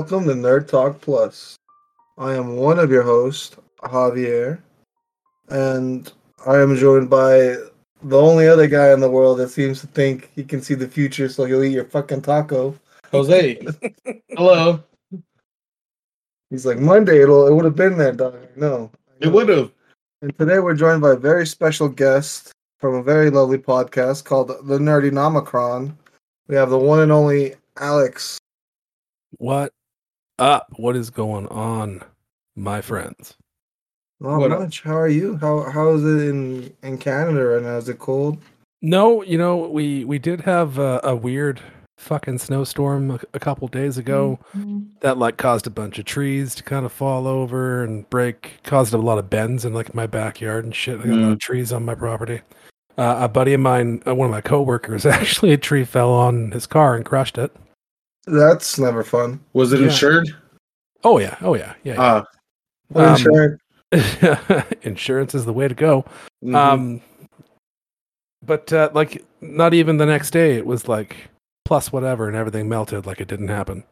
Hello, everyone. Welcome to Nerd Talk Plus. I am one of your hosts, Javier, and I am joined by the only other guy in the world that seems to think he can see the future, so he'll eat your fucking taco. Jose. Hello. He's like, Monday, it'll, it would have been there, dog. No. It would have. And today we're joined by a very special guest from a very lovely podcast called The Nerdy Nomicron. We have the one and only Alex. What up? What is going on, my friends? Not What up? much. How are you? How how is it in in Canada right now? Is it cold? No, you know we we did have a, a weird fucking snowstorm a, a couple days ago that like caused a bunch of trees to kind of fall over and break, caused a lot of bends in like my backyard and shit. I got a lot of trees on my property. Uh, a buddy of mine, uh, one of my coworkers, actually a tree fell on his car and crushed it. That's never fun. Was it Yeah. insured? Oh yeah, oh yeah, yeah. yeah. Uh, What Um, insurance? Insurance is the way to go. mhm. Um, but uh, like not even the next day, it was like plus whatever, and everything melted like it didn't happen.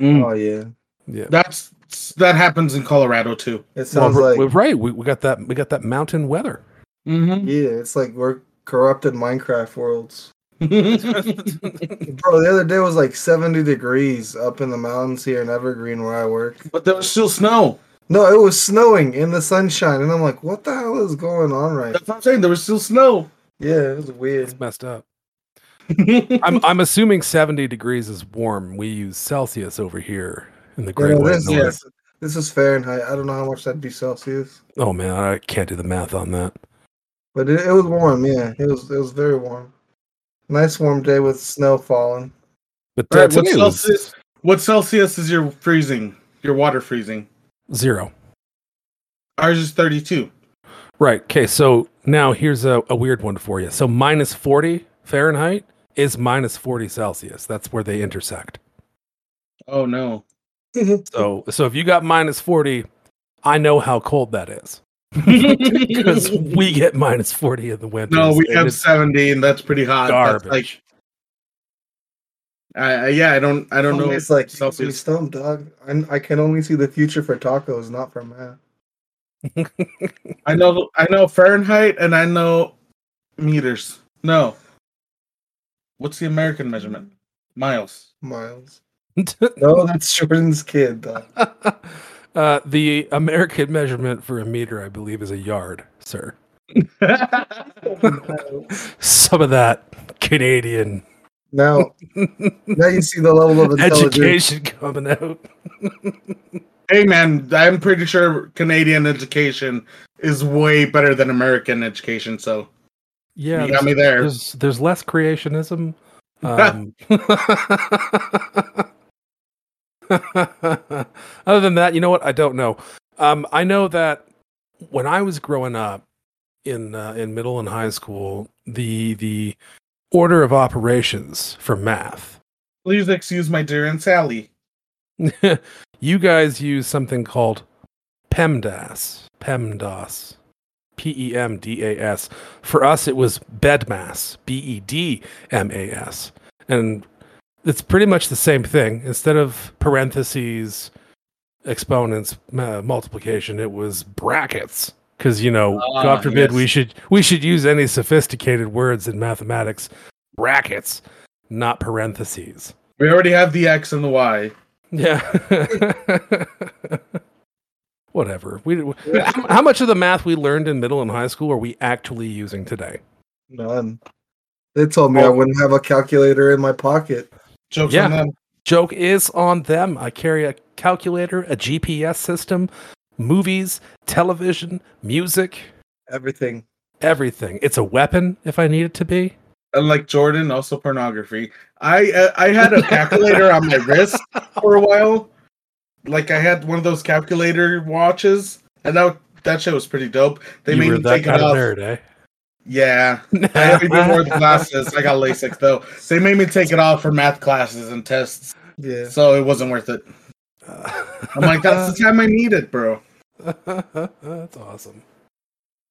Mm. Oh yeah. Yeah, That's that happens in Colorado too. It sounds well, like we're, we're right. We, we got that. We got that mountain weather. Mm-hmm. yeah, it's like we're corrupted Minecraft worlds. Bro, the other day was like 70 degrees up in the mountains here in Evergreen where I work. but there was still snow. No, it was snowing in the sunshine, and I'm like, what the hell is going on right? That's what I'm saying. There was still snow. Yeah, it was weird. It's messed up. I'm I'm assuming 70 degrees is warm. We use Celsius over here in the You Great know, White this, North. this, this is Fahrenheit. I don't know how much that'd be Celsius, Oh man, I can't do the math on that. but it, it was warm. Yeah, it was it was very warm. Nice warm day with snow falling. But All uh, right, what today Celsius? What Celsius is your freezing? Your water freezing? zero. Ours is 32. Right. Okay. So now here's a, a weird one for you. So minus 40 Fahrenheit is minus 40 Celsius. That's where they intersect. Oh no. So so if you got minus 40, I know how cold that is. Because we get minus 40 in the winter. no, we have 70, and that's pretty hot. That's garbage. like, I, I yeah, I don't, I don't know. It's like Celsius. Celsius. Stump, dog. I, I can only see the future for tacos, not for math. I know, I know Fahrenheit, and I know meters. No, what's the American measurement? Miles. Miles. No, that's Jordan's kid, dog. uh, the American measurement for a meter, I believe, is a yard, sir. Some of that Canadian now, now you see the level of intelligence. education coming out. hey man, I'm pretty sure Canadian education is way better than American education. So Yeah, you got me there. there's there's less creationism. Um, other than that, you know what? I don't know. Um, I know that when I was growing up in uh, in middle and high school, the the order of operations for math, Please excuse my dear Aunt Sally. you guys use something called PEMDAS. PEMDAS. P E M D A S. For us, it was BEDMAS. B E D M A S. And it's pretty much the same thing. Instead of parentheses, exponents, uh, multiplication, it was brackets. Because you know, Ah, God forbid, we should we should use any sophisticated words in mathematics. Brackets, not parentheses. We already have the X and the Y. Yeah. Whatever. We how, how much of the math we learned in middle and high school are we actually using today? None. They told me I Oh. wouldn't have a calculator in my pocket. Jokes Yeah. on them. Joke is on them. I carry a calculator, a GPS system, movies, television, music, Everything. everything. It's a weapon if I need it to be. Unlike Jordan, also pornography. I uh, I had a calculator on my wrist for a while. Like I had one of those calculator watches, and that that shit was pretty dope. They you made me take it off. nerd, eh? Yeah, I haven't even wore the glasses. I got LASIK though. They made me take it off for math classes and tests, Yeah. so it wasn't worth it. I'm like, that's the time I need it, bro. That's awesome.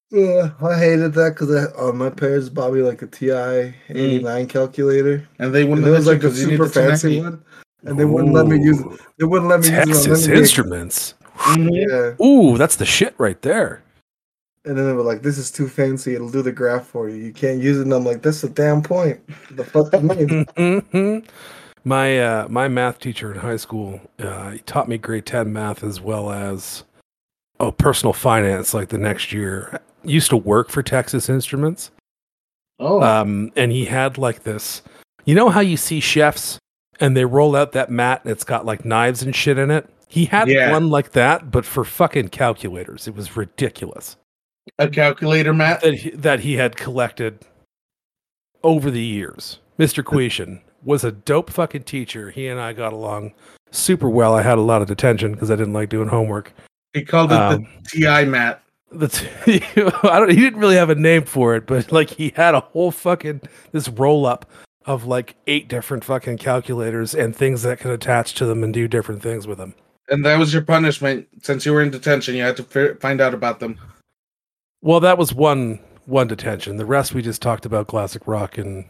Yeah, I hated that because uh, my parents bought me like a TI 89 calculator. And they And wouldn't it was let like you a 'cause super fancy one. and they wouldn't let me use. Ooh, They wouldn't let me use it Texas on any- Instruments. Mhm. Yeah, Ooh, that's the shit right there. And then they were like, "This is too fancy. It'll do the graph for you. You can't use it." And I'm like, "That's the damn point." The fuck you mean? Mhm. my uh, my math teacher in high school, uh, he taught me grade ten math as well as oh personal finance. Like the next year, used to work for Texas Instruments, Oh, um, and he had like this. You know how you see chefs and they roll out that mat and it's got like knives and shit in it. He had Yeah. one like that, but for fucking calculators. It was ridiculous a calculator, Matt. that he, that he had collected over the years. Mr. Quetian was a dope fucking teacher. He and I got along super well. I had a lot of detention because I didn't like doing homework. He called it Um, the TI Matt. The t- I don't. He didn't really have a name for it, but like he had a whole fucking this roll up of like eight different fucking calculators and things that could attach to them and do different things with them. And that was your punishment. Since you were in detention, you had to fi- find out about them. Well, that was one one detention. The rest we just talked about classic rock and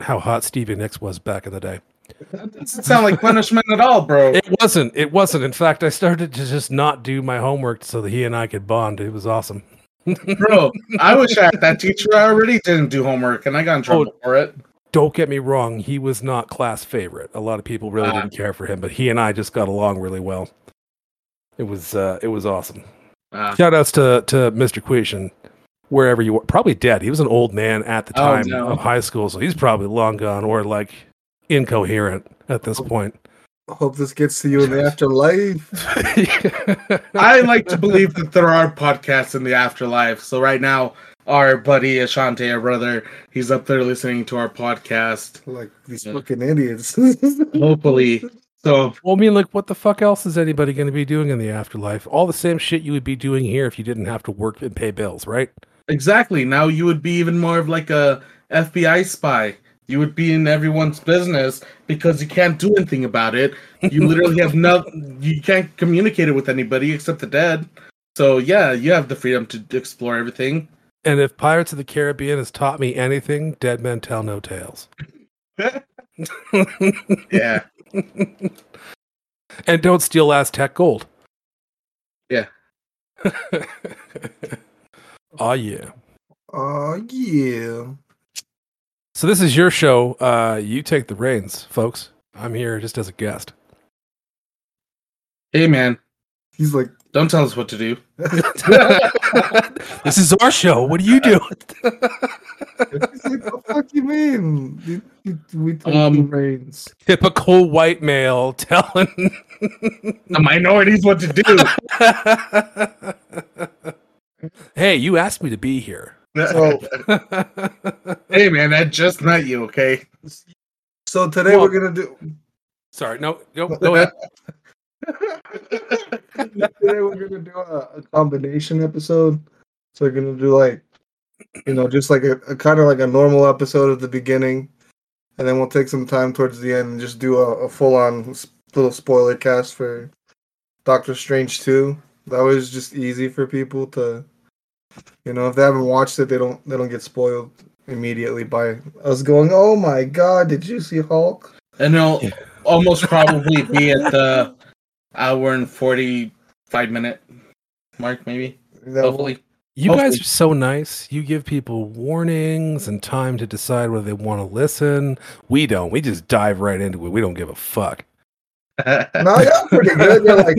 how hot Stevie Nicks was back in the day. That doesn't sound like punishment at all, bro. It wasn't. It wasn't. In fact, I started to just not do my homework so that he and I could bond. It was awesome. Bro, I wish I had that teacher. I already didn't do homework and I got in trouble for it. Don't get me wrong. He was not class favorite. A lot of people really Ah. didn't care for him, but he and I just got along really well. It was. Uh, it was awesome. Ah, Shout outs to to Mr. Quetian, wherever you were. Probably dead. He was an old man at the Oh, time no. of high school, so he's probably long gone or like incoherent at this point. I hope this gets to you in the afterlife. I like to believe that there are podcasts in the afterlife. So right now, our buddy Ashante, our brother, he's up there listening to our podcast. Like these Yeah. fucking idiots. Hopefully. So Well, I mean, like, what the fuck else is anybody going to be doing in the afterlife? All the same shit you would be doing here if you didn't have to work and pay bills, right? exactly. Now you would be even more of like a FBI spy. You would be in everyone's business because you can't do anything about it. You literally have no you can't communicate it with anybody except the dead. So yeah, you have the freedom to explore everything. And if Pirates of the Caribbean has taught me anything, dead men tell no tales. Yeah. and don't steal Aztec gold. Yeah. oh yeah. Oh yeah. So this is your show. Uh, you take the reins, folks. I'm here just as a guest. Hey man, He's like, don't tell us what to do. this is our show. What do you do? he's like, the fuck you mean? You- you- We take Um, the reins. Typical white male telling. The minorities what to do. hey, you asked me to be here. So, hey man, I just met you, okay? so today Well- we're gonna do. Sorry, no, no, go ahead. Today we're gonna do a, a combination episode. So we're gonna do like, you know, just like a, a kind of like a normal episode at the beginning, and then we'll take some time towards the end and just do a, a full on little spoiler cast for Doctor Strange two. That was just easy for people to, you know, if they haven't watched it, they don't they don't get spoiled immediately by us going, "Oh my god, did you see Hulk?" And it'll almost probably be at the hour and forty five minute mark, maybe. That Hopefully. You guys are so nice. You give people warnings and time to decide whether they want to listen. We don't. We just dive right into it. We don't give a fuck. No, you're pretty good. You're like,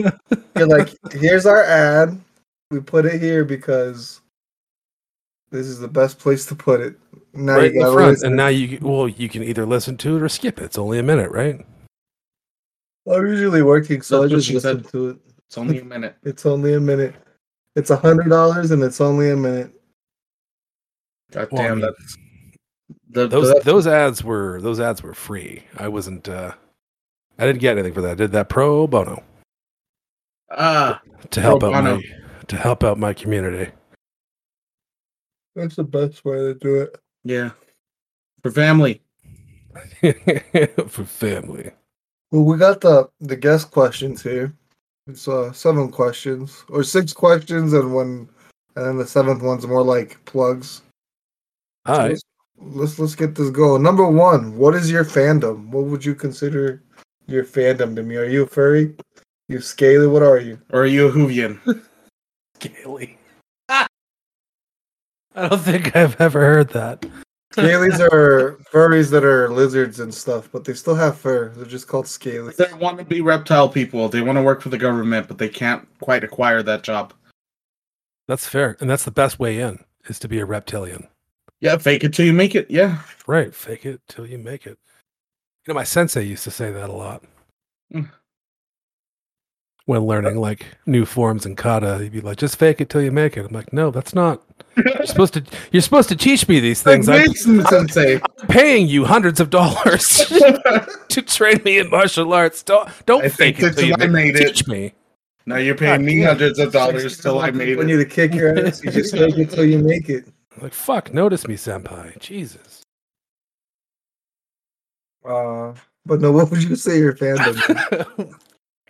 you're like, here's our ad. We put it here because this is the best place to put it. Now right in the front. listen. And now you well, you can either listen to it or skip it. It's only a minute, right? I'm usually working, so That's I just she listen said. to it. it's only a minute. It's only a minute. It's a hundred dollars, and it's only a minute. God Well, I damn mean, that's the, Those the- those ads were those ads were free. I wasn't uh I didn't get anything for that. I did that pro bono ah to help out bono. my to help out my community. That's the best way to do it. yeah. For family. for family. Well, we got the the guest questions here. It's uh seven questions or six questions and one, and then the seventh one's more like plugs. All So right. let's, let's let's get this going. Number one, what is your fandom? What would you consider your fandom to me. Are you a furry? You scaly? What are you? Or are you a Hoovian? Scaly. I don't think I've ever heard that. Scalies are furries that are lizards and stuff, but they still have fur. They're just called scalies. They want to be reptile people. They want to work for the government, but they can't quite acquire that job. That's fair. And that's the best way in is to be a reptilian. Yeah, fake it till you make it. Yeah. Right. Fake it till you make it. You know, my sensei used to say that a lot. Mm. When learning like new forms in kata, he'd be like, just fake it till you make it. I'm like, no, that's not. You're supposed to you're supposed to teach me these things. I'm Mason Sensei. paying you hundreds of dollars to train me in martial arts. Don't don't I fake it till you till I make made it. Teach me. Now you're paying me Yeah. hundreds of dollars till I made Want it. you to kick your ass. You just fake it till you make it. Like fuck, notice me, senpai. Jesus. Uh, but no, what would you say your fandom?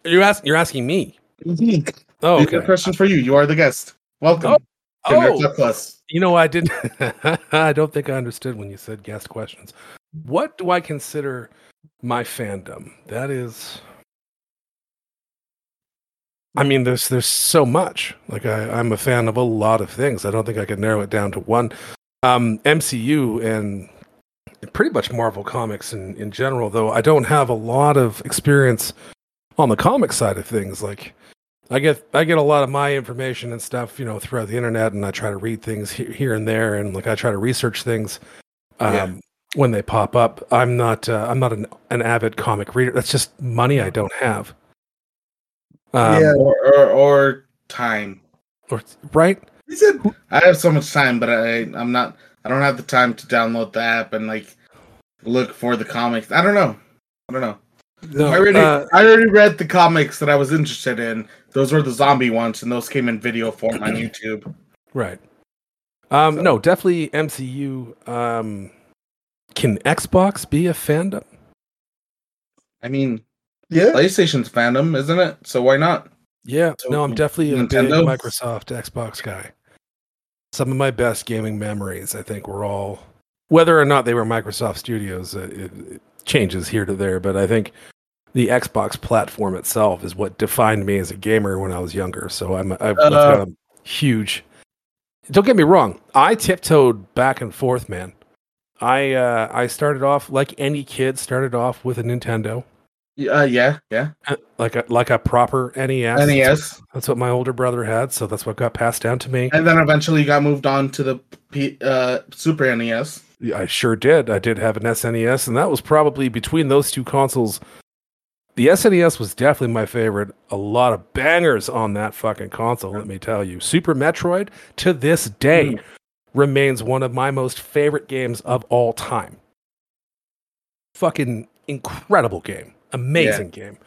you're asking you're asking me. Oh, These are okay. questions for you. You are the guest. Welcome to Oh, Plus. you know I didn't. I don't think I understood when you said guest questions. What do I consider my fandom? That is. I mean, there's there's so much. Like I, I'm a fan of a lot of things. I don't think I could narrow it down to one. Um, MCU and pretty much Marvel comics in, in general, though I don't have a lot of experience on the comic side of things. Like I get I get a lot of my information and stuff, you know, throughout the internet, and I try to read things here, here and there, and like I try to research things um, Yeah. when they pop up. I'm not uh, I'm not an, an avid comic reader. That's just money I don't have. Um, Yeah. Or, or, or time. or, right? he said, I have so much time, but I I'm not. I don't have the time to download the app and like look for the comics. I don't know. I don't know. No, I already uh, I already read the comics that I was interested in. Those were the zombie ones, and those came in video form on YouTube. right. Um, So- no, definitely MCU. Um, can Xbox be a fandom? I mean, yeah. PlayStation's fandom, isn't it? So why not? Yeah, So, no, I'm definitely a Nintendo? big Microsoft Xbox guy. Some of my best gaming memories, I think, were all whether or not they were Microsoft Studios. Uh, it, it changes here to there, but I think the Xbox platform itself is what defined me as a gamer when I was younger. So I'm, I've, I've Uh, a huge. Don't get me wrong. I tiptoed back and forth, man. I uh, I started off like any kid started off with a Nintendo, Uh, yeah, yeah. uh, like a like a proper NES. NES, That's what my older brother had, so that's what got passed down to me. and then eventually got moved on to the P, uh, Super NES. Yeah, I sure did. I did have an SNES, and that was probably between those two consoles. The SNES was definitely my favorite. A lot of bangers on that fucking console, let me tell you. Super Metroid, to this day, remains one of my most favorite games of all time. Fucking incredible game. Amazing game.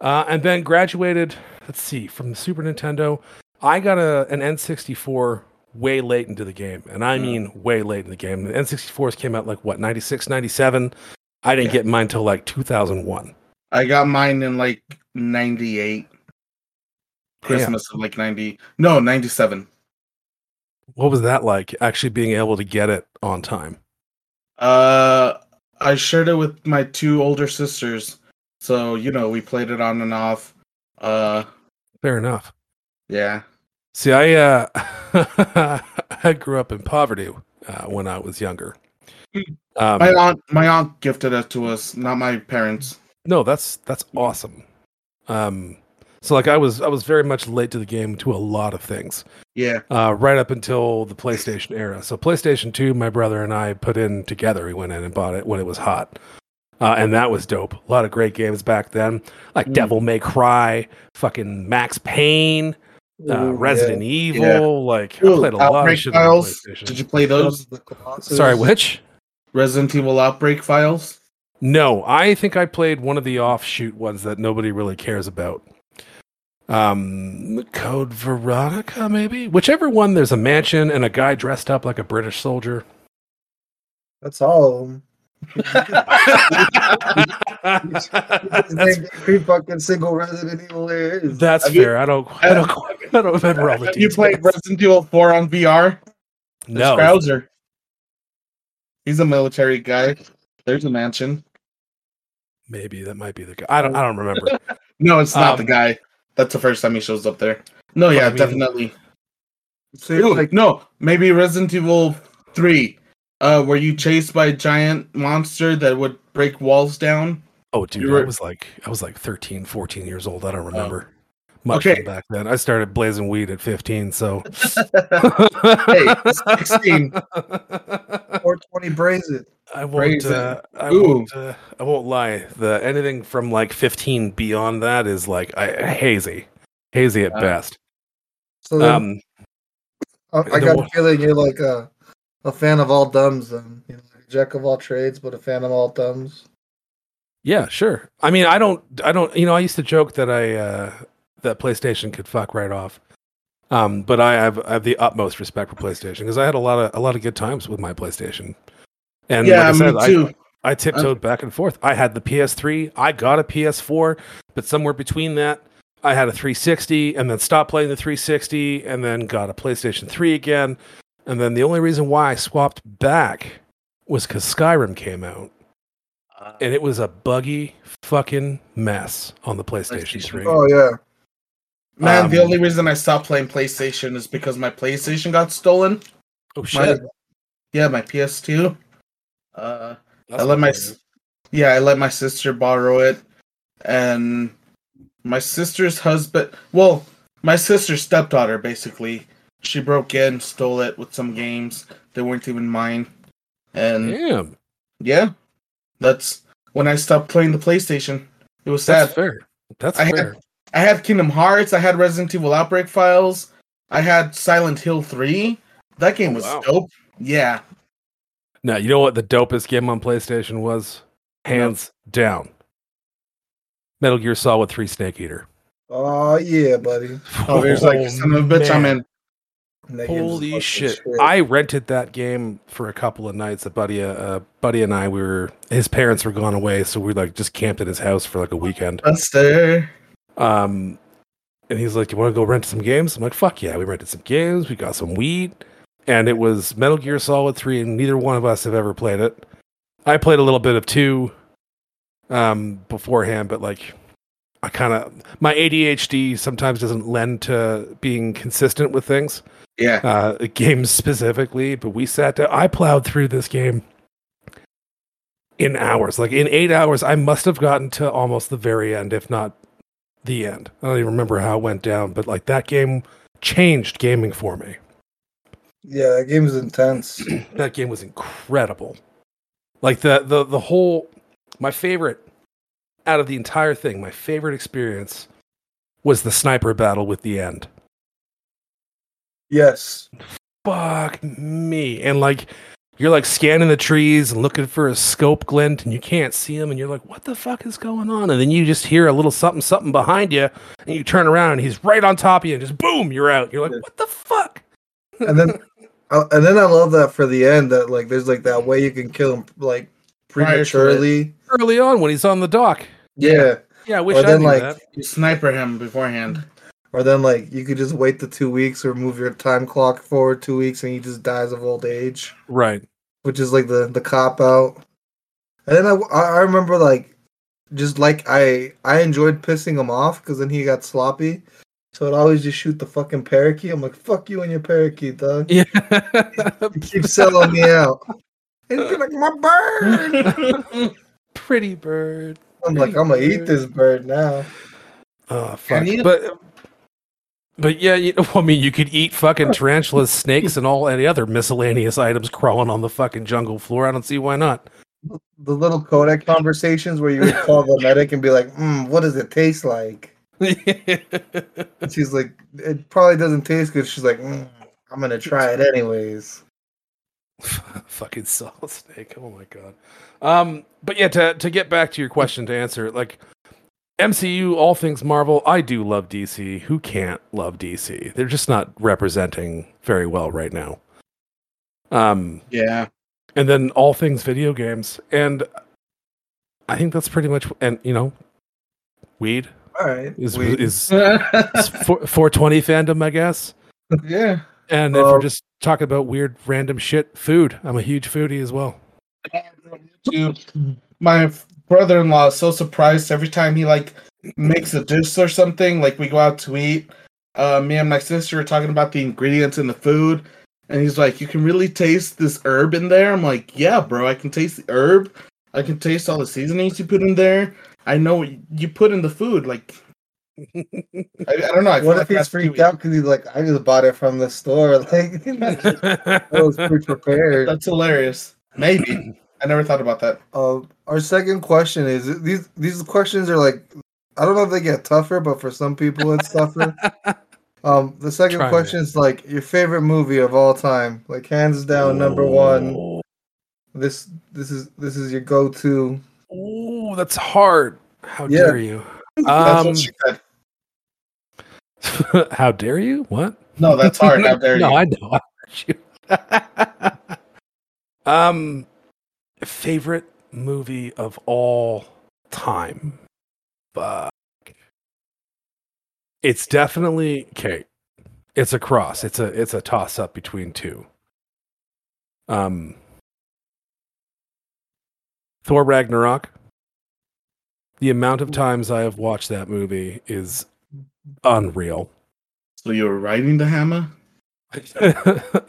Uh, and then graduated, let's see, from the Super Nintendo. I got a an N64 way late into the game. And I Mm. mean way late in the game. The N64s came out like what, 96, 97? I didn't Yeah. get mine until like 2001. I got mine in like '98, Christmas of like '90. No, '97. What was that like actually being able to get it on time? Uh, I shared it with my two older sisters, so you know we played it on and off. Uh, Fair enough. yeah. See, I uh, I grew up in poverty uh, when I was younger. Um, My aunt, my aunt gifted it to us, not my parents. No, that's that's awesome. Um, so like I was I was very much late to the game to a lot of things. Yeah, uh, right up until the PlayStation era. So PlayStation 2, my brother and I put in together. We went in and bought it when it was hot. Uh, and that was dope. A lot of great games back then, like Mm. Devil May Cry, fucking Max Payne, uh, Ooh, Resident yeah. Evil. Yeah. Like I played a lot of Outbreak shit on Files. PlayStation. Did you play those? Sorry, which? Resident Evil Outbreak Files. No, I think I played one of the offshoot ones that nobody really cares about. Um, Code Veronica, maybe. Whichever one. There's a mansion and a guy dressed up like a British soldier. That's all of them. that's That's every fucking single Resident Evil there is. that's Have you- fair. I don't. I don't. I don't remember all the Have you played Resident Evil 4 on VR? It's No. Krauser. He's a military guy. There's a mansion. maybe that might be the guy. I don't. I don't remember. No, it's not the Um, guy. That's the first time he shows up there. No, yeah, I mean- definitely. So Ooh, like no, maybe Resident Evil Three, uh, were you chased by a giant monster that would break walls down? Oh, dude, You were- I was like, I was like 13, 14 years old. I don't remember much Okay. back then. I started blazing weed at 15, so. Hey, 16. 420 brazen. I won't. Uh, I Ooh. won't. Uh, I won't lie. The anything from like 15 beyond that is like I, hazy, hazy at Uh, best. So then, Um, I, I got a feeling you're like a a fan of all dumbs then. You know, jack of all trades, but a fan of all dumbs. yeah, sure. I mean, I don't. I don't. You know, I used to joke that I uh, that PlayStation could fuck right off. Um, but I have I have the utmost respect for PlayStation because I had a lot of a lot of good times with my PlayStation. And yeah, like I said, me I- too. I tiptoed back and forth. I had the PS3, I got a PS4, but somewhere between that, I had a 360 and then stopped playing the 360 and then got a PlayStation 3 again. And then the only reason why I swapped back was because Skyrim came out and it was a buggy fucking mess on the PlayStation PlayStation. 3. Oh yeah. Man, the um, only reason I stopped playing PlayStation is because my PlayStation got stolen. Oh, My, shit. yeah, my PS2. Uh, That's I let my unfortunate. s- yeah, I let my sister borrow it, and my sister's husband. Well, my sister's stepdaughter basically. She broke in, stole it with some games that weren't even mine, and Damn. yeah, that's when I stopped playing the PlayStation. It was sad. That's fair. That's I had- fair. I had Kingdom Hearts. I had Resident Evil Outbreak Files. I had Silent Hill Three. That game Oh, was wow. dope. Yeah, Now, you know what the dopest game on PlayStation was? Hands down. Metal Gear Solid 3 Snake Eater. Oh yeah, buddy. Oh, there's like son of a bitch. I'm in. That Holy fucking shit. I rented that game for a couple of nights. A buddy, uh, buddy and I, we were, his parents were gone away. So we like just camped at his house for like a weekend. Buster. Um, and he's like, You want to go rent some games? I'm like, Fuck yeah. We rented some games. We got some weed. And it was Metal Gear Solid 3, and neither one of us have ever played it. I played a little bit of 2 um, beforehand, but like, I kind of, my ADHD sometimes doesn't lend to being consistent with things Yeah. uh, games specifically, but we sat down. I plowed through this game in hours. Like in eight hours, I must have gotten to almost the very end, if not the end. I don't even remember how it went down, but like that game changed gaming for me. Yeah, that game was intense. That game was incredible. Like the the the whole my favorite out of the entire thing, my favorite experience was the sniper battle with the end. Yes. fuck me. And like you're like scanning the trees and looking for a scope glint and you can't see him and you're like, what the fuck is going on? And then you just hear a little something, something behind you and you turn around and he's right on top of you and just boom, you're out. You're like, what the fuck? And then and then I love that for the end that like there's like that way you can kill him like Prior to it. prematurely. Early on when he's on the dock. Yeah. Yeah, I wish Or I then, knew like, that. You sniper him beforehand. Or then like you could just wait the two weeks or move your time clock forward two weeks and he just dies of old age, Right. which is like the the cop out. And then I I I remember like just like I I enjoyed pissing him off because then he got sloppy. So I'd always just shoot the fucking parakeet. I'm like, fuck you and your parakeet, dog. Yeah. You keep selling me out. And he'd be like, my bird. Pretty bird. I'm like, I'm gonna eat this bird now. Oh fuck! You- But but yeah, you know, I mean, you could eat fucking tarantulas, snakes, and all any other miscellaneous items crawling on the fucking jungle floor. I don't see why not. The little Codec conversations where you would call the medic and be like, mm, what does it taste like? And she's like, it probably doesn't taste good. She's like, mm, I'm gonna try it anyways. fucking solid snake. Oh my god. Um, but yeah, to to get back to your question to answer, like MCU, all things Marvel, I do love DC. Who can't love DC? They're just not representing very well right now. Um, yeah. and then all things video games, and I think that's pretty much. And you know, weed All right. is is, is four twenty fandom, I guess. yeah. And if we're Um, just talking about weird random shit, food. I'm a huge foodie as well. My brother-in-law is so surprised every time he like makes a dish or something. Like we go out to eat. Uh, me and my sister are talking about the ingredients in the food, and he's like, "You can really taste this herb in there." I'm like, "Yeah, bro, I can taste the herb. I can taste all the seasonings you put in there. I know you put in the food. Like, I, I don't know. I feel What like if he's freaked out because he's like, I just bought it from the store. Like, I was pre-prepared. That's hilarious. Maybe I never thought about that. Um, our second question is these these questions are like I don't know if they get tougher, but for some people it's tougher. Um, the second Try question is like your favorite movie of all time, like hands down number one. This this is this is your go-to. Oh, that's hard. How Yeah. dare you? Um, what she said. how dare you? What? No, that's hard. How dare no, you? No, I know. I you. um, favorite movie of all time. Fuck. It's definitely okay. It's a cross. It's a it's a toss up between two. Um, Thor Ragnarok. The amount of times I have watched that movie is unreal. So you were riding the hammer?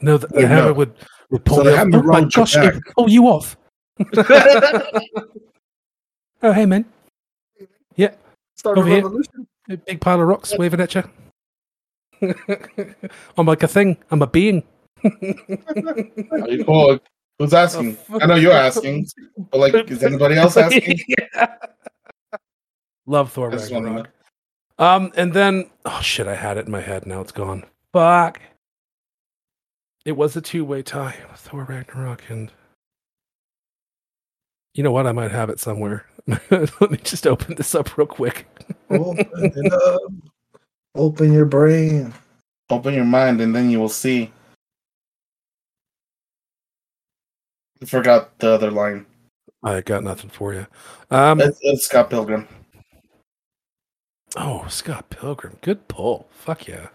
no, the, the Wait, hammer no. would, would pull So me the off. hammer Oh my gosh, it back. would pull you off. Oh, hey, man. Yeah. Start a Over here. revolution. A big pile of rocks waving at you. I'm like a thing. I'm a being. Are you cool? Who's asking? I know you're asking, but like, is anybody else asking? Yeah. Love Thor I just wanna Ragnarok. Um, and then oh shit, I had it in my head. Now it's gone. Fuck. It was a two-way tie with Thor Ragnarok and. You know what? I might have it somewhere. Let me just open this up real quick. Open it up. Open your brain. Open your mind, and then you will see. Forgot the other line. I got nothing for you. Um, It's, it's Scott Pilgrim. oh, Scott Pilgrim, good pull. Fuck yeah.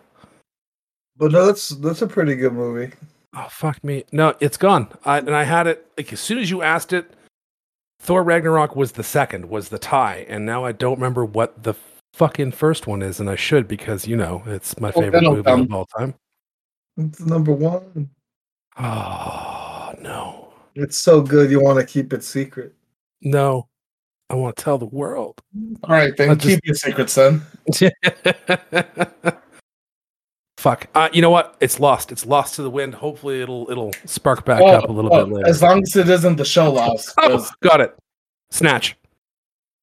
But no, that's that's a pretty good movie. Oh fuck me. No, it's gone. I, and I had it like as soon as you asked it. Thor Ragnarok was the second, was the tie, and now I don't remember what the fucking first one is, and I should because you know it's my Well, favorite movie come. of all time. It's number one. Oh no, It's so good you want to keep it secret. no, I want to tell the world. All right, then I'll just- keep your secret, son. Fuck. Uh, you know what? It's lost. It's lost to the wind. Hopefully, it'll it'll spark back Oh, up a little oh, bit later. As long as it isn't the show loss. Oh, 'cause got it. Snatch.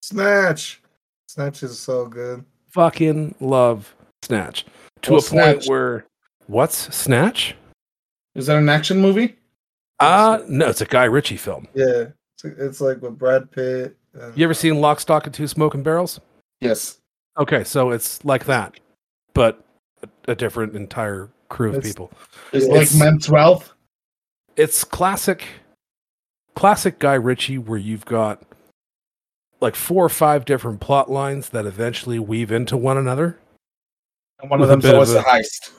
Snatch. Snatch is so good. Fucking love Snatch to What's a point where what's Snatch? Is that an action movie? Uh no, it's a Guy Ritchie film. Yeah. It's, it's like with Brad Pitt. And, You ever seen Lock, Stock, and Two Smoking Barrels? Yes. Okay, so it's like that, but a, a different entire crew of It's- people. It's It's- like Men's Wealth. It's classic, classic Guy Ritchie, where you've got like four or five different plot lines that eventually weave into one another. And one of them them's bit always a- a heist.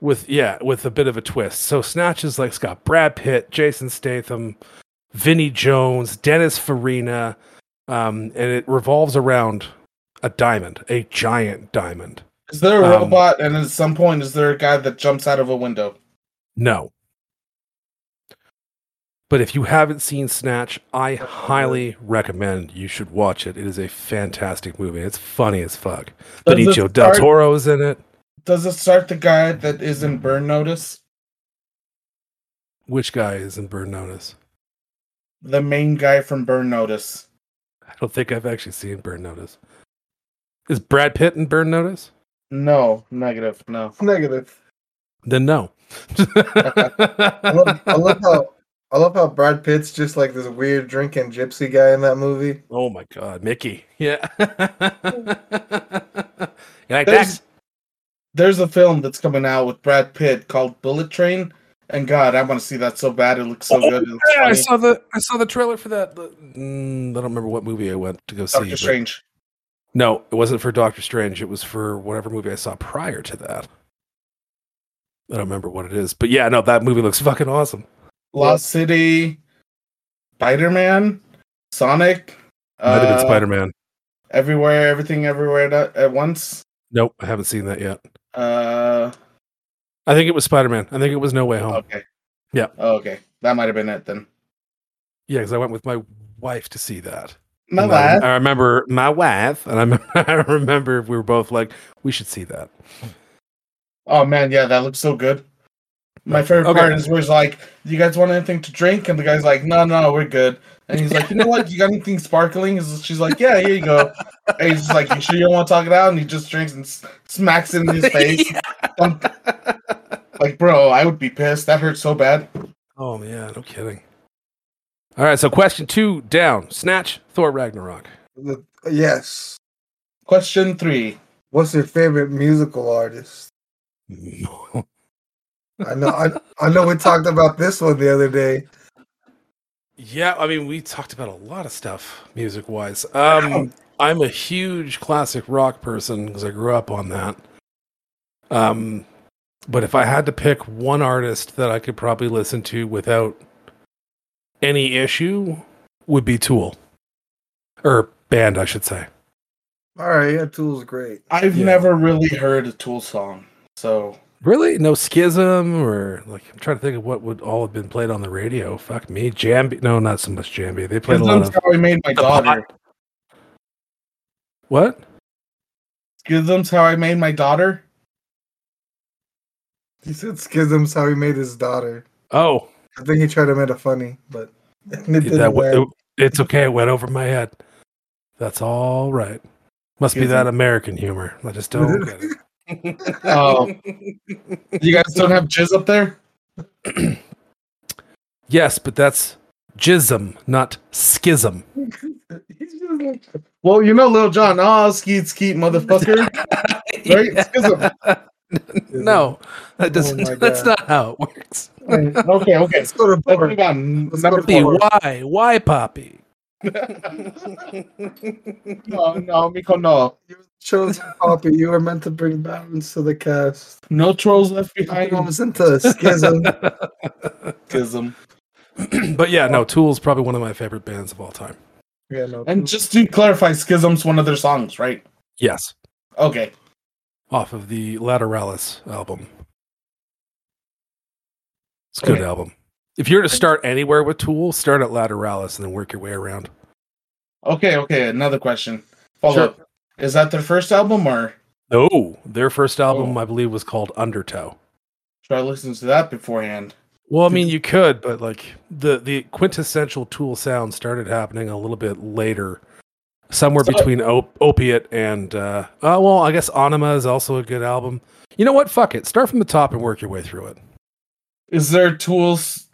With yeah with a bit of a twist. So snatch is like it's got brad pitt jason statham vinnie jones dennis farina um, and it revolves around a diamond a giant diamond. Is there a Um, robot? And at some point, is there a guy that jumps out of a window? no. But if you haven't seen snatch i highly recommend you should watch it. It is a fantastic movie. It's funny as fuck. Does benicio del start- toro's in it Does it start the guy that is in Burn Notice? which guy is in burn notice The main guy from Burn Notice. i don't think i've actually seen burn notice is brad pitt in burn notice No, negative. No. Negative. Then no. I love, I love how I love how Brad Pitt's just like this weird drinking gypsy guy in that movie. oh my god, Mickey. Yeah. you like There's, that? There's a film that's coming out with Brad Pitt called Bullet Train. And God, I want to see that so bad. It looks so Oh, good. Looks Yeah, I saw the I saw the trailer for that. The- mm, I don't remember what movie I went to go see. Doctor Strange. No, it wasn't for Doctor Strange. It was for whatever movie I saw prior to that. I don't remember what it is, but yeah, no, that movie looks fucking awesome. Lost City. Spider Man. Sonic. Might have been Uh, Spider Man. Everywhere, everything, everywhere at once. Nope, I haven't seen that yet. Uh, I think it was Spider Man. I think it was No Way Home. okay. Yeah. Oh, okay, that might have been it then. Yeah, because I went with my wife to see that. My And I. I remember my wife, and I, rem- I remember we were both like, we should see that. Oh man, yeah, that looks so good. My favorite Okay. part is where he's like, "You guys want anything to drink?" And the guy's like, "No, no, we're good." And he's like, "You know what? You got anything sparkling?" He's- She's like, "Yeah, here you go." And he's just like, "You sure you don't want to talk it out?" And he just drinks and smacks it in his face. Dunk. Like, bro, I would be pissed. That hurt so bad. oh yeah, no kidding. All right, so question two down: Snatch, Thor Ragnarok. Yes. Question three. What's your favorite musical artist? I know. I, I know. We talked about this one the other day. Yeah, I mean, we talked about a lot of stuff music wise. Um, I'm a huge classic rock person because I grew up on that. Um, but if I had to pick one artist that I could probably listen to without any issue, would be Tool, or band, I should say. All right. Yeah, Tool's great. I've Yeah. never really heard a Tool song, so Really, no schism, or like I'm trying to think of what would all have been played on the radio. Fuck me, Jambi. No, not so much Jambi. They played a lot Schism's of how I made my the daughter. what? Schism's how I made my daughter. He said Schism's how he made his daughter. Oh, I think he tried to make it funny, but it didn't that work. w- it's okay. It went over my head. That's all right. Must be that? American humor. I just don't get it. Oh, you guys don't have jizz up there? yes, but that's jism, not schism. He's just like, Well, you know, Lil Jon. Oh, skeet skeet, motherfucker. Right? Schism. no, that doesn't. Oh my that's not how it works. okay, okay. Let's go to Let's move on. Let's Number go Poppy, four. why? Why, Poppy? No, no, Miko, no. You were chosen Poppy, you were meant to bring balance to the cast. No trolls left I behind. was into schism. Schism. but yeah, no. Tool's probably one of my favorite bands of all time. yeah, no, And just to clarify, Schism's one of their songs, right? Yes, Okay. off of the Lateralus album. It's a good Okay. album. If you're to start anywhere with Tool, start at Lateralus and then work your way around. Okay, okay. Another question. Follow Sure. up. Is that their first album or No, their first album, Oh. I believe, was called Undertow. should I listen to that beforehand? Well, I mean, you could, but like the the quintessential Tool sound started happening a little bit later, somewhere So- between op- Opiate and uh, uh, well, I guess Ænima is also a good album. You know what? Fuck it. Start from the top and work your way through it. Is there Tool's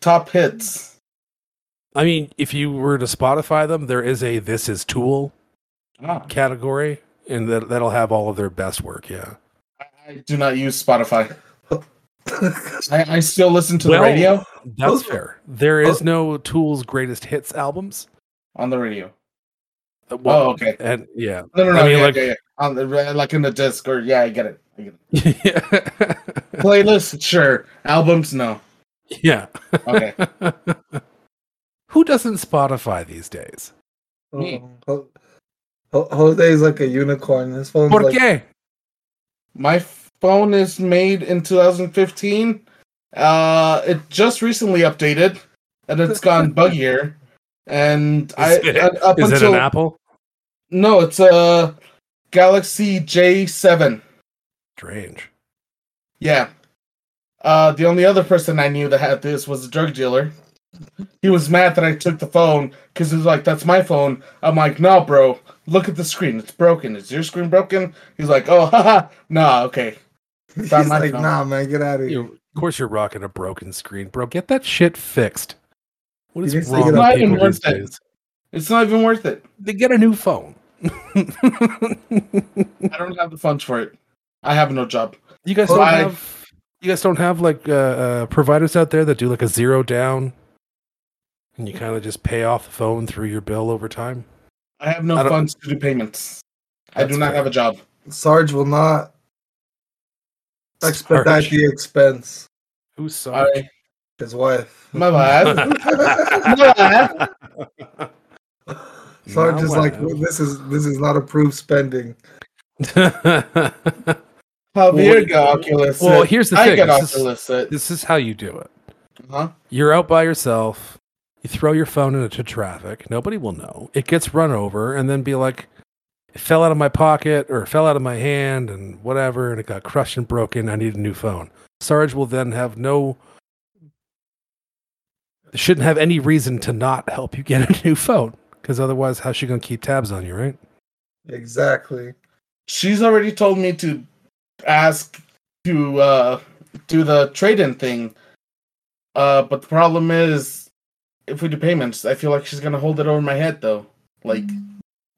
top hits? I mean, if you were to Spotify them, there is a "This Is Tool" Ah, category, and that that'll have all of their best work. Yeah. I, do not use Spotify. I, I still listen to Well- the radio That's fair. There is no Tool's greatest hits albums. on the radio. Uh, Well, Oh, okay. And yeah, No, no, no. I mean, yeah, like- yeah, yeah. On the, like in the disc, or yeah, I get it. I get it. yeah. Sure. Albums, no. Yeah. Okay. Who doesn't Spotify these days? Me. Oh, Ho- Jose's like a unicorn. His phone's Por like, qué? My phone is made in 2015. Uh, it just recently updated, and it's gone buggier. And I Is it- up Is it until an Apple? no, it's a Galaxy J7. Strange. Yeah. Uh, the only other person I knew that had this was a drug dealer. He was mad that I took the phone because he was like, "That's my phone." I'm like, "No, bro. Look at the screen. It's broken. Is your screen broken?" He's like, "Oh, haha. Nah, okay." he's like, phone. nah, man, get out of here. You, of course, you're rocking a broken screen, bro. Get that shit fixed. What is You just wrong take it with people Not even these it. days? It's not even worth it. They get a new phone. I don't have the funds for it. I have no job. you guys Well, don't I- have. You guys don't have like uh, uh, providers out there that do like a zero down, and you kind of just pay off the phone through your bill over time. I have no I funds to do payments. I do not fair. have a job. Sarge will not expedite Sarge. the expense. Who's sorry? Sorry. His wife. My wife. My bad. Sarge is like, wow. this is this is not approved spending. Javier Well, got Oculus. well, here's the I thing, this is- this is how you do it. Huh? You're out by yourself. You throw your phone into traffic. Nobody will know. It gets run over, and then be like, "It fell out of my pocket, or it fell out of my hand, and whatever, and it got crushed and broken. I need a new phone." Sarge will then have no. Shouldn't have any reason to not help you get a new phone, because otherwise, how's she gonna keep tabs on you, right? Exactly. She's already told me to ask to uh do the trade-in thing. Uh, but the problem is, if we do payments, I feel like she's gonna hold it over my head though. Like,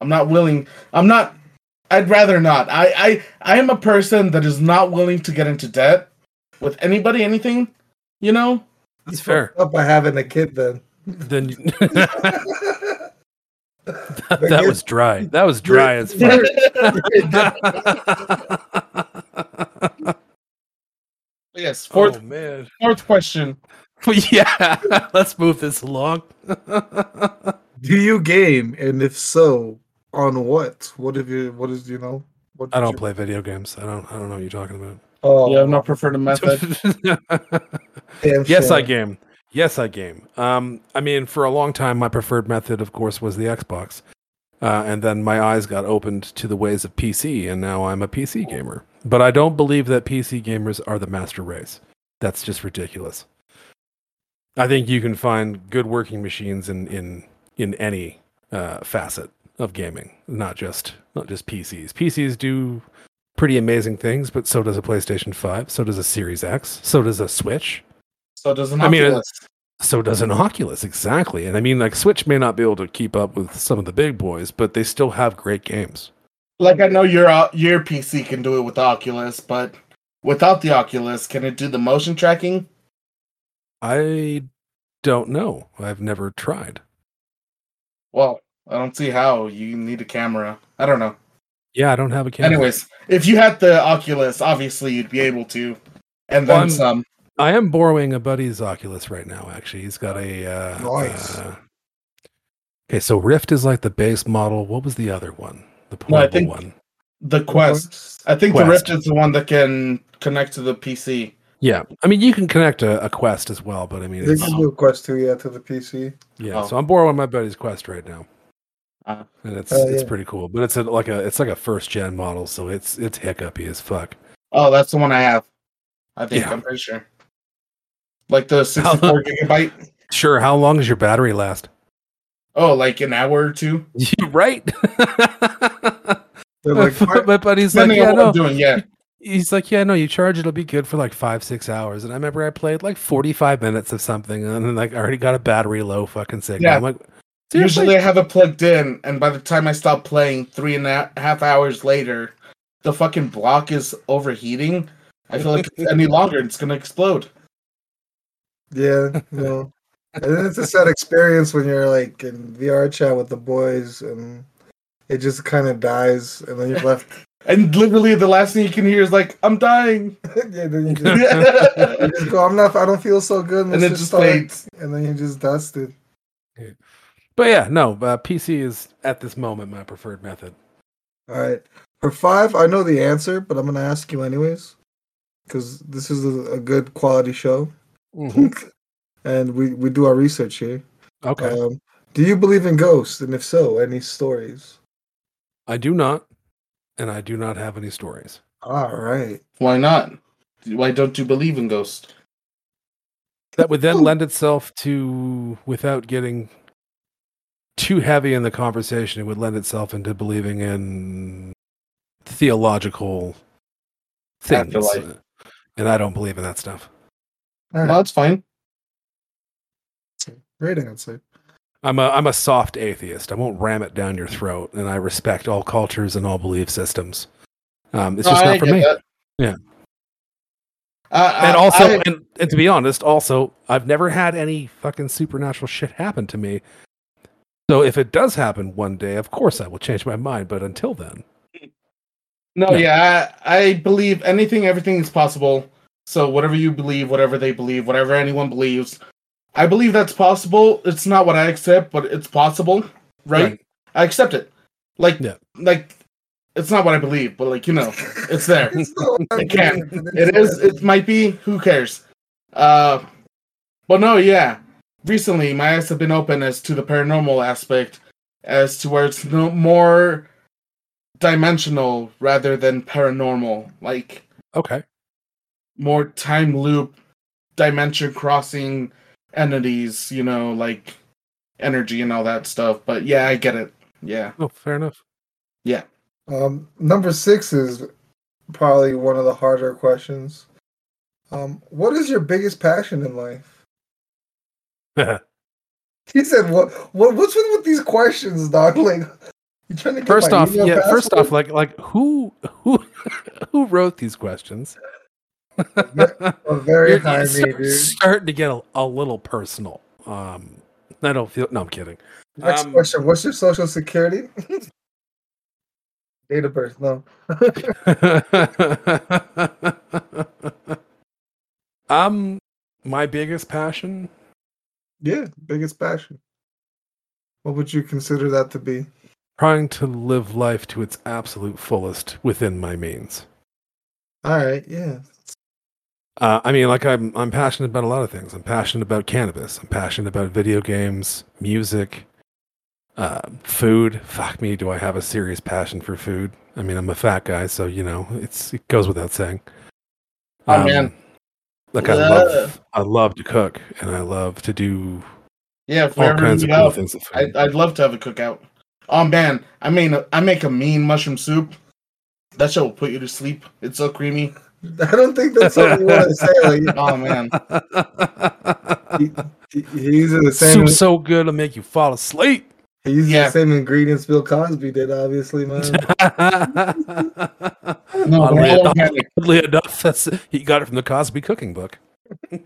I'm not willing. I'm not. I'd rather not. I I I am a person that is not willing to get into debt with anybody, anything. You know. That's fair. fucked Up by having a kid then. Then you- that, that was dry. That was dry as fuck. yes. Fourth oh man. fourth question. yeah. Let's move this along. Do you game, and if so, on what? What have you? What is you know? What I don't you- play video games. I don't. I don't know what you're talking about. Oh, yeah. I've not preferred a method. yes, I game. Yes, I game. Um, I mean, for a long time, my preferred method, of course, was the Xbox, uh, and then my eyes got opened to the ways of PC, and now I'm a PC gamer. But I don't believe that PC gamers are the master race. That's just ridiculous. I think you can find good working machines in in in any uh, facet of gaming, not just not just PCs. PCs do pretty amazing things, but so does a PlayStation Five, so does a Series X, so does a Switch. So does an I mean, So does an Oculus, exactly. And I mean, like, Switch may not be able to keep up with some of the big boys, but they still have great games. Like I know your uh, your PC can do it with the Oculus, but without the Oculus, can it do the motion tracking? I don't know. I've never tried. Well, I don't see how. You need a camera. I don't know. Yeah, I don't have a camera. Anyways, if you had the Oculus, obviously you'd be able to, and then I'm- some. I am borrowing a buddy's Oculus right now, actually. He's got a. Uh, Nice. uh, okay, so Rift is like the base model. What was the other one? The No, I portable think- one. The Quest. I think the Rift is the one that can connect to the PC. Yeah. I mean, you can connect a, a Quest as well, but I mean, They it's, can do Quest 2, yeah, to the PC. yeah. Oh. So I'm borrowing my buddy's Quest right now. Ah. and it's Oh, it's yeah. pretty cool, but it's a, like a it's like a first gen model, so it's it's hiccupy as fuck. Oh, that's the one I have. I think Yeah. I'm pretty sure. Like the 64 gigabyte. Sure. How long does your battery last? Oh, like an hour or two. You right? They're like, my, my buddy's like, yeah, no. I'm doing, yeah. He's like, yeah, no. You charge, it'll be good for like five, six hours. And I remember I played like forty-five minutes of something, and then like I already got a battery low, fucking sick. Yeah. I'm like, seriously? Usually I have it plugged in, and by the time I stop playing, three and a half hours later, the fucking block is overheating. I feel like it's any longer, it's gonna explode. yeah, you know. And then it's a sad experience when you're like in VR chat with the boys and it just kind of dies, and then you're left. And literally, the last thing you can hear is like, "I'm dying," yeah, then you just, you just go, I'm not, I don't feel so good. let's it just start." fades. And then you just dusted. But yeah, no. Uh, PC is at this moment my preferred method. All right. For five, I know the answer, but I'm going to ask you anyways. Because this is a, a good quality show. And we, we do our research here. Okay, Um, do you believe in ghosts? And if so, any stories? I do not, and I do not have any stories. All right. Why not? Why don't you believe in ghosts? That would then lend itself to, without getting too heavy in the conversation, it would lend itself into believing in theological things. Afterlife. And I don't believe in that stuff. All No, right. it's fine. Great answer. I'm a I'm a soft atheist. I won't ram it down your throat, and I respect all cultures and all belief systems. Um, it's No, just I not for me. that. Yeah. Uh, And also, I- and, and to be honest, also, I've never had any fucking supernatural shit happen to me. So if it does happen one day, of course I will change my mind. But until then, No, No. yeah, I, I believe anything, everything is possible. So whatever you believe, whatever they believe, whatever anyone believes, I believe that's possible. It's not what I accept, but it's possible, right? Right. I accept it. Like, Yeah. like it's not what I believe, but like you know, it's there. It's not what I It can. believe, it's is. what I It might be. Who cares? Uh, but no, yeah. Recently, my eyes have been open as to the paranormal aspect, as to where it's no more dimensional rather than paranormal, like Okay. more time loop, dimension crossing entities. You know, like energy and all that stuff. But yeah, I get it. Yeah. Oh, fair enough. Yeah. Um, number six is probably one of the harder questions. Um, what is your biggest passion in life? He said, "What? What? What's with, with these questions, dog? Like, you trying to get first my off, email yeah. First off, like like who who who wrote these questions? A very You're- high it's me, start- dude. starting to get a, a little personal. Um, I don't feel. No, I'm kidding. Next um, question: What's your social security? Date of birth? No. um, my biggest passion. Yeah, biggest passion. What would you consider that to be? Trying to live life to its absolute fullest within my means. All right, yeah. Uh, I mean, like I'm, I'm passionate about a lot of things. I'm passionate about cannabis. I'm passionate about video games, music, uh, food. Fuck me, do I have a serious passion for food? I mean, I'm a fat guy, so you know, it's it goes without saying. Oh, man. like I Yeah. love, I love to cook, and I love to do Yeah. All kinds of cool up, things. I'd, I'd love to have a cookout. Oh man, I mean, I make a mean mushroom soup. That shit will put you to sleep. It's so creamy. I don't think that's what you want to say. Like, Oh man, he, he- he's the same. Soup's so good it'll make you fall asleep. He's using Yeah. the same ingredients Bill Cosby did, obviously, man. no, Oddly they're enough, oddly enough, that's he got it from the Cosby cooking book.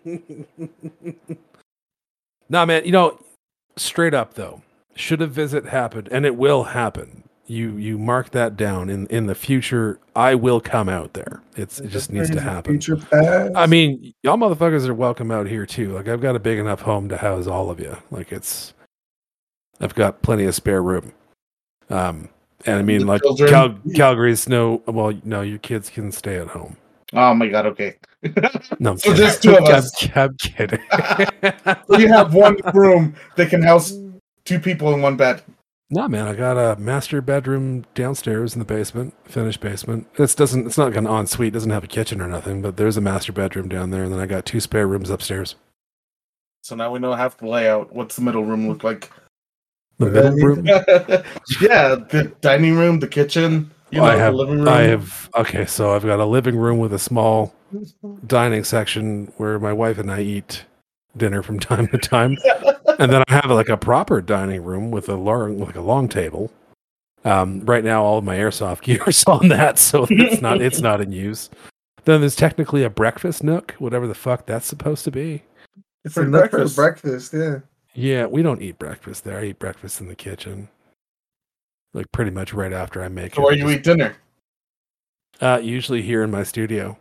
nah, man, you know, straight up though, should a visit happen, and it will happen. You you mark that down in in the future. I will come out there. It's it just needs to happen. I mean, y'all motherfuckers are welcome out here too. Like I've got a big enough home to house all of you. Like it's, I've got plenty of spare room. Um, and I mean, The like? Cal- Calgary's no. Well, no, your kids can stay at home. Oh my god. Okay. No, I'm So kidding. just two of I'm- us. I'm, kidding. So you have one room that can house two people in one bed. No, man, I got a master bedroom downstairs in the basement, finished basement. This doesn't. It's not like an ensuite. Doesn't have a kitchen or nothing. But there's a master bedroom down there, and then I got two spare rooms upstairs. So now we know half the layout. What's the middle room look like? The middle room. yeah, the dining room, the kitchen. You know, I have. the living room. I have. Okay, so I've got a living room with a small dining section where my wife and I eat dinner from time to time, and then I have like a proper dining room with a long, like a long table. Um, right now, all of my airsoft gear is on that, so it's not it's not in use. Then there's technically a breakfast nook, whatever the fuck that's supposed to be. it's for enough breakfast. for breakfast. Yeah. Yeah, we don't eat breakfast there. I eat breakfast in the kitchen, like pretty much right after I make So it. where you Just- eat dinner? Uh, usually here in my studio.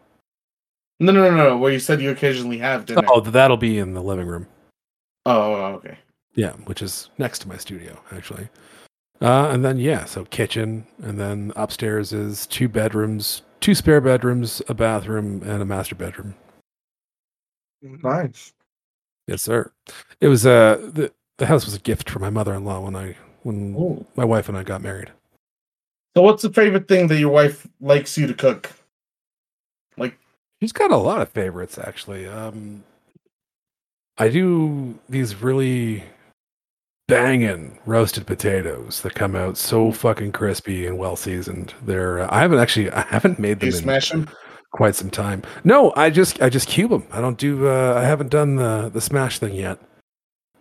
No, no, no, no. Where you said you occasionally have dinner. Oh, that'll be in the living room. Oh, okay. Yeah, which is next to my studio, actually. Uh, and then yeah, so kitchen, and then upstairs is two bedrooms, two spare bedrooms, a bathroom, and a master bedroom. Nice. Yes, sir. It was uh the the house was a gift for my mother-in-law when I when Ooh. my wife and I got married. So, what's the favorite thing that your wife likes you to cook? She's got a lot of favorites actually. Um, I do these really banging roasted potatoes that come out so fucking crispy and well seasoned. They're uh, I haven't actually I haven't made them you in smash them? quite some time. No, I just I just cube them. I don't do uh, I haven't done the the smash thing yet.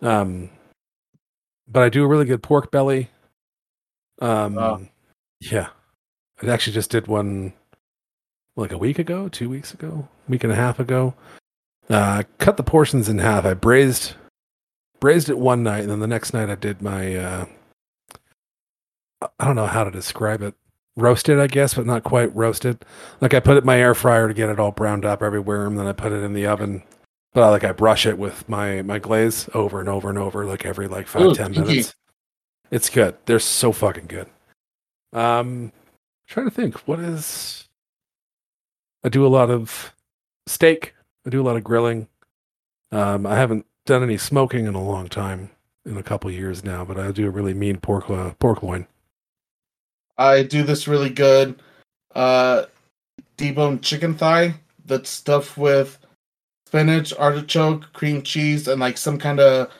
Um, but I do a really good pork belly. Um, Oh. yeah, I actually just did one like a week ago, two weeks ago, week and a half ago. Uh, cut the portions in half. I braised braised it one night, and then the next night I did my uh, I don't know how to describe it. Roasted, I guess, but not quite roasted. Like I put it in my air fryer to get it all browned up everywhere, and then I put it in the oven. But I, like I brush it with my my glaze over and over and over, like every like five Ooh, ten minutes. It's good. They're so fucking good. Um, trying to think. What is? I do a lot of steak. I do a lot of grilling. Um, I haven't done any smoking in a long time, in a couple years now, but I do a really mean pork uh, pork loin. I do this really good. Uh, deboned chicken thigh that's stuffed with spinach, artichoke, cream cheese, and like some kind of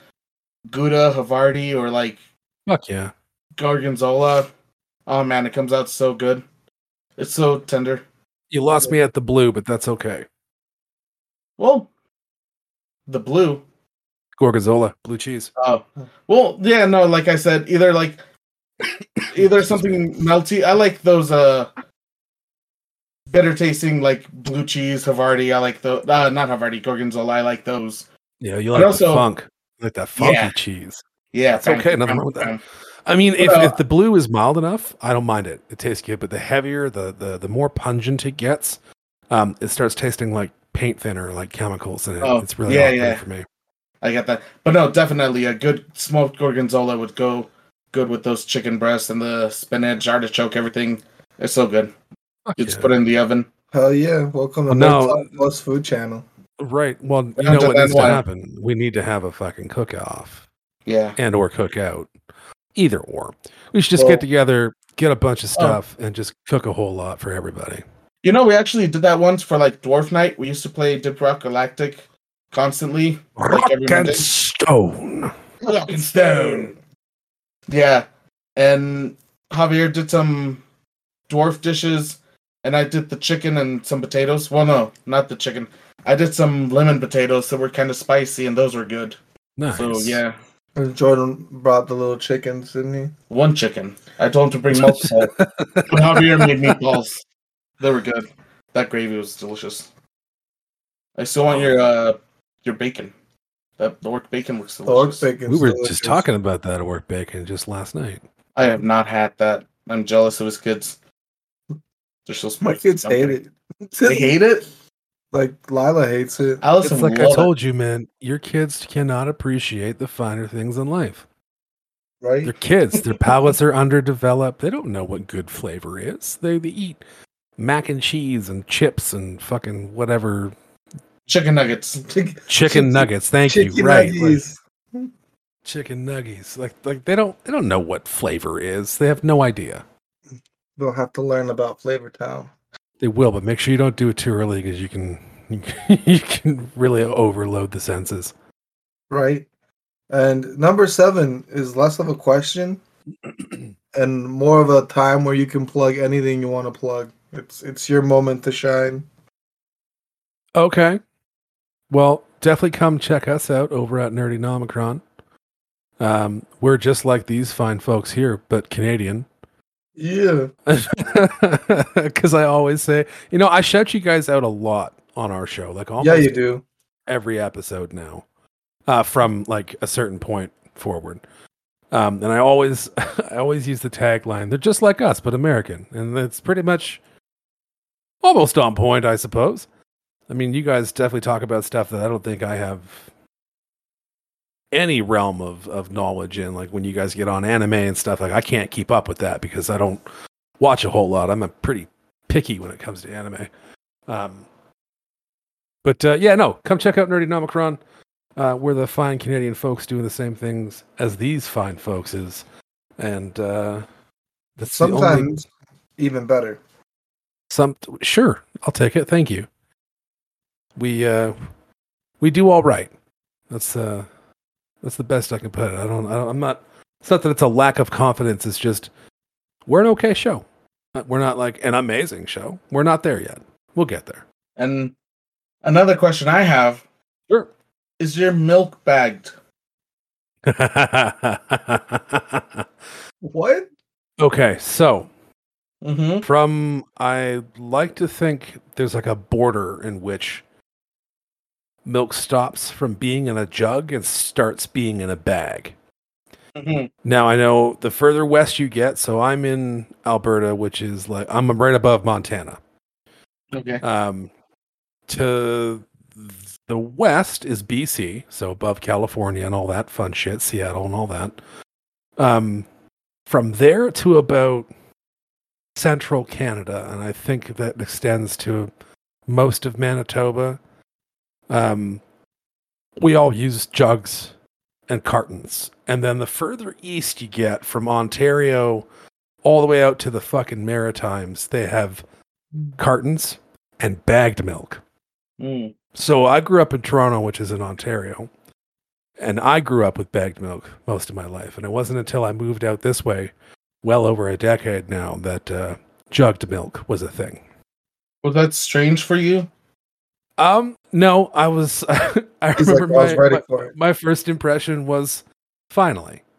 Gouda, Havarti, or like Fuck yeah! Gorgonzola. Oh man, it comes out so good. It's so tender. You lost me at the blue, but that's okay. Well, the blue. Gorgonzola, blue cheese. Oh, well, yeah, no, like I said, either like either something melty. I like those uh better tasting like blue cheese Havarti. I like the uh, not Havarti Gorgonzola. I like those. Yeah, you But like also- the funk, You like that funky Yeah. cheese. Yeah, It's okay, nothing wrong with that. Fine. I mean, if, Well- if the blue is mild enough, I don't mind it. It tastes good, but the heavier, the the the more pungent it gets, um, it starts tasting like paint thinner, like chemicals in it. Oh, it's really yeah, yeah. for me. I get that, but no, definitely a good smoked Gorgonzola would go good with those chicken breasts and the spinach, artichoke, everything. It's so good. Fuck You just put it in the oven. Hell yeah! Welcome to Well, No no. Plus Food Channel. Right. Well, you know what that needs to happen? We need to have a fucking cook off Yeah. and or cook out. Either or. We should just Well- get together, get a bunch of Oh. stuff, and just cook a whole lot for everybody. You know, we actually did that once for like Dwarf Night. We used to play Deep Rock Galactic constantly. Rock every and Monday. stone. Rock and Stone. Yeah. And Javier did some dwarf dishes, and I did the chicken and some potatoes. Well, no, not the chicken. I did some lemon potatoes that were kind of spicy, and those were good. Nice. So, yeah. And Jordan brought the little chickens, didn't he? One chicken. I told him to bring multiple. but Javier made meatballs. They were good. That gravy was delicious. I still want your uh your bacon. That the orc bacon looks The orc bacon. We were just talking about that at orc bacon just last night. I have not had that. I'm jealous of his kids. They're so My smart. kids hate it. They hate it. Like Lila hates it. Allison It's like love I it. told you, man. Your kids cannot appreciate the finer things in life. Right? They're kids. Their palates are underdeveloped. They don't know what good flavor is. They, they eat mac and cheese and chips and fucking whatever chicken nuggets. Chick- chicken nuggets. Thank you. chicken Right. like chicken nuggets. Like like they don't they don't know what flavor is. They have no idea. They'll have to learn about Flavor Town. They will, but make sure you don't do it too early because you can you can really overload the senses. Right? And number seven is less of a question and more of a time where you can plug anything you want to plug. It's it's your moment to shine. Okay. Well, definitely come check us out over at Nerdy Nomicron. Um, we're just like these fine folks here, but Canadian. Yeah. Because I always say, you know, I shout you guys out a lot on our show, like almost Yeah, you do. every episode now, uh, from like a certain point forward. Um, and I always, I always use the tagline: "They're just like us, but American," and it's pretty much almost on point, I suppose. I mean, you guys definitely talk about stuff that I don't think I have any realm of of knowledge in. Like when you guys get on anime and stuff, like I can't keep up with that because I don't watch a whole lot. I'm a pretty picky when it comes to anime. Um, but uh, yeah, no, come check out Nerdy Nomicron. Uh, we're the fine Canadian folks doing the same things as these fine folks is, and uh, that's the only- Sometimes even better. some sure i'll take it thank you we uh we do all right that's uh that's the best i can put it i don't, I don't i'm not it's not that it's a lack of confidence it's just we're an okay show we're not like an amazing show we're not there yet we'll get there And another question I have sure is your milk bagged? What? okay so Mm-hmm. from i like to think there's like a border in which milk stops from being in a jug and starts being in a bag Mm-hmm. Now I know the further west you get, so I'm in Alberta, which is like I'm right above Montana. Okay. Um, to the west is BC, so above California and all that fun shit, Seattle and all that. Um, from there to about central Canada, and I think that extends to most of Manitoba. Um, we all use jugs and cartons, and then the further east you get from Ontario, all the way out to the fucking Maritimes, they have cartons and bagged milk. Mm. So I grew up in Toronto, which is in Ontario, and I grew up with bagged milk most of my life. And it wasn't until I moved out this way, well over a decade now, that uh, jugged milk was a thing. Was that strange for you? Um, no, I was. I He's like, remember I was my, ready my, my first impression was finally.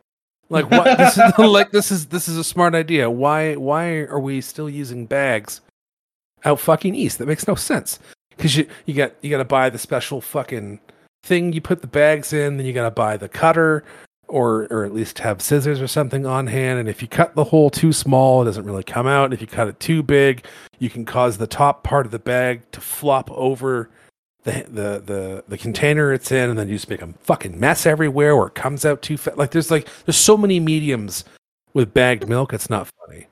Like what? this is like this is this is a smart idea. Why why are we still using bags out fucking east? That makes no sense. Because you you got you got to buy the special fucking thing you put the bags in. Then you got to buy the cutter, or or at least have scissors or something on hand. And if you cut the hole too small, it doesn't really come out. And if you cut it too big, you can cause the top part of the bag to flop over the the the, the container it's in, and then you just make a fucking mess everywhere, or it comes out too fast. Like there's like there's so many mediums with bagged milk. It's not funny.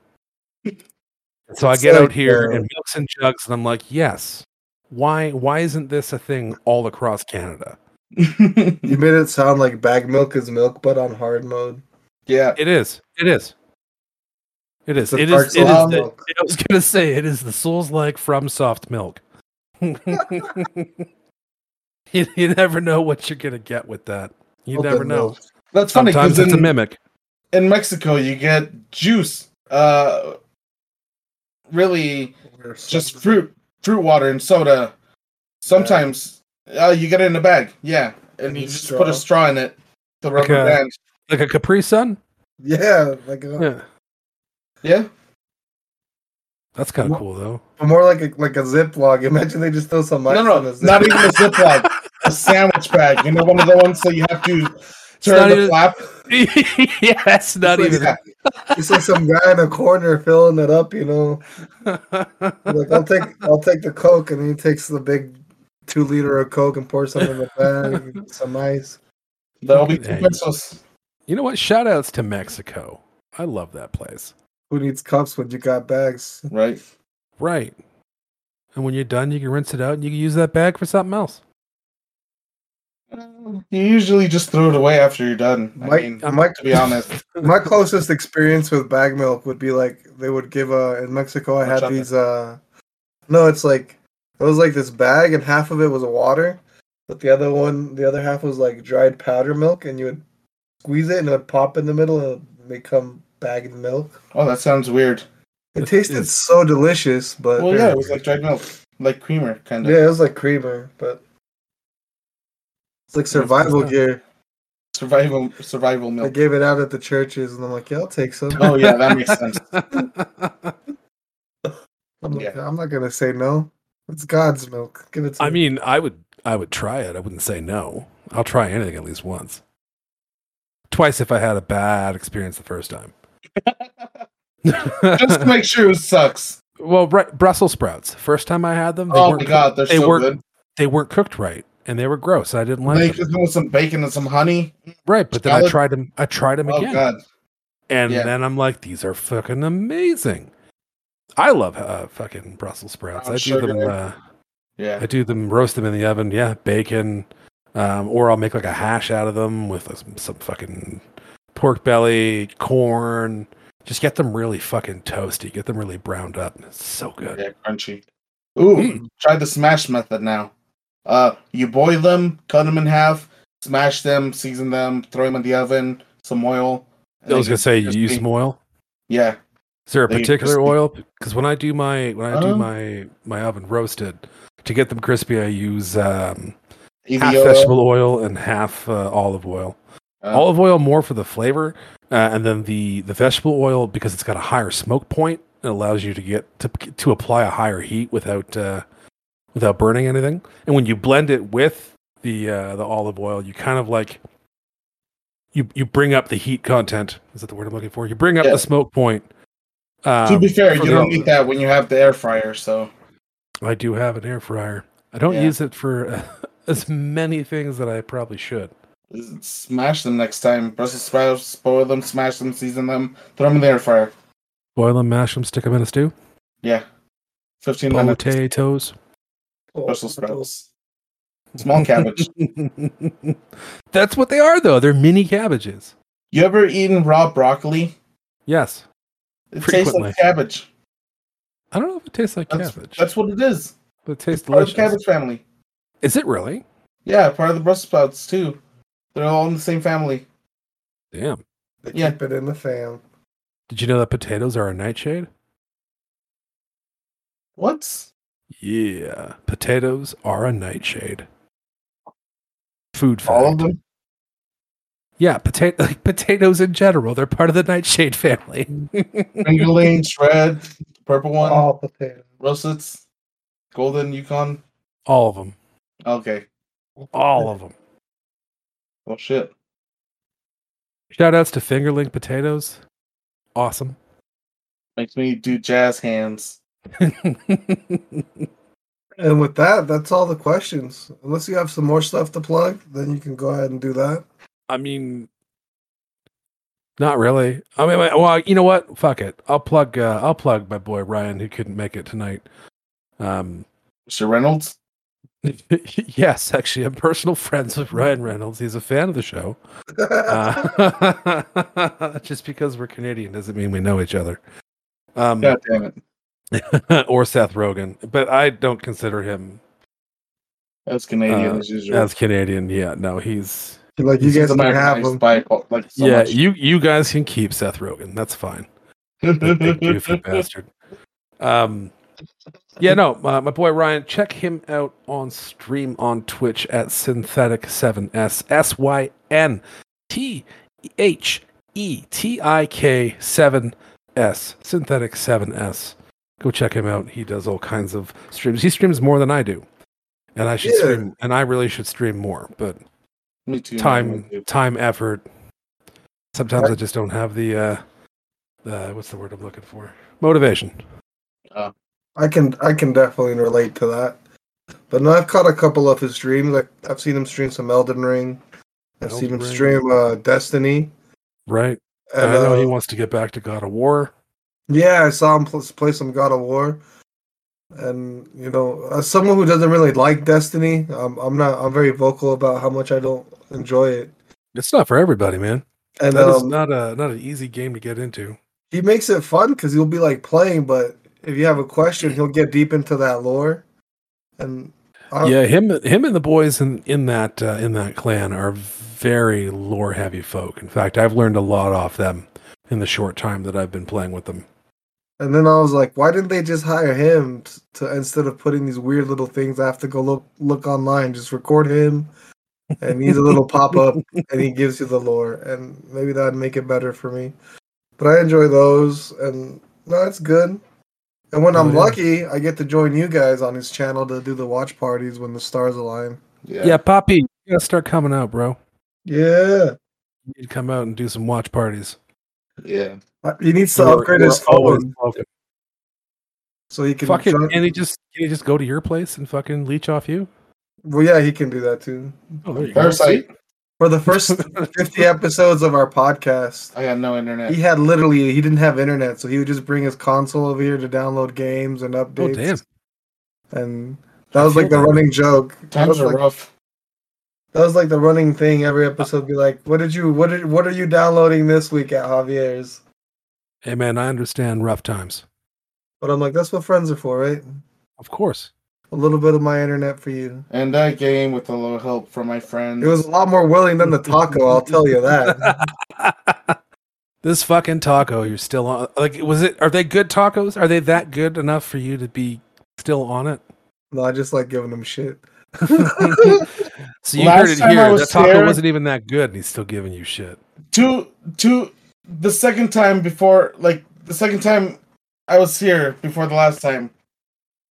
So I get out here and milks and jugs, and I'm like, yes. Why why isn't this a thing all across Canada? You made it sound like bag milk is milk, but on hard mode. yeah. It is. It is. It is. It's a It dark is. It is. The, milk. I was gonna say it is the Souls like from soft milk. you, you never know what you're gonna get with that. You Open never know. milk. That's funny Sometimes because it's a mimic. in Mexico you get juice, uh, really just fruit, fruit water and soda. Sometimes uh, you get it in a bag, yeah, and you just straw. put a straw in it, the Like rubber a- band. Like a Capri Sun? Yeah, like a, Yeah. Yeah, That's kind of cool though. more like a like a Ziploc. Imagine they just throw some ice no, on no, a not even a Ziploc, a sandwich bag. You know, one of the ones that you have to turn the even- flap. yeah, it's not It's even. like- It's like some guy in a corner filling it up, you know. Like I'll take I'll take the Coke, and he takes the big two liter of Coke and pour some in the bag, some ice. That'll be two pesos. you know what? Shout outs to Mexico. I love that place. Who needs cups when you got bags? Right. Right. And when you're done, you can rinse it out and you can use that bag for something else. You usually just throw it away after you're done. I Mike- mean, Mike- to be honest. My closest experience with bag milk would be like they would give a in Mexico I had Horchata. these uh no it's like it was like this bag and half of it was water but the other one the other half was like dried powder milk and you would squeeze it and it would pop in the middle and it would become bagged milk. Oh, that sounds weird. It tasted is- so delicious but Well, yeah, it was like dried milk, like creamer, kind of. yeah it was like creamer but it's like survival gear. Survival, survival milk. I gave it out at the churches and I'm like yeah I'll take some. Oh yeah, that makes sense. I'm, like, I'm not gonna say no. It's God's milk. Give it to I me. mean, I would I would try it. I wouldn't say no. I'll try anything at least once. Twice if I had a bad experience the first time. Just to make sure it sucks. well, Br- Brussels sprouts. First time I had them, they Oh weren't my god, they're they so weren't good. they weren't cooked right, and they were gross. I didn't like Make them. it with some bacon and some honey. Right, but then I tried them. I tried them Oh again, god. and Yeah. then I'm like, these are fucking amazing. I love uh, fucking Brussels sprouts. Brown I do them. Uh, Yeah. I do them, roast them in the oven. Yeah, bacon, um, or I'll make like a hash out of them with uh, some, some fucking pork belly, corn. Just get them really fucking toasty. Get them really browned up. It's so good. Yeah, crunchy. Ooh, Mm. try the smash method now. Uh, you boil them, cut them in half, smash them, season them, throw them in the oven, some oil. I was gonna say you use some oil. Yeah, Is there a They particular crispy. oil? Because when I do my when I do Um, my my oven roasted, to get them crispy, I use um, half oil. vegetable oil and half uh, olive oil. Uh, olive oil more for the flavor, uh, and then the the vegetable oil because it's got a higher smoke point. It allows you to get to to apply a higher heat without uh, without burning anything. And when you blend it with the uh, the olive oil, you kind of like you you bring up the heat content. Is that the word I'm looking for? You bring up Yeah. the smoke point. Um, to be fair, you don't need that when you have the air fryer. So I do have an air fryer. I don't Yeah. use it for uh, as many things that I probably should. Smash them next time. Brussels sprouts, boil them, smash them, season them, throw them in the air fryer. Boil them, mash them, stick them in a stew. Yeah. 15 minutes. Potatoes. Brussels sprouts. Small cabbage. That's what they are, though. They're mini cabbages. You ever eaten raw broccoli? Yes. It tastes like cabbage. I don't know if it tastes like That's, cabbage, that's what it is. but it tastes Part of the cabbage family. Is it really? Yeah, part of the Brussels sprouts too. They're all in the same family. Damn. They Yeah. keep it in the fam. Did you know that potatoes are a nightshade? What? Yeah. Potatoes are a nightshade. Food fact. All of them? Yeah, potato like potatoes in general. They're part of the nightshade family. Fingerling, shred, purple one, All potatoes. russets, golden Yukon. All of them. Okay. All of them. Well, shit. Shout outs to fingerling potatoes. Awesome. Makes me do jazz hands. And with that, that's all the questions. Unless you have some more stuff to plug, then you can go ahead and do that. I mean, not really. I mean, well, you know what? Fuck it. I'll plug. Uh, I'll plug my boy Ryan, who couldn't make it tonight. Um, Mr. Reynolds? yes, actually, I'm personal friends with Ryan Reynolds. He's a fan of the show. Uh, just because we're Canadian doesn't mean we know each other. Um, God damn it. or Seth Rogen, but I don't consider him That's Canadian Uh, as usual. as Canadian. Yeah, no, he's like you guys can have Americanized them. by like so yeah. much. You you guys can keep Seth Rogen. That's fine. That big goofy bastard. Um, yeah, no, uh, my boy Ryan, check him out on stream on Twitch at Synthetik7S S Y N T H E T I K 7S Synthetik 7S. Go check him out. He does all kinds of streams. He streams more than I do, and I should Yeah. stream. And I really should stream more, but Me too. man, time me too. time effort sometimes Right. i just don't have the uh the what's the word i'm looking for motivation I can I can definitely relate to that. But no, I've caught a couple of his streams. Like I've seen him stream some Elden Ring. I've seen him Ring. stream uh, Destiny. right And, i know he uh, wants to get back to god of war Yeah, I saw him pl- play some God of War, and you know, as someone who doesn't really like Destiny, I'm, I'm not. I'm very vocal about how much I don't enjoy it. it's not for everybody man And That is um, not a not an easy game to get into he makes it fun because he'll be like playing, but if you have a question, he'll get deep into that lore. And yeah him him and the boys in in that uh, in that clan are very lore heavy folk in fact i've learned a lot off them in the short time that i've been playing with them and then I was like, why didn't they just hire him t- to instead of putting these weird little things? I have to go look look online. Just record him, and he's a little pop up, and he gives you the lore, and maybe that'd make it better for me. But I enjoy those, and no, it's good. And when Oh, I'm yeah. lucky, I get to join you guys on his channel to do the watch parties when the stars align. Yeah. yeah poppy you gotta start coming out bro Yeah, you need to come out and do some watch parties Yeah. Uh, he needs to We're- upgrade we're his phone welcome. so he can. Fucking, join- can he just can he just go to your place and fucking leech off you? well, yeah, he can do that too. Oh, there you Parasite. For the first 50 episodes of our podcast, I got no internet. he had literally he didn't have internet, so he would just bring his console over here to download games and Oh updates. damn! And that was like the running joke. That Times was are like, rough. that was like the running thing every episode. Be like, what did you what did what are you downloading this week at Javier's? Hey man, I understand rough times. But I'm like, that's what friends are for, right? Of course. A little bit of my internet for you. And that game with a little help from my friends. It was a lot more willing than the taco, I'll tell you that. this fucking taco, you're still on. Like, was it? Are they good tacos? Are they that good enough for you to be still on it? No, I just like giving them shit. So you Last heard it here. was That taco here- wasn't even that good, and he's still giving you shit. two two the second time before like the second time I was here before the last time.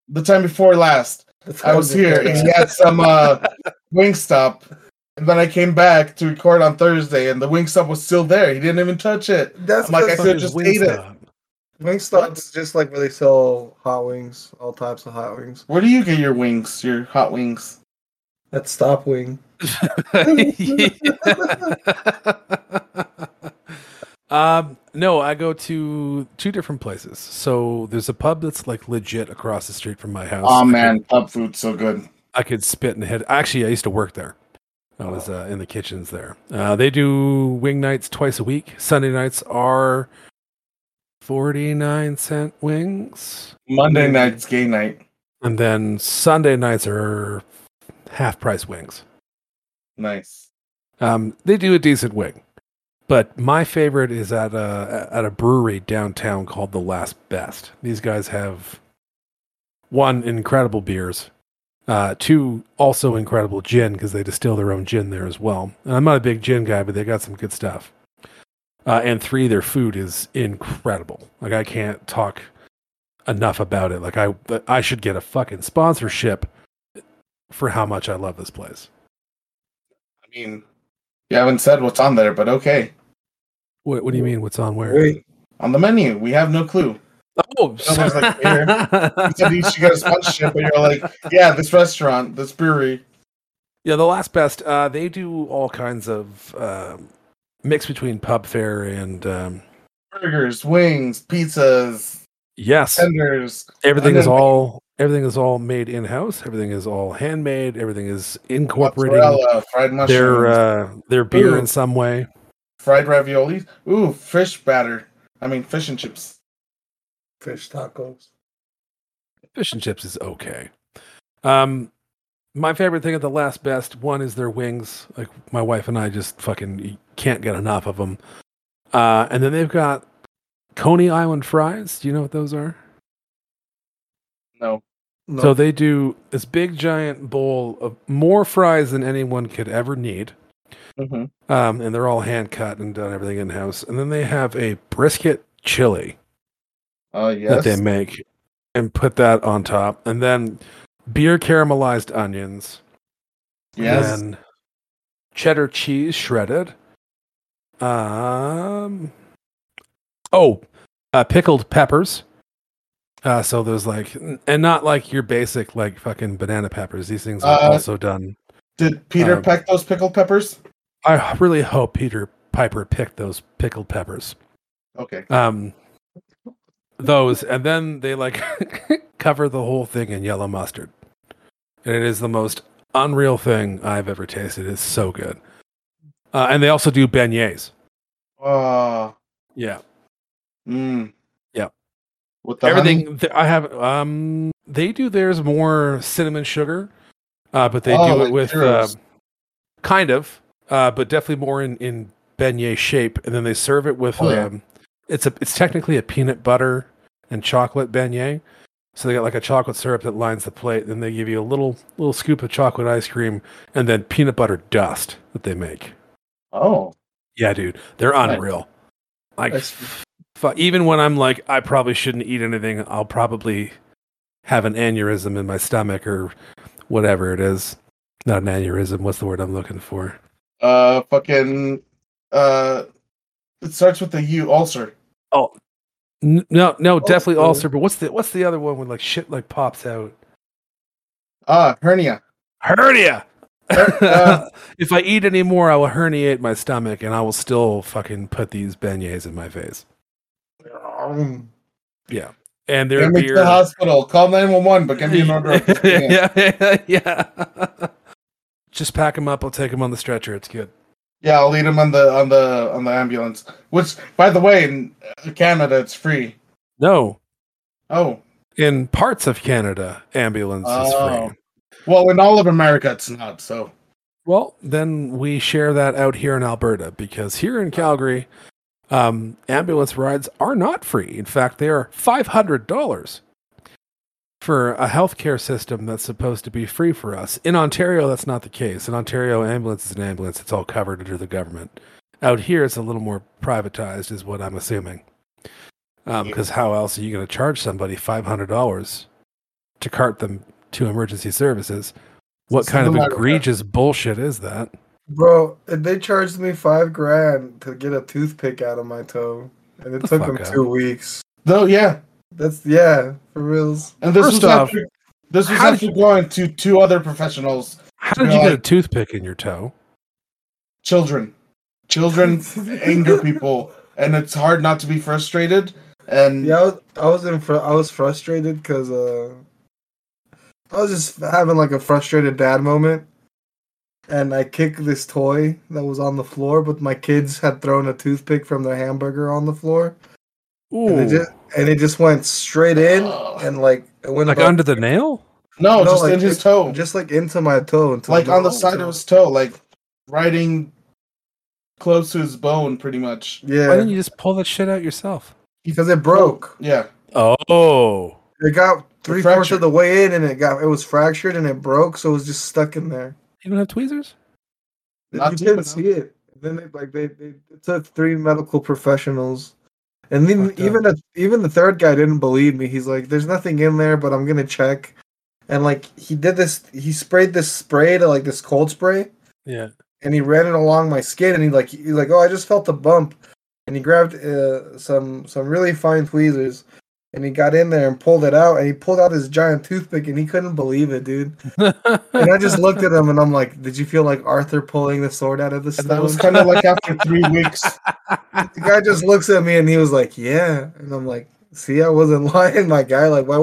The time before last. I was here and he had some uh Wingstop. And then I came back to record on Thursday and the Wingstop was still there. He didn't even touch it. That's I'm like, I because could've just ate it. Wingstop. Wingstop is just like where they sell hot wings, all types of hot wings. Where do you get your wings, your hot wings? That's Stop Wing. um, no, I go to two different places. So there's a pub that's like legit across the street from my house. Oh could- man, pub food's so good. I could spit and hit. Actually, I used to work there. I was uh, in the kitchens there. Uh, they do wing nights twice a week. Sunday nights are 49 cent wings. Monday night's gay night. And then Sunday nights are half price wings. Nice. Um, they do a decent wing, but my favorite is at a at a brewery downtown called The Last Best. These guys have one incredible beers, uh, two also incredible gin because they distill their own gin there as well. And I'm not a big gin guy, but they got some good stuff. Uh, and three, their food is incredible. Like I can't talk enough about it. Like I I should get a fucking sponsorship for how much I love this place. I mean, you haven't said what's on there, but okay. What, what do you mean? What's on where? Wait, On the menu, we have no clue. Oh, Someone's like, here. You said you should get a sponsorship, but you're like, yeah, this restaurant, this brewery. yeah, the last best. Uh, they do all kinds of um mix between pub fare and um, Burgers, wings, pizzas, yes, tenders. everything is all everything is all made in house. Everything is all handmade. Everything is incorporating fried their uh, their beer Ooh. in some way. Fried ravioli. Ooh, fish batter. I mean, fish and chips. fish tacos. Fish and chips is okay. Um, my favorite thing at the last best one is their wings. Like my wife and I just fucking can't get enough of them. Uh, and then they've got Coney Island fries. Do you know what those are? No. No, So they do this big giant bowl of more fries than anyone could ever need. Hmm Um, and they're all hand cut and done everything in house. And then they have a brisket chili Oh that they make and put that on top. And then beer caramelized onions. yes. And cheddar cheese shredded. Um. Oh, uh, pickled peppers. Uh, so there's like, and not like your basic like fucking banana peppers. These things are Uh, also done. Did Peter um, peck those pickled peppers? I really hope Peter Piper picked those pickled peppers. Okay. Um, those, and then they like cover the whole thing in yellow mustard, and it is the most unreal thing I've ever tasted. It's so good. Uh, and they also do beignets. Uh, Yeah, mm. Yeah. With honey? everything th- I have. Um, they do theirs more cinnamon sugar, uh, but they Oh, do it with uh, kind of, uh, but definitely more in in beignet shape. And then they serve it with. Oh, yeah. um, it's a it's technically a peanut butter and chocolate beignet. So they got like a chocolate syrup that lines the plate. Then they give you a little little scoop of chocolate ice cream and then peanut butter dust that they make. Oh. Yeah, dude, they're unreal. Like, fu- even when I'm like, I probably shouldn't eat anything, I'll probably have an aneurysm in my stomach or whatever it is. Not an aneurysm. What's the word I'm looking for? Uh, fucking. Uh, it starts with the U. Ulcer. Oh, n- no, no, definitely Ulcer. ulcer. But what's the what's the other one when like shit like pops out? Ah, hernia. Hernia. Uh, if I eat any more, I will herniate my stomach, and I will still fucking put these beignets in my face. Um, Yeah, and their to beer. the hospital. Call 911, but give me an order. yeah, yeah, yeah. Just pack them up. I'll take them on the stretcher. It's good. Yeah, I'll lead him on the on the on the ambulance. Which, by the way, in uh, Canada, it's free. No, Oh, in parts of Canada, ambulance is Oh. free. well, in all of America, it's not. So, Well, then we share that out here in Alberta because here in Calgary, um, ambulance rides are not free. In fact, they are five hundred dollars for a healthcare system that's supposed to be free for us. In Ontario, that's not the case. In Ontario, ambulance is an ambulance; it's all covered under the government. Out here, it's a little more privatized, is what I'm assuming. Because how else are you going to charge somebody five hundred dollars to cart them to emergency services? What kind of egregious bullshit is that? Bro, they charged me five grand to get a toothpick out of my toe, and it The took them up. two weeks. though, yeah. That's yeah, for reals. And this First was off, after, this was how after going to two other professionals How did be you get a toothpick in your toe? Children, children anger people, and it's hard not to be frustrated. And Yeah, I was, I was in. Fr- I was frustrated because uh, I was just having like a frustrated dad moment, and I kicked this toy that was on the floor, but my kids had thrown a toothpick from their hamburger on the floor, Ooh, and it just and it just went straight in, and like it went like about- under the nail? no, No, just like, in his it- toe, just like into my toe, into like on the oh, side of his toe, like riding close to his bone, pretty much. Yeah. Why Yeah, didn't you just pull that shit out yourself? because it broke. Oh, yeah, Oh, It got three fourths of the way in, and it got it was fractured and it broke, so it was just stuck in there. You don't have tweezers? Not you deep couldn't enough. see it. Then they like they, they it took three medical professionals, and then Fucked up. even the even the third guy didn't believe me. He's like, "There's nothing in there, but I'm gonna check." And like he did this, he sprayed this spray to like this cold spray, Yeah. and he ran it along my skin, and he like he's like, "Oh, I just felt a bump," and he grabbed uh, some some really fine tweezers. And he got in there and pulled it out, and he pulled out his giant toothpick, and he couldn't believe it, dude. And I just looked at him, and I'm like, "Did you feel like Arthur pulling the sword out of the and stone?" that was kind of like after three weeks. the guy just looks at me, and he was like, "Yeah," and I'm like, "See, I wasn't lying, my guy. Like, why?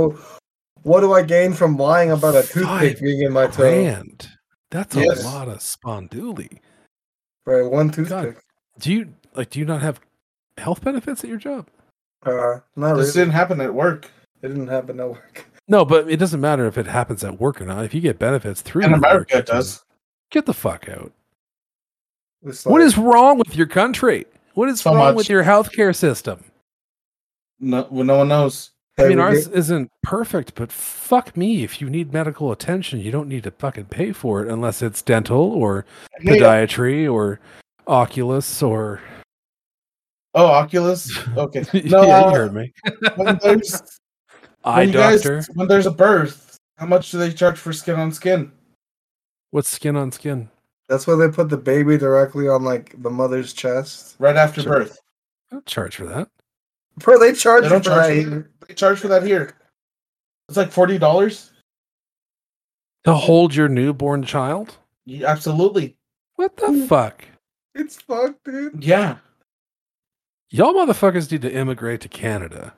What do I gain from lying about a toothpick being in my toe? Grand. That's a lot of sponduli. Right, one toothpick. Do you like? Do you not have health benefits at your job? Uh, not really. This didn't happen at work. It didn't happen at work. No, but it doesn't matter if it happens at work or not. If you get benefits through In your work, America, it does. Get the fuck out. It's what like- is wrong with your country? What is So wrong much. with your healthcare system? No, well, no one knows. I mean, ours get- isn't perfect, but fuck me. If you need medical attention, you don't need to fucking pay for it unless it's dental or podiatry or Oculus or. Oh, Oculus. Okay. yeah, No, you uh, heard me. when there's Eye when you guys- when there's a birth, how much do they charge for skin on skin? What's skin on skin? That's why they put the baby directly on like the mother's chest. Right after Sure. birth. I don't charge for that. Bro, they charge They don't for charge that for here. that. They charge for that here. It's like forty dollars. To hold your newborn child? Absolutely. What the Mm. fuck? It's fucked, dude. Yeah. Y'all motherfuckers need to immigrate to Canada.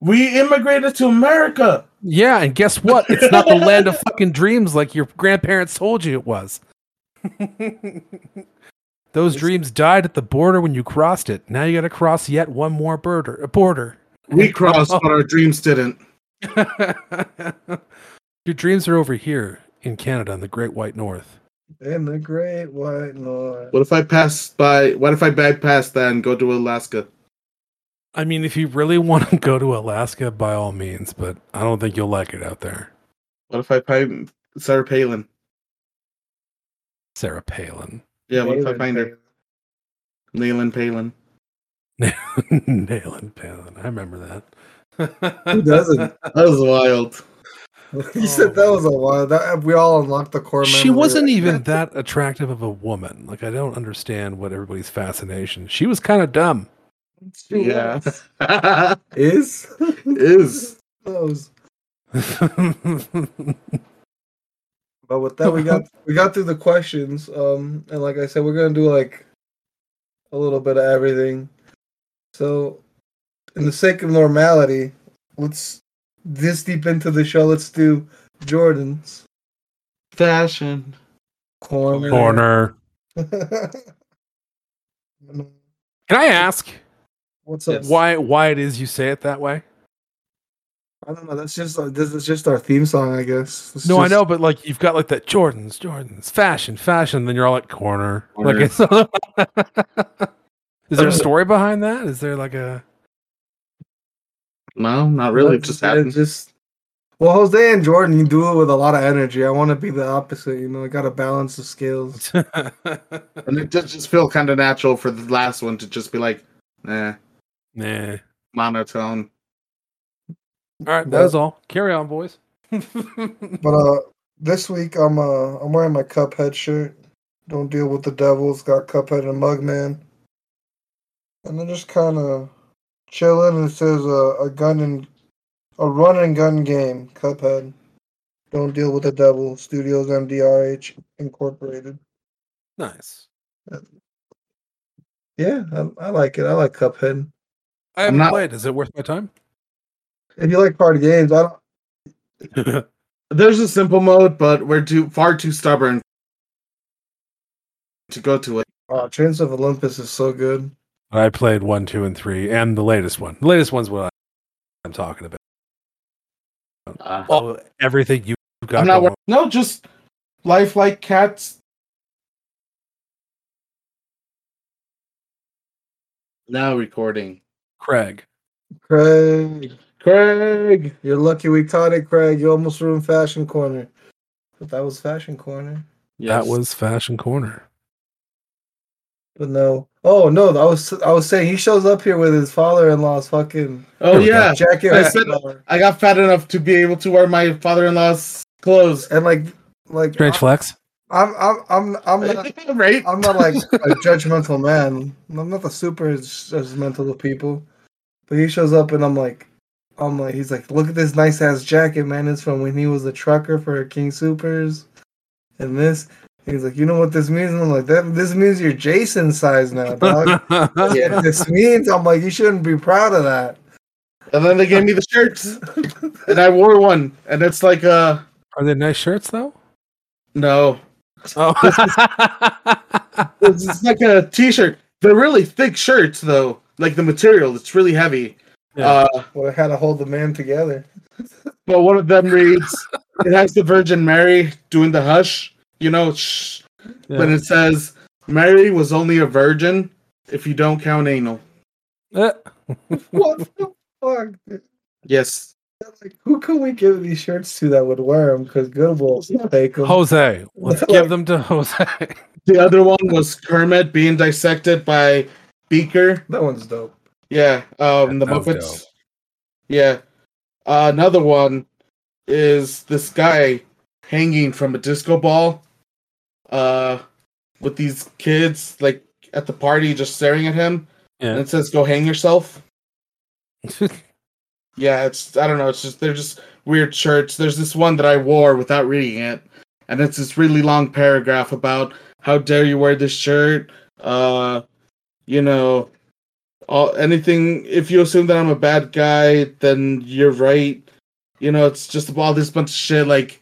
We immigrated to America. Yeah, and guess what? It's not the land of fucking dreams like your grandparents told you it was. Those dreams died at the border when you crossed it. Now you got to cross yet one more border. A border. We crossed, but our dreams didn't. your dreams are over here in Canada in the Great White North. In the great white north. What if I pass by? What if I bypass that and go to Alaska? I mean, if you really want to go to Alaska, by all means, but I don't think you'll like it out there. What if I find Sarah Palin? Sarah Palin. Yeah, what if I Palin, find her? Nayland Palin. Nailing Palin. I remember that. Who doesn't? That was wild. you said that was a while. That we all unlocked the core. She wasn't even that attractive of a woman. Like I don't understand what everybody's fascination. She was kind of dumb. She Yeah. Is Is. those. But with that, we got we got through the questions. Um, and like I said, we're gonna do like a little bit of everything. So, in the sake of normality, let's this deep into the show. Let's do Jordan's Fashion. corner. Corner. Can I ask What's up? Why why it is you say it that way? I don't know. That's just uh, this is just our theme song, I guess. It's No, I know, but like you've got like that Jordans, Jordans, fashion, fashion. Then you're all like corner. Corner. Like it's. is there a story behind that? Is there like a? No, not really. It It's just it happened. Just well, Jose and Jordan, you do it with a lot of energy. I want to be the opposite. You know, I got to balance the skills. And it does just feel kind of natural for the last one to just be like, eh, nah. monotone. All right, that was all. Carry on, boys. But uh, this week I'm uh I'm wearing my Cuphead shirt. Don't deal with the devils. It's got Cuphead and Mugman, and then just kind of chilling. And it says uh, a gun and a run and gun game. Cuphead. Don't deal with the devil. Studios MDRH Incorporated. Nice. Yeah, I, I like it. I like Cuphead. I haven't not- played. Is it worth my time? If you like party games, I don't. There's a simple mode, but we're too far too stubborn to go to it. Oh, Chains of Olympus is so good. I played one, two, and three, and the latest one. The latest one's what I, I'm talking about. Uh, Well, everything you've got. I'm not. going No, just life like cats. Now recording. Craig. Craig, Craig. you're lucky we caught it, Craig. You almost ruined Fashion Corner. But that was Fashion Corner. Yes. That was Fashion Corner. But no. Oh no, I was I was saying he shows up here with his father-in-law's fucking Oh There we go. yeah. jacket I said- I got fat enough to be able to wear my father-in-law's clothes. and like like Strange flex. I'm I'm I'm I'm not right? I'm not like a judgmental man. I'm not the super judgmental of people. But he shows up and I'm like, I'm like, he's like, look at this nice ass jacket, man. It's from when he was a trucker for King Supers, and this. He's like, you know what this means? And I'm like, that this means you're Jason size now, dog. yeah, this means I'm like, you shouldn't be proud of that. And then they gave me the shirts, and I wore one, and it's like uh Are they nice shirts though? no, Oh, it's, it's like a t-shirt. They're really thick shirts though, like the material. It's really heavy. Yeah. Uh, Well, I had to hold the man together. but one of them reads, "It has the Virgin Mary doing the hush." You know, shh. But Yeah. it says Mary was only a virgin if you don't count anal. Eh, What the fuck? Yes. Like, who can we give these shirts to that would wear them? Because Good will take them. Jose, let's Like- give them to Jose. The other one was Kermit being dissected by Beaker. That one's dope. Yeah, um, the That Muppets. dope. Yeah. Uh, another one is this guy hanging from a disco ball, uh, with these kids like at the party just staring at him, and it says "Go hang yourself." Yeah, it's I don't know. It's just they're just weird shirts. There's this one that I wore without reading it, and it's this really long paragraph about how dare you wear this shirt. Uh, you know, all anything. If you assume that I'm a bad guy, then you're right. You know, it's just all this bunch of shit. Like,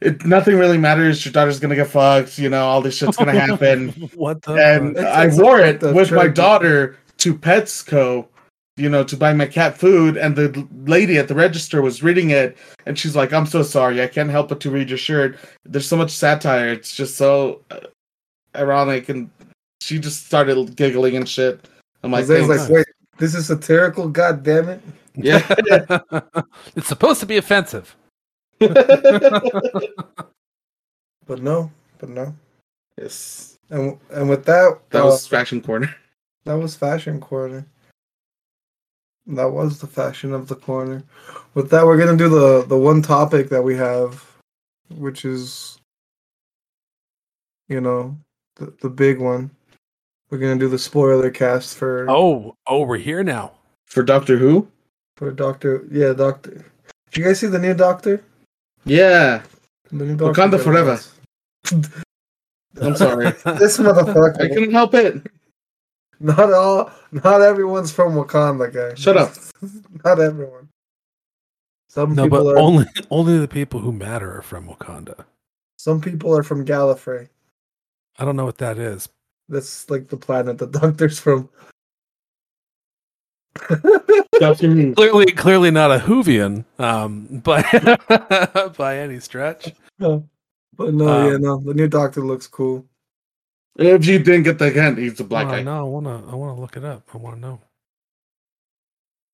it nothing really matters. Your daughter's gonna get fucked. You know, all this shit's gonna happen what the? and fuck? I wore it the with my daughter to Petco, you know, to buy my cat food. And the lady at the register was reading it, and she's like, "I'm so sorry, I can't help but to read your shirt. There's so much satire. It's just so uh, ironic." And she just started giggling and shit. I'm like, Jose's like, "Thanks." wait, this is satirical. God damn it! yeah. it's supposed to be offensive. But no, but no. yes, And and with that, that uh, was Fashion Corner. that was fashion corner. That was the fashion of the corner. With that, we're gonna do the the one topic that we have, which is, you know, the the big one. We're gonna do the spoiler cast for Oh, oh, we're here now. For Doctor Who? for Doctor. Yeah, Doctor. Did you guys see the new Doctor? Yeah. Wakanda forever. I'm sorry. This motherfucker. I couldn't help it. Not all, not everyone's from Wakanda, guys. Shut up. not everyone. Some No, people but are. only only the people who matter are from Wakanda. Some people are from Gallifrey. I don't know what that is. That's like the planet the Doctor's from. Doctor Who. Clearly, clearly not a Whovian, um, by by any stretch. but no, Um, yeah, no. The new Doctor looks cool. If you didn't get the hint, he's a black oh, guy. No, I wanna I wanna look it up. I wanna know.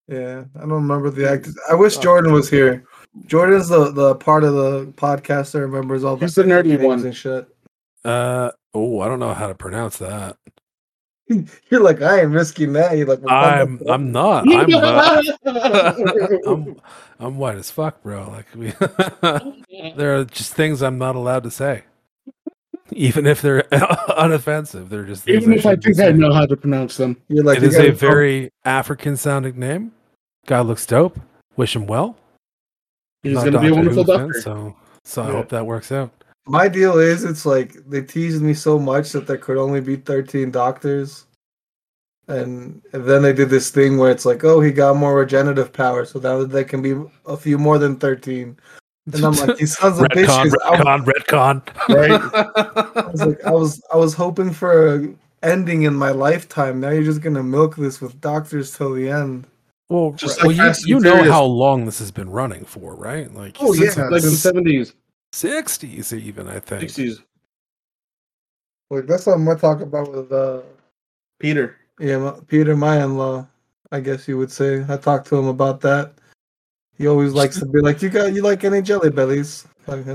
Yeah, I don't remember the actors. I wish Jordan was here. Jordan's the the part of the podcast that remembers all He's the nerdy names one. and shit. Uh oh, I don't know how to pronounce that. You're like, I ain't risking that. You're like, I'm I'm not. I'm uh, I'm I'm white as fuck, bro. Like we, there are just things I'm not allowed to say, even if they're unoffensive. They're just Even if I shouldn't be think I know how to pronounce them. You're like, It you is a guys- very African sounding name. Guy looks dope. Wish him well. He's Not going to be a wonderful Who fan, doctor. So So I hope that works out. My deal is, it's like they teased me so much that there could only be 13 doctors. And, and then they did this thing where it's like, oh, he got more regenerative power, so now there can be a few more than 13. And I'm like, these sons of retcon, bitches. I, retcon, retcon. Right? I was like, I was, I was hoping for a ending in my lifetime. Now you're just gonna milk this with doctors till the end. well, Just well, like you, you know how long this has been running for, right? Like Oh, Since, yeah, like the seventies, 60s even, I think. sixties. Like that's something i'm talk about with uh, Peter. yeah, my, Peter, my in-law. I guess you would say. I talked to him about that. He always likes to be like, "You got, you like any jelly babies?" Like,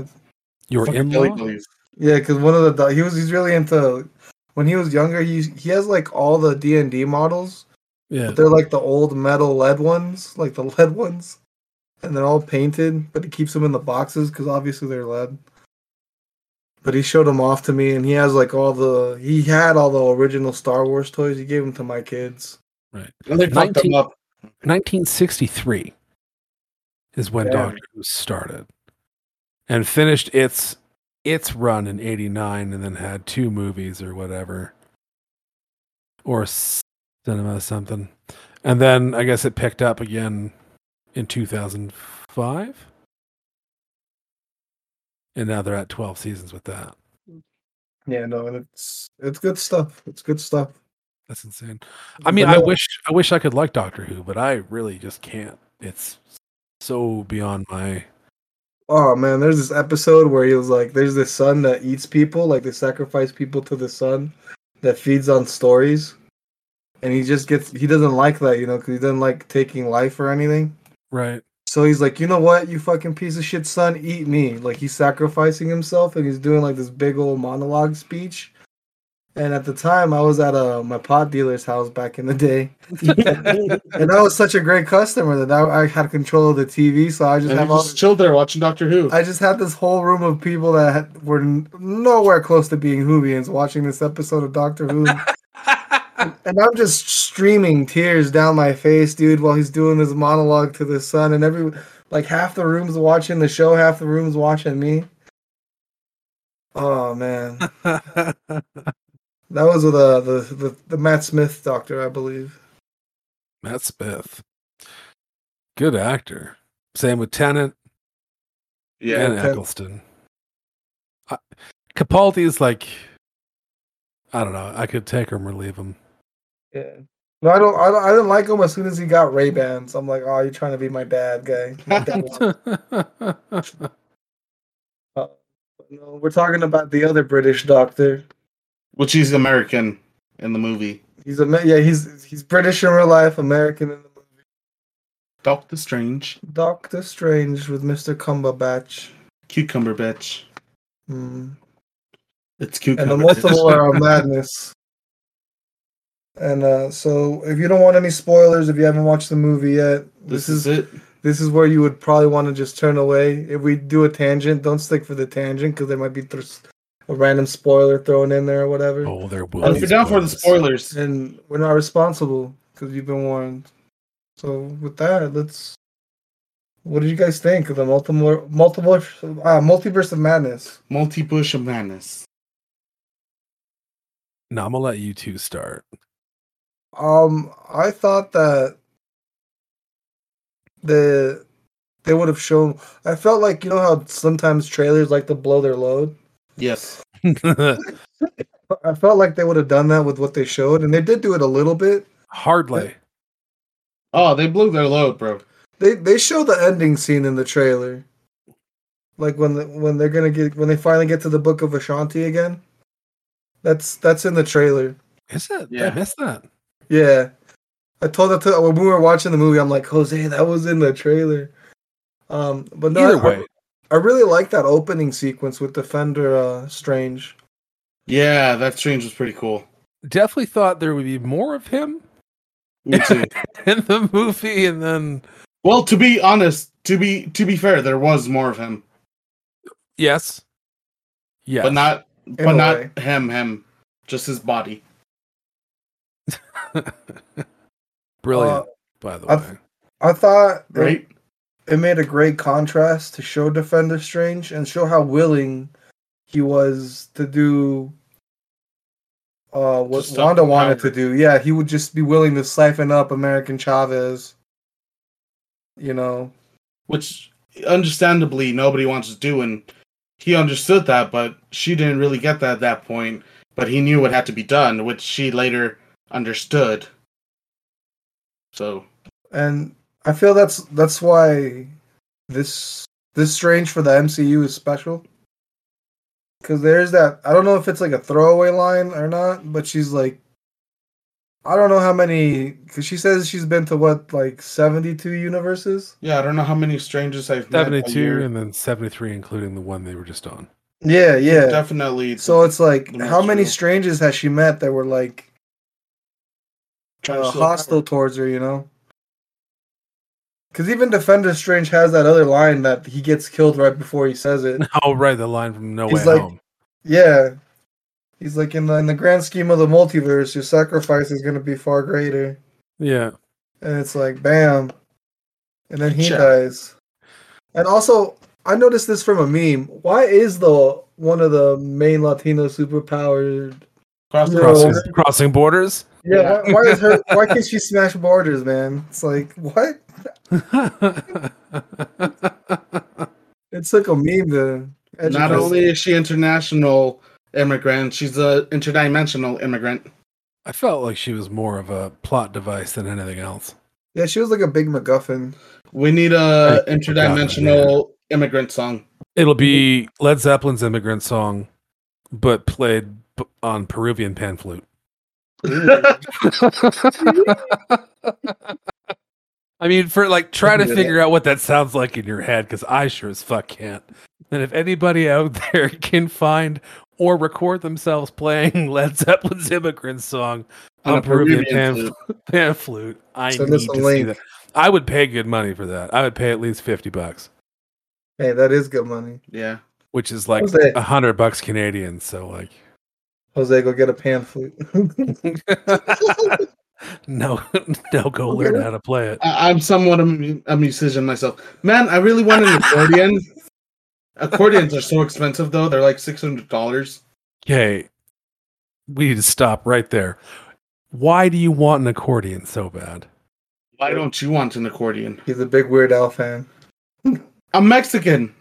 Your in-law? Babies. Yeah, because one of the he was he's really into when he was younger. He he has like all the D and D models, Yeah. but they're like the old metal lead ones, like the lead ones, and they're all painted. But he keeps them in the boxes because obviously they're lead. But he showed them off to me, and he has like all the he had all the original Star Wars toys. He gave them to my kids. And they fucked 19 them up. 1963 is when Damn. Doctor Who started and finished its its run in 89 and then had two movies or whatever or cinema something and then i guess it picked up again in 2005 and now they're at 12 seasons with that Yeah, no, and it's it's good stuff. It's good stuff. that's insane i mean i wish i wish i could like doctor who but i really just can't it's so beyond my Oh man, there's this episode where he was like, "There's this sun that eats people, like they sacrifice people to the sun that feeds on stories," and he just gets he doesn't like that, you know, because he doesn't like taking life or anything. Right So he's like, "You know what, you fucking piece of shit, son, eat me!" Like he's sacrificing himself, and he's doing like this big old monologue speech. And at the time, I was at uh, my pot dealer's house back in the day, and I was such a great customer that I, I had control of the TV, so I just And have you all just chilled there watching Doctor Who. I just had this whole room of people that had, were n- nowhere close to being Whovians watching this episode of Doctor Who. and I'm just streaming tears down my face, dude, while he's doing his monologue to the sun. And every, like, half the room's watching the show, half the room's watching me. Oh, man. That was with uh, the, the, the Matt Smith doctor, I believe. Matt Smith. Good actor. Same with Tennant yeah, and Ten- Eccleston. I, Capaldi is like, I don't know. I could take him or leave him. Yeah. No, I don't, I don't. I didn't like him as soon as he got Ray Bans. I'm like, oh, you're trying to be my dad, guy. My. Uh, no, we're talking about the other British doctor. which he's American in the movie. He's a yeah. He's he's British in real life, American in the movie. Doctor Strange, Doctor Strange with Mister Cumberbatch. cucumber bitch. Hmm. It's cucumber. And the multiple of madness. And uh, so, if you don't want any spoilers, if you haven't watched the movie yet, this is it. this is where you would probably want to just turn away. If we do a tangent, don't stick for the tangent because there might be th- a random spoiler thrown in there or whatever. oh, there will. And if you're down for the spoilers. spoilers, and we're not responsible because you've been warned. So with that, let's. What did you guys think of the multiple multiple uh, multiverse of madness? multi bush of madness. Now I'm gonna let you two start. Um, I thought that the they would have shown. I felt like you know how sometimes trailers like to blow their load. Yes. I felt like they would have done that with what they showed, and they did do it a little bit. Hardly. Oh, they blew their load, bro. They they show the ending scene in the trailer, like when the, when they're gonna get when they finally get to the Book of Vishanti again. That's that's in the trailer. Is it? Yeah. I missed that. Yeah, I told that to when we were watching the movie. I'm like, Jose, that was in the trailer. Um, but no, Either I, way, I really like that opening sequence with Defender uh, Strange. Yeah, that Strange was pretty cool. definitely thought there would be more of him Me too. in the movie, and then well, to be honest, to be to be fair, there was more of him, yes, Yeah, but not In but not way. him. Him, just his body. brilliant. Uh, by the I- way, I thought Right? it made a great contrast to show Defender Strange and show how willing he was to do uh what stop Wanda wanted to do. Yeah, he would just be willing to siphon up America Chavez. You know. which understandably nobody wants to do, and he understood that, but she didn't really get that at that point. But he knew what had to be done, which she later understood. So And I feel that's that's why this this Strange for the MCU is special. Cause there's that I don't know if it's like a throwaway line or not, but she's like I don't know how many because she says she's been to what like seventy two universes. yeah, I don't know how many strangers I've met. 72 and then 73, including the one they were just on. Yeah, yeah. definitely. So it's like how many strangers has she met that were like Trying to uh, steal power. hostile towards her, you know? Because even Defender Strange has that other line that he gets killed right before he says it. Oh, right, the line from No He's Way like- Home. Yeah. He's like in the in the grand scheme of the multiverse, your sacrifice is gonna be far greater. Yeah. And it's like bam. And then he Sure. dies. And also I noticed this from a meme. Why is the one of the main Latino superpowered Cross the No. road. Crossing, crossing borders. Yeah, Yeah. Why, why is her why can't she smash borders, man? It's like what? It's like a meme to Not only is she international immigrant, she's a interdimensional immigrant. I felt like she was more of a plot device than anything else. Yeah, she was like a big MacGuffin. We need a I- interdimensional immigrant song. It'll be Led Zeppelin's "Immigrant Song," but played on Peruvian pan flute. I mean, for like, try to figure out what that sounds like in your head, because I sure as fuck can't. And if anybody out there can find or record themselves playing Led Zeppelin's "Immigrant Song" on, On a a Peruvian, Peruvian pan, flute. pan flute, I Send need a to see that. I would pay good money for that. I would pay at least fifty bucks, Hey, that is good money. Yeah. which is like a hundred bucks Canadian. So like. Jose, go get a pan flute. no, no, go learn how to play it. I- I'm somewhat a, a musician myself. Man, I really want an accordion. Accordions are so expensive though; they're like six hundred dollars. Okay, we need to stop right there. Why do you want an accordion so bad? Why don't you want an accordion? He's a big Weird Al fan. I'm Mexican.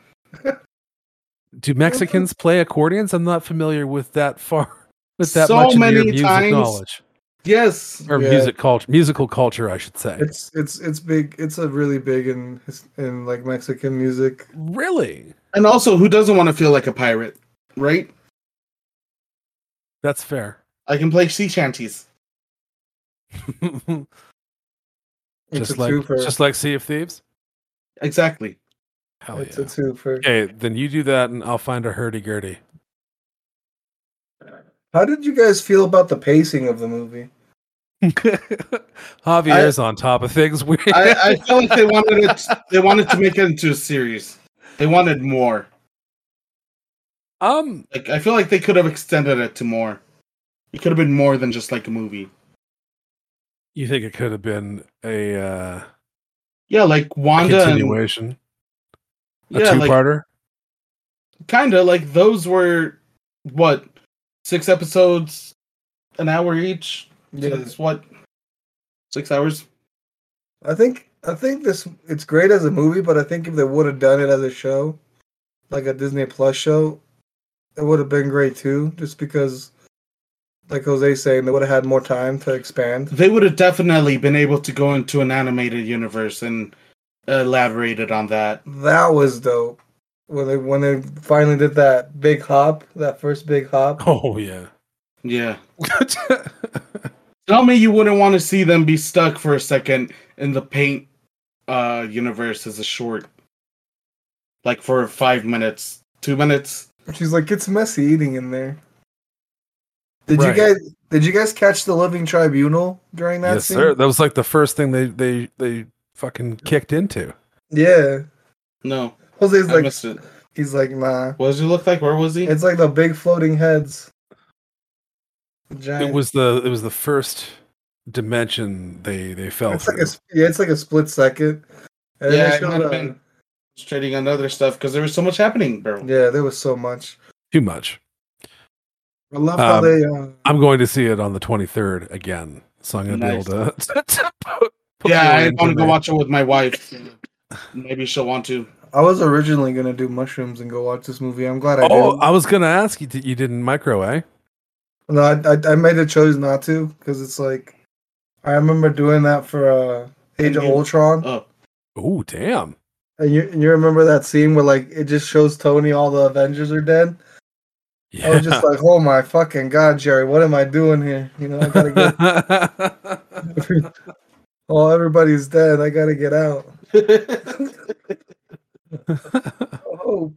Do Mexicans play accordions? I'm not familiar with that far with that So much many music times. knowledge Yes. or Yeah. music culture, musical culture, I should say. It's it's it's big. It's a really big in in like Mexican music. really, And also, who doesn't want to feel like a pirate, right? that's fair. I can play sea shanties. Just like twofer. just like Sea of Thieves. Exactly. Hell it's yeah. a twofer. Okay, then you do that, and I'll find a hurdy gurdy. How did you guys feel about the pacing of the movie? Javier's on top of things. We I, I felt like they wanted it. They wanted to make it into a series. They wanted more. um, Like I feel like they could have extended it to more. It could have been more than just like a movie. you think it could have been a, uh, Yeah, like a Wanda and continuation, a yeah, like two-parter? kind of like those were what six episodes, an hour each. So Yeah. it's what six hours. I think I think this it's great as a movie, but I think if they would have done it as a show, like a Disney Plus show, it would have been great too. Just because, like Jose saying, they would have had more time to expand. They would have definitely been able to go into an animated universe and elaborated on that. That was dope when they when they finally did that big hop, that first big hop. Oh yeah. Yeah. Tell me you wouldn't want to see them be stuck for a second in the paint uh universe as a short. Like for five minutes. Two minutes. She's like, it's messy eating in there. Did Right. you guys did you guys catch the Living Tribunal during that yes, scene? sir. That was like the first thing they they they fucking kicked into. Yeah. No. Jose's I like missed it. he's like, nah. What does he look like? Where was he? It's like the big floating heads. Giant. It was the it was the first dimension they they fell It's like through. a yeah, it's like a split second, And Yeah, they I might have uh, been trading on other stuff because there was so much happening, bro. yeah, there was so much. Too much. I love how Um, they. Uh, I'm going to see it on the 23rd again, so I'm going to Nice. be able to. to put- put yeah, I into want to go watch it with my wife. Maybe she'll want to. I was originally gonna do mushrooms and go watch this movie. I'm glad I Oh, didn't. I was going to ask you. Did you didn't micro, eh? No, I, I I made a choice not to because it's like I remember doing that for uh, Age of. Ultron, Oh, Oh, damn. and you and you remember that scene where like it just shows Tony all the Avengers are dead. Yeah. I was just like, oh my fucking god, Jerry, what am I doing here? You know, I gotta get. oh, everybody's dead. I gotta get out. Oh,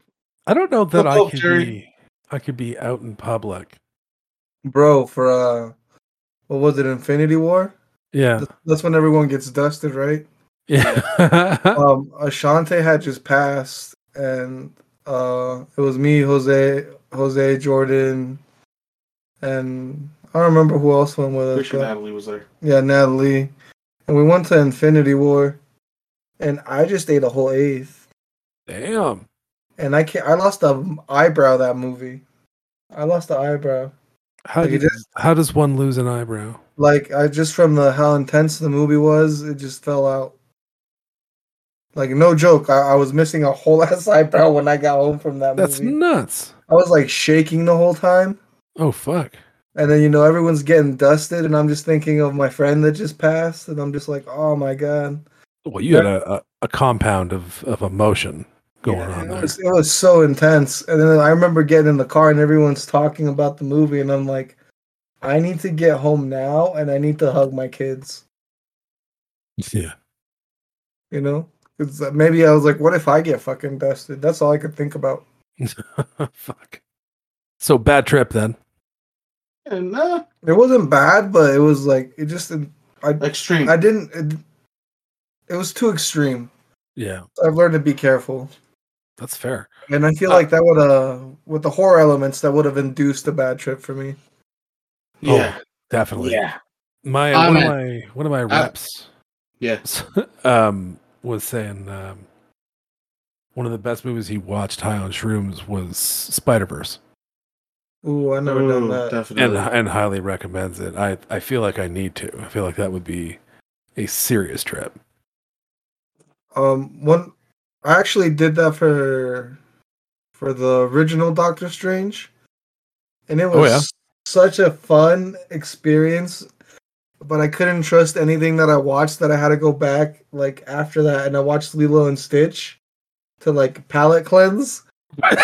I don't know that I could Jerry. be. I could be out in public. bro, for uh, what was it? Infinity War. Yeah. That's when everyone gets dusted, right? Yeah. um Ashante had just passed and uh it was me, Jose Jose Jordan and I don't remember who else went with us. Pretty sure Natalie was there. yeah, Natalie. And we went to Infinity War and I just ate a whole eighth. Damn. And I can't I lost the eyebrow that movie. I lost the eyebrow. How, Like, do- just- how does one lose an eyebrow? Like I just from the how intense the movie was, it just fell out. Like no joke, I, I was missing a whole ass eyebrow when I got home from that That's movie. nuts. I was like shaking the whole time. Oh fuck. And then you know everyone's getting dusted, and I'm just thinking of my friend that just passed, and I'm just like, oh my god, Well, you had a, a, a compound of, of emotion going Yeah, on it was, it was so intense. And then I remember getting in the car, and everyone's talking about the movie, and I'm like, I need to get home now, and I need to hug my kids. Yeah. You know, 'Cause, uh, maybe I was like, what if I get fucking dusted? That's all I could think about. fuck. So bad trip then. And uh, It wasn't bad, but it was like it just I extreme. I didn't. It, it was too extreme. Yeah, I've learned to be careful. That's fair. And I feel Uh, like that would uh with the horror elements that would have induced a bad trip for me. yeah. Definitely. Yeah. My I'm one of my one of my reps yes. um was saying um one of the best movies he watched high on shrooms was Spider Verse, Ooh, I never done Ooh, that. and Definitely. and highly recommends it. I I feel like I need to. I feel like that would be a serious trip. Um, one I actually did that for for the original Doctor Strange, and it oh, was Oh, yeah? such a fun experience. But I couldn't trust anything that I watched. That I had to go back like after that, and I watched Lilo and Stitch to like palate cleanse. And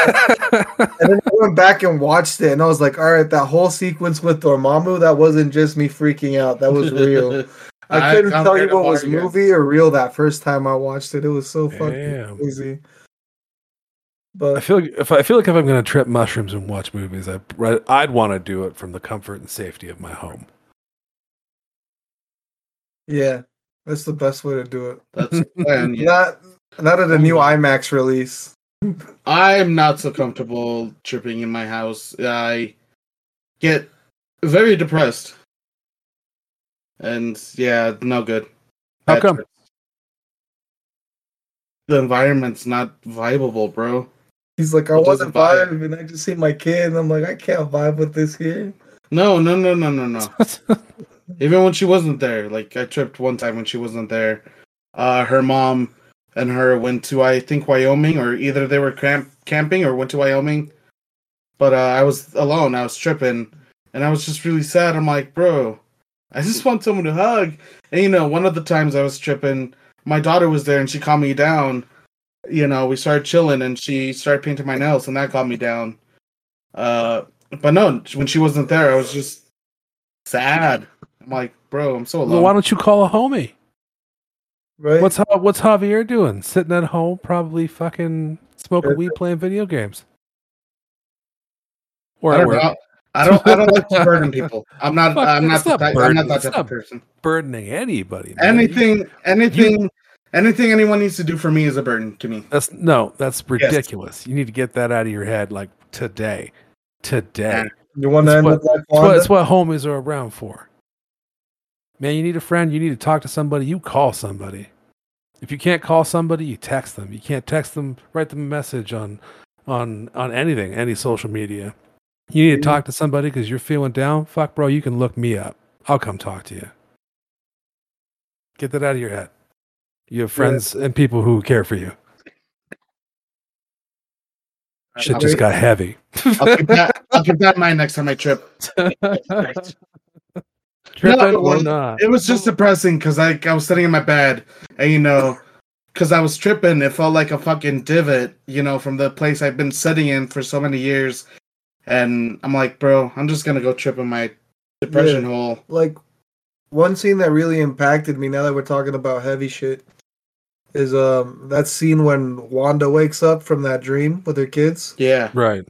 then I went back and watched it, and I was like, "All right, that whole sequence with Dormammu, that wasn't just me freaking out. That was real." I couldn't I'm tell you what was watch movie or real that first time I watched it. It was so fucking Damn. crazy. I But feel like if I feel like if I'm going to trip mushrooms and watch movies, I I'd want to do it from the comfort and safety of my home. yeah, that's the best way to do it. That's plan. Yeah. Not not at a new IMAX release. I'm not so comfortable tripping in my house. I get very depressed. And yeah, no good. How Bad come? trips. The environment's not viable, bro. He's like, I It want to doesn't vibe. vibe, and I just see my kid, and I'm like, I can't vibe with this here. No, no, no, no, no, no. Even when she wasn't there, like I tripped one time when she wasn't there. Uh, her mom and her went to I think Wyoming, or either they were camp- camping or went to Wyoming. But uh, I was alone. I was tripping, and I was just really sad. I'm like, bro, I just want someone to hug. And you know, one of the times I was tripping, my daughter was there, and she calmed me down. You know, we started chilling, and she started painting my nails, and that calmed me down. Uh, but no, when she wasn't there, I was just sad. I'm like, bro, I'm so well, alone. why don't you call a homie? Right? What's what's Javier doing? Sitting at home, probably fucking smoking weed, playing video games. Or I don't know. I don't. I don't like to burden people. I'm not. Fuck, I'm not. it's The not type, I'm not that type not- of person. burdening anybody. man. Anything. Anything. anything anyone needs to do for me is a burden to me. That's no, that's ridiculous. You need to get that out of your head like today. Today. you want to end what- with like That's what, Wanda? that's what homies are around for. Man, you need a friend, you need to talk to somebody, you call somebody. If you can't call somebody, you text them. You can't text them, write them a message on on on anything, any social media. You need to talk to somebody because you're feeling down. Fuck, bro, you can look me up. I'll come talk to you. Get that out of your head. You have friends and people who care for you. Shit I'll just got heavy. I'll keep that. I'll keep that in mind next time I trip. Tripping or well, not? It was just depressing because I I was sitting in my bed and you know, because I was tripping, it felt like a fucking divot, you know, from the place I've been sitting in for so many years, and I'm like, bro, I'm just gonna go trip in my depression hole. Like one scene that really impacted me now that we're talking about heavy shit is um that scene when Wanda wakes up from that dream with her kids. Yeah, Right.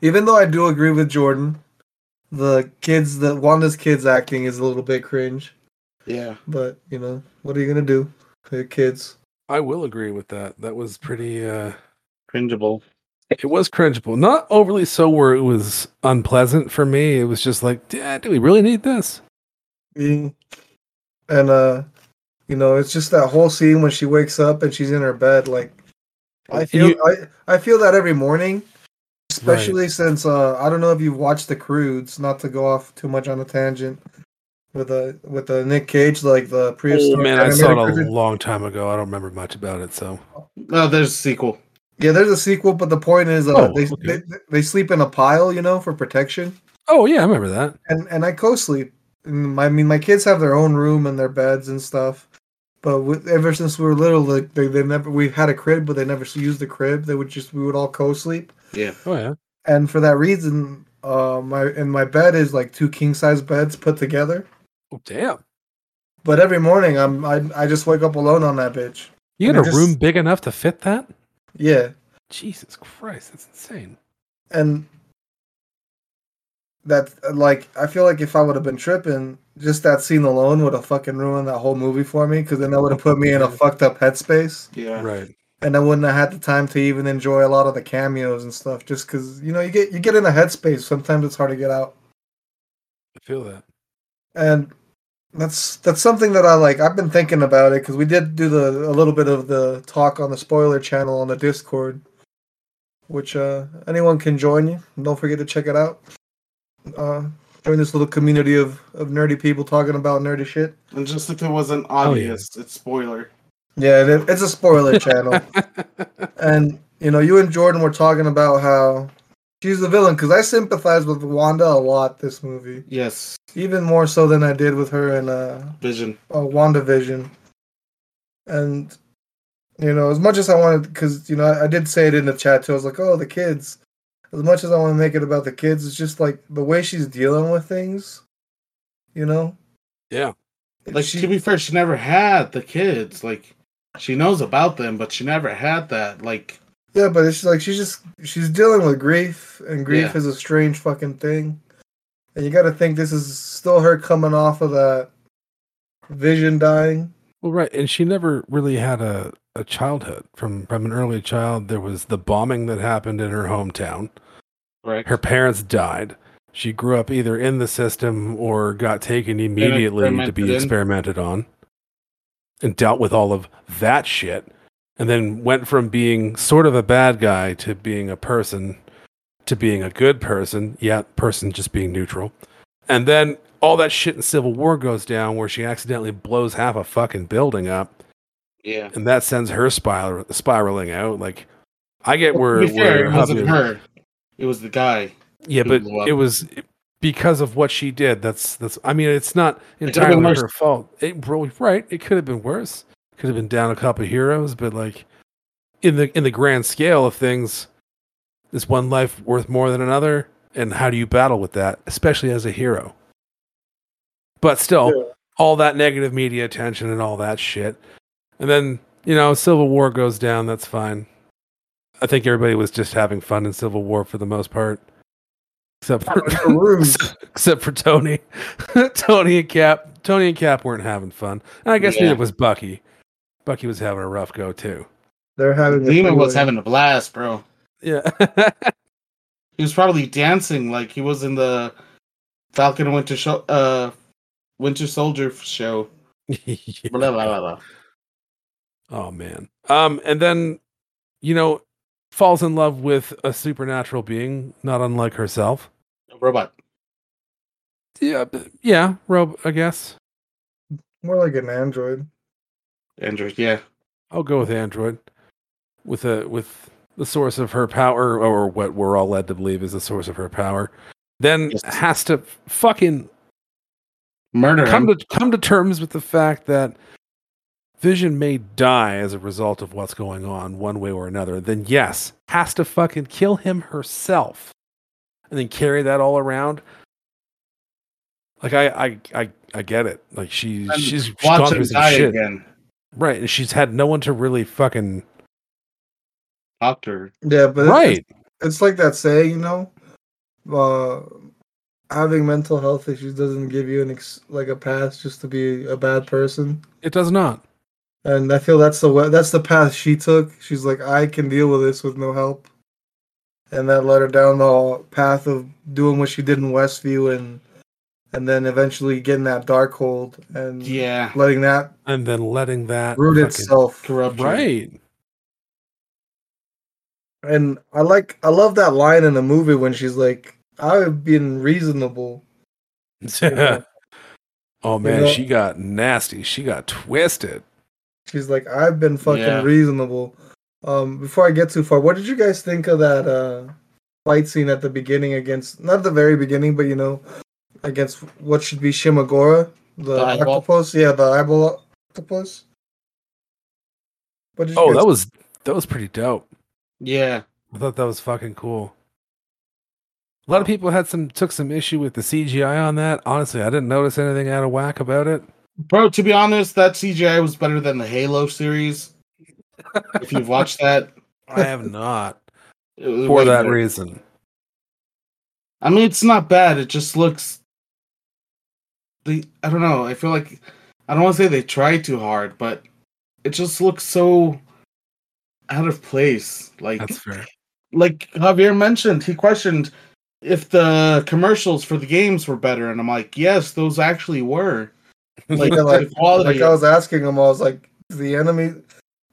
Even though I do agree with Jordan, the kids the Wanda's kids acting is a little bit cringe. yeah. But, you know, what are you gonna do? They're kids. I will agree with that. That was pretty uh Cringeable. It was cringeable. Not overly so where it was unpleasant for me. It was just like, "Yeah, do we really need this? Mm. And uh you know, it's just that whole scene when she wakes up and she's in her bed like I feel you- I, I feel that every morning. Especially since uh I don't know if you've watched the Croods, not to go off too much on a tangent with uh with the Nick Cage, like the Oh prehistoric man, I saw it a long time ago. I don't remember much about it, so Oh, there's a sequel. Yeah, there's a sequel, but the point is uh Oh, they, okay. they they sleep in a pile, you know, for protection. Oh yeah, I remember that. and and I co-sleep. And my- I mean, my kids have their own room and their beds and stuff. But with, ever since we were little, like they, they never we had a crib, but they never used the crib. They would just we would all co-sleep, Yeah. Oh yeah. and for that reason, uh, my and my bed is like two king size beds put together. Oh damn. But every morning, I'm I I just wake up alone on that bitch. You And got a just- room big enough to fit that? Yeah, Jesus Christ, that's insane. and that like I feel like if I would have been tripping, just that scene alone would have fucking ruined that whole movie for me. Because then that would have put me in a fucked up headspace. Yeah. Right. and I wouldn't have had the time to even enjoy a lot of the cameos and stuff. Just because you know you get you get in a headspace. Sometimes it's hard to get out, I feel that. and that's that's something that I like. I've been thinking about it because we did do the a little bit of the talk on the spoiler channel on the Discord, which uh anyone can join you. Don't forget to check it out. Uh, join this little community of of nerdy people talking about nerdy shit. And just if it wasn't Oh, yeah. obvious, it's spoiler. Yeah, it, it's a spoiler channel. and you know, you and Jordan were talking about how she's the villain because I sympathize with Wanda a lot this movie, Yes. even more so than I did with her in uh, Vision. uh WandaVision. And you know, as much as I wanted, because you know, I, I did say it in the chat too. I was like, "Oh, the kids." As much as I want to make it about the kids, it's just like the way she's dealing with things. You know, yeah. Like she, to be fair, she never had the kids. Like she knows about them, but she never had that. Like Yeah, but it's like she's just she's dealing with grief, and grief Yeah. is a strange fucking thing. And you got to think this is still her coming off of that vision dying. Well, right, and she never really had a, a childhood from from an early child. There was the bombing that happened in her hometown. Right, Her parents died. She grew up either in the system or got taken immediately to experimented be in. experimented on, and dealt with all of that shit, and then went from being sort of a bad guy to being a person, to being a good person. Yeah, person just being neutral, and then all that shit in Civil War goes down where she accidentally blows half a fucking building up yeah. and that sends her spiral spiraling out. Like, I get where, be fair, it wasn't her. It was the guy. Yeah, but it was because of what she did. That's that's. I mean, it's not entirely her fault. It, right? It could have been worse. Could have been down a couple heroes, but like in the in the grand scale of things, is one life worth more than another? And how do you battle with that, especially as a hero? But still, Yeah. all that negative media attention and all that shit. And then, you know, Civil War goes down, that's fine. I think everybody was just having fun in Civil War for the most part. Except for, except for Tony. Tony and Cap. Tony and Cap weren't having fun. And I guess Yeah. neither was Bucky. Bucky was having a rough go too. They're having. a Demon was having a blast, bro. Yeah. He was probably dancing like he was in the Falcon and Winter show, uh, Winter Soldier show. Blah, blah, blah, blah. Oh man. Um, and then, you know, falls in love with a supernatural being, not unlike herself. A robot. Yeah, yeah, Rob. I guess More like an android. Android, yeah. I'll go with Android, with a with the source of her power, or what we're all led to believe is the source of her power. Then Yes. has to fucking Murder come him. to come to terms with the fact that Vision may die as a result of what's going on one way or another, then yes, has to fucking kill him herself. And then carry that all around. Like I I I, I get it. Like she she's, she's watch gone him through some die shit. again. Right. And she's had no one to really fucking Talk to her. Yeah, but it's- Right. It's, like that saying, you know, uh, having mental health issues doesn't give you an ex- like a pass just to be a bad person. It does not. And I feel that's the way, that's the path she took. She's like, I can deal with this with no help, and that led her down the path of doing what she did in Westview, and and then eventually getting that dark hold and Yeah. letting that And then letting that root itself. Corrupt. Right. And I like, I love that line in the movie when she's like, "I've been reasonable." know? oh man, know- she got nasty. She got twisted. She's like, I've been fucking Yeah. reasonable. Um, before I get too far, what did you guys think of that uh fight scene at the beginning against not the very beginning, but you know, against what should be Shuma-Gorath, the, The octopus? Yeah, the eyeball octopus. What did you Oh, guys- that was that was pretty dope. Yeah. I thought that was fucking cool. A lot of people had some took some issue with the CGI on that. Honestly, I didn't notice anything out of whack about it. Bro, to be honest, that CGI was better than the Halo series. if you've watched that, I have not for that better. reason. I mean, it's not bad. It just looks. The I don't know. I feel like I don't want to say they tried too hard, but it just looks so out of place. Like That's fair. like Javier mentioned, he questioned if the commercials for the games were better, and I'm like, yes, those actually were. Like, Yeah, like, like I was asking him, I was like, the enemy,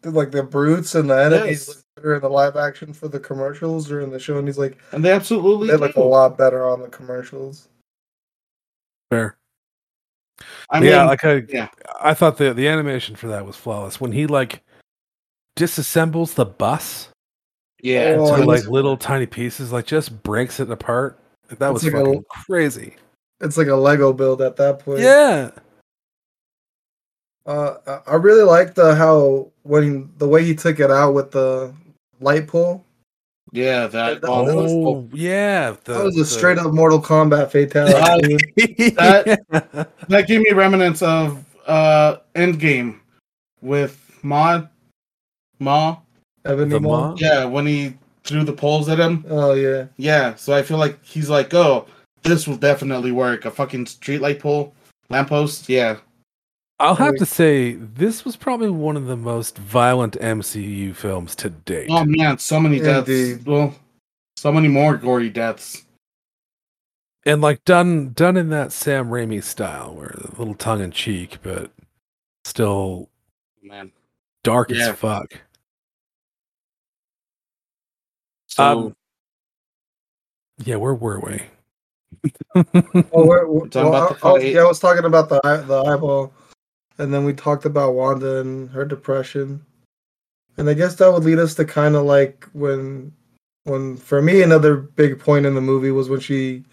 like the brutes and the enemies Yes. in the live action for the commercials or in the show, and he's like, and they absolutely they look a lot better on the commercials. fair. I mean, yeah, like I, yeah. I thought the the animation for that was flawless. When he like disassembles the bus yeah, Oh, like little tiny pieces, like just breaks it apart. That was like a- fucking crazy. It's like a Lego build at that point. Yeah. Uh, I- really like the how when the way he took it out with the light pole. Yeah. That, That- oh, that was- Oh yeah, that was a straight up Mortal Kombat fatality. Dude. That- that gave me remnants of uh Endgame with Mod Ma. Ebony the Maw. Yeah, when he threw the poles at him. Oh yeah. Yeah, so I feel like he's like, oh, this will definitely work. A fucking streetlight pole, lamppost. Yeah, I'll have to say this was probably one of the most violent MCU films to date. Oh man, so many deaths. Indeed. Well, so many more gory deaths. and like done done in that Sam Raimi style, where a little tongue in cheek, but still Man. dark Yeah. as fuck. So Um, Yeah, where were we? Oh, we're, we're, talking well, about the I, I was, yeah, I was talking about the the eyeball, and then we talked about Wanda and her depression, and I guess that would lead us to kind of like when, when for me another big point in the movie was when she,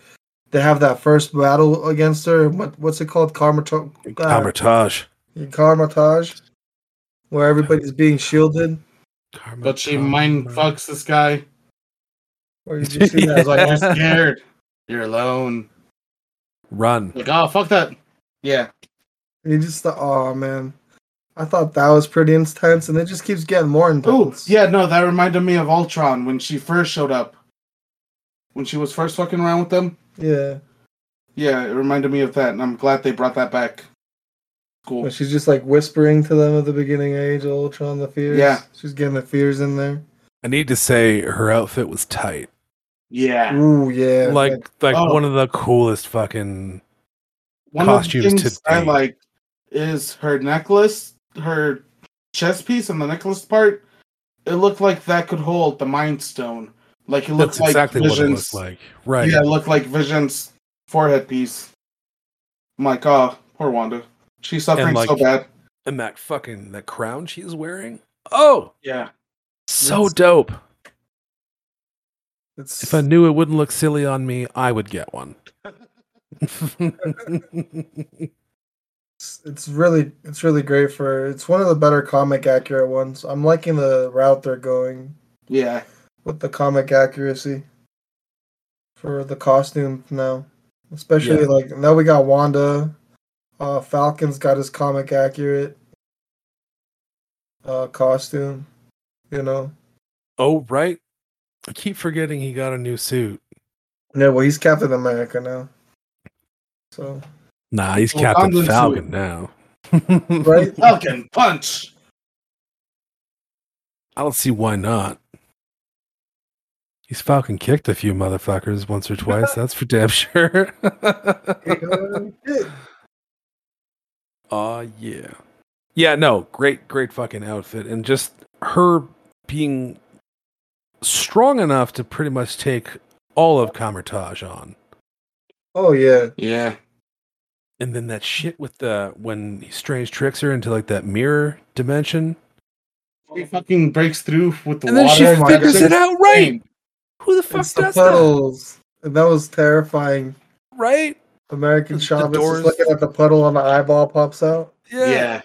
they have that first battle against her. What what's it called? Karma. Uh, Kamar-Taj. Where everybody's being shielded. but she mind fucks this guy. Or did you see I was that? like, you're scared. You're alone. Run. Like, oh fuck that. Yeah. You just thought, oh man, I thought that was pretty intense, and it just keeps getting more intense. Oh intense. yeah, no, that reminded me of Ultron when she first showed up. When she was first fucking around with them. yeah. Yeah, it reminded me of that, and I'm glad they brought that back. Cool. When she's just like whispering to them at the beginning Age of Ultron, the fears. Yeah. She's getting the fears in there. I need to say her outfit was tight. Yeah. Ooh, yeah. like like oh. one of the coolest fucking One costumes of the to things I date. like is her necklace, her chest piece and the necklace part, it looked like that could hold the Mind Stone. Like it looked That's like exactly what it Vision's. looked like. Right. Yeah, it looked like Vision's forehead piece. I'm like, oh, poor Wanda. She's suffering like- so bad. And that fucking that crown she's wearing. Oh, Yeah. so It's- dope. It's If I knew it wouldn't look silly on me, I would get one. it's, it's really it's really great for it's one of the better comic accurate ones. I'm liking the route they're going Yeah. with the comic accuracy for the costume now. Especially Yeah. like now we got Wanda. Uh Falcon's got his comic accurate uh costume, you know. oh, right. I keep forgetting he got a new suit. Yeah, well he's Captain America now. So Nah, he's Well, Captain Conlon Falcon suit. now. right? Falcon punch. I don't see why not. He's Falcon kicked a few motherfuckers once or twice. That's for damn sure. Aw, yeah. Yeah, no, great, great fucking outfit. And just her being strong enough to pretty much take all of Kamar-Taj on. oh yeah. Yeah. And then that shit with the when Strange tricks her into like that mirror dimension. He fucking breaks through with the And then water. she my figures it out right. Who the fuck It's the does that? puddles. And that was terrifying. Right? American The- the Chavez doors- is looking at the puddle and the eyeball pops out. Yeah.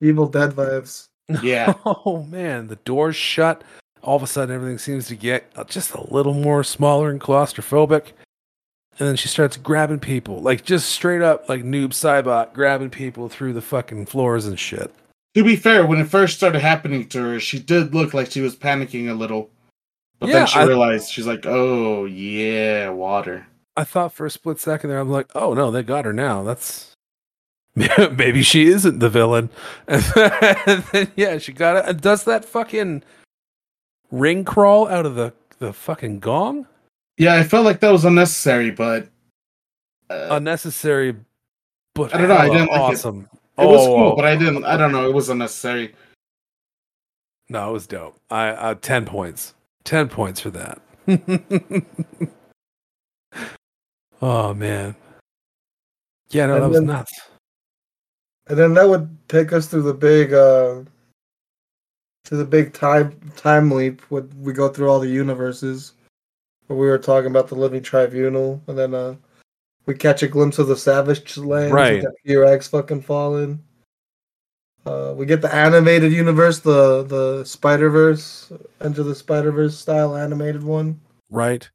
Evil Dead vibes. Yeah. Oh man, the door's shut. All of a sudden, everything seems to get just a little more smaller and claustrophobic. And then she starts grabbing people, like just straight up, like noob Saibot, grabbing people through the fucking floors and shit. To be fair, when it first started happening to her, she did look like she was panicking a little. But Yeah, then she I- realized she's like, "Oh yeah, water." I thought for a split second there, I'm like, oh no, they got her now. That's maybe she isn't the villain. And then, yeah, she got it. Does that fucking ring crawl out of the the fucking gong? Yeah, I felt like that was unnecessary, but uh, Unnecessary, but I don't know, I didn't like it. awesome. it was Oh, cool. But I didn't. I don't know. It was unnecessary. No, it was dope. I uh, ten points. Ten points for that. oh man. Yeah, no, And that was then- nuts. And then that would take us through the big uh to the big time time leap when we go through all the universes. Where we were talking about the living tribunal and then uh we catch a glimpse of the savage land Right. with the T-Rex fucking falling. Uh, we get the animated universe, the the Spider Verse, Enter the Spider Verse style animated one. Right.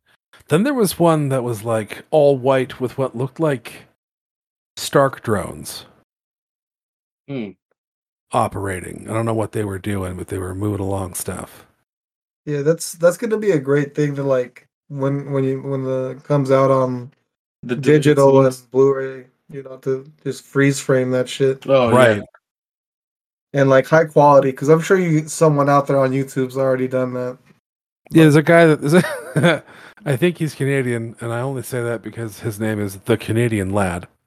Then there was one that was like all white with what looked like Stark drones Hmm. operating. I don't know what they were doing, but they were moving along stuff. Yeah, that's that's gonna be a great thing to like when when you when the comes out on The digital and. Blu-ray, you know, to just freeze frame that shit Oh right. yeah. and like high quality. Because I'm sure you someone out there on YouTube's already done that. Yeah, there's a guy that there's a, I think he's Canadian, and I only say that because his name is the Canadian Lad.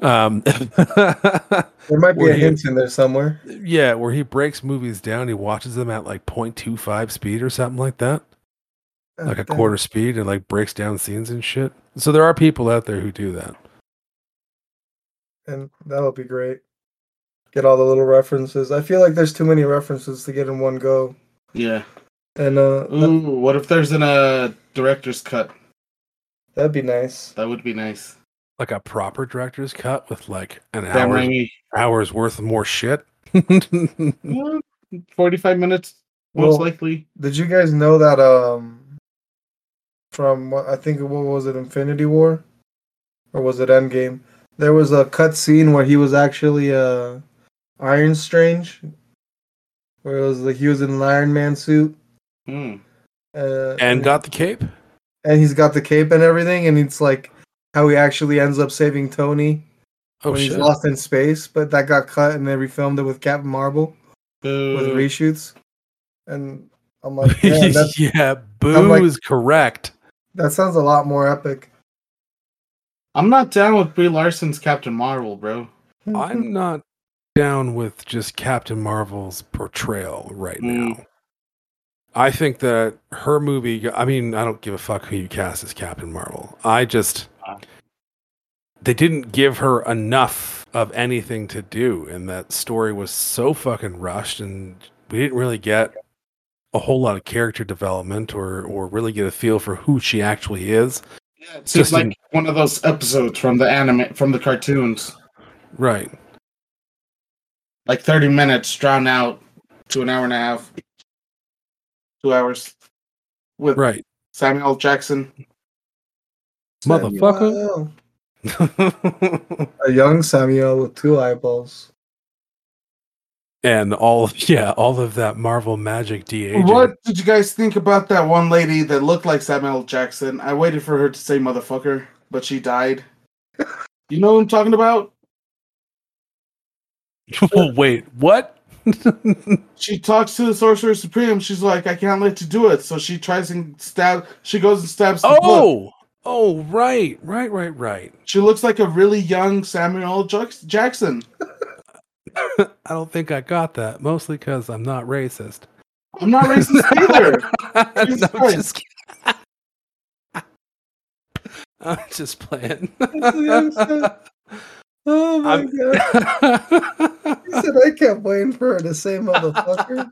Um, There might be Where a he- hint in there somewhere. yeah, where he breaks movies down, he watches them at like 0.25 speed or something like that, like a Damn. quarter speed, and like breaks down scenes and shit. So there are people out there who do that. and that would be great. Get all the little references. I feel like there's too many references to get in one go. Yeah. And uh, that, Ooh, what if there's an uh director's cut? that'd be nice. That would be nice. Like a proper director's cut with like an Sam hour, Raimi. hour's worth of more shit. Forty-five minutes, most Well, likely. Did you guys know that um from what I think what was it Infinity War or was it Endgame? There was a cut scene where he was actually uh Iron Strange where it was like he was in an Iron Man suit Hmm. uh, and got the cape. and he's got the cape and everything and it's like how he actually ends up saving Tony Oh when he's lost in space, but that got cut and they refilmed it with Captain Marvel with reshoots. And I'm like, man, that, yeah, boo I'm like- is correct. That sounds a lot more epic. I'm not down with Brie Larson's Captain Marvel, bro. I'm not down with just Captain Marvel's portrayal right Mm. now. I think that her movie. I mean, I don't give a fuck who you cast as Captain Marvel. I just Uh. they didn't give her enough of anything to do, and that story was so fucking rushed, and we didn't really get a whole lot of character development or or really get a feel for who she actually is. Yeah, it's Just just like in- one of those episodes from the anime from the cartoons. Right. Like thirty minutes drawn out to an hour and a half. Two hours. With Right. Samuel Jackson. Motherfucker. Samuel. A young Samuel with two eyeballs. And all yeah, all of that Marvel magic. What did you guys think about that one lady that looked like Samuel Jackson? I waited for her to say motherfucker, but she died. You know what I'm talking about? Wait, what? She talks to the Sorcerer Supreme. She's like, I can't let you do it. So she tries and stab. She goes and stabs. oh, oh, right, right, right, right. She looks like a really young Samuel Jackson. I don't think I got that. Mostly because I'm not racist. I'm not racist either. No, I'm just, I'm just playing. Oh my I'm- god. He said I kept waiting for her to say motherfucker.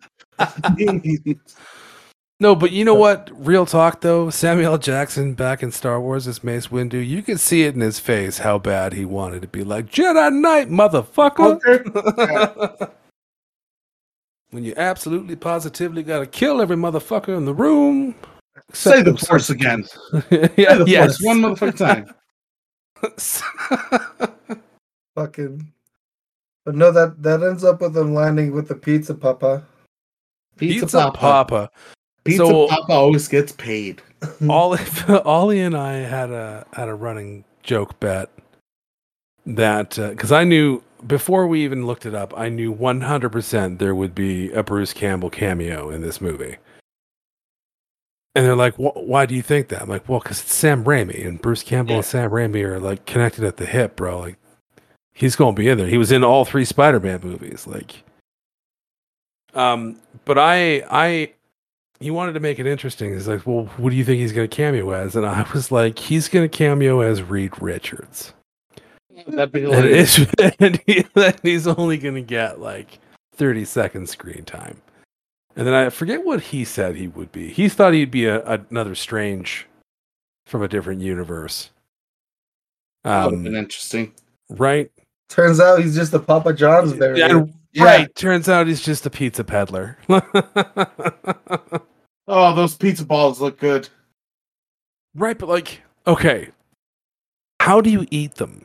No, but you know what? Real talk though, Samuel Jackson back in Star Wars as Mace Windu, you could see it in his face how bad he wanted to be like Jedi Knight, motherfucker. Okay. when you absolutely positively got to kill every motherfucker in the room. Say the except- force again. yeah, Say the yes. force one motherfucking time. Fucking. But no, that that ends up with them landing with the pizza papa. Pizza, papa Papa. Pizza So- Papa always gets paid. Ollie, Ollie and I had a had a running joke bet that because I knew before we even looked it up, I knew 100% there would be a Bruce Campbell cameo in this movie. And they're like, "Why do you think that?" I'm like, "Well, because it's Sam Raimi, and Bruce Campbell and Sam Raimi are like connected at the hip, bro. Like, he's gonna be in there. He was in all three Spider-Man movies. Like, um, but I, I, he wanted to make it interesting. He's like, "Well, what do you think he's gonna cameo as?" And I was like, "He's gonna cameo as Reed Richards." That'd be And, hilarious. and he, and he's only gonna get like 30 seconds screen time. And then I forget what he said he would be. He thought he'd be a, another strange from a different universe. That would have been Um, interesting. right? Turns out he's just a Papa John's there. Yeah, Yeah. Right. Turns out he's just a pizza peddler. Oh, those pizza balls look good. right, but like, okay. How do you eat them?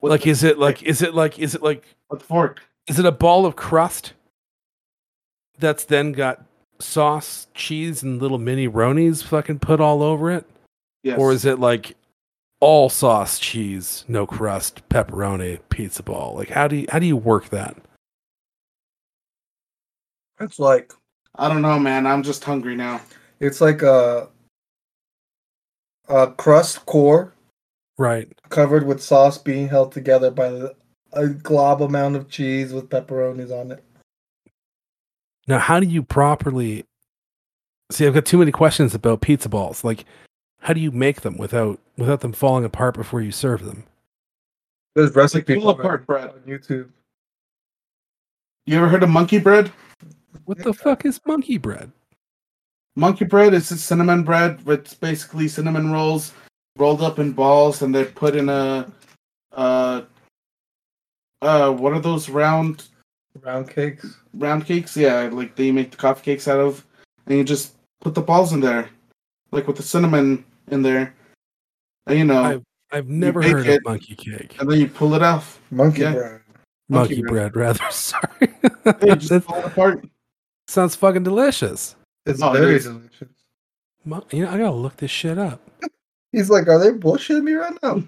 With like the- is it like is it like is it like with the fork. is it a ball of crust that's then got sauce, cheese, and little mini ronies fucking put all over it? Yes. Or is it like all sauce, cheese, no crust, pepperoni, pizza ball? Like how do you how do you work that? It's like I don't know, man. I'm just hungry now. it's like a a crust core Right. covered with sauce being held together by a glob amount of cheese with pepperonis on it. Now how do you properly See, I've got too many questions about pizza balls. Like how do you make them without without them falling apart before you serve them? There's recipes pull apart bread. on YouTube. You ever heard of monkey bread? What the fuck is monkey bread? Monkey bread is a cinnamon bread. It's basically cinnamon rolls rolled up in balls, and they're put in a uh uh what are those round Round cakes. round cakes? Yeah, like they make the coffee cakes out of, and you just put the balls in there, like with the cinnamon in there, and you know, I- I've never bake heard it, of monkey cake. and then you pull it off. Monkey Yeah. bread. Monkey, monkey bread, rather. Sorry. Hey, just that pull it apart. Sounds fucking delicious. It's No, it very is. delicious. Mo- You know, I gotta look this shit up. He's like, are they bullshitting me right now?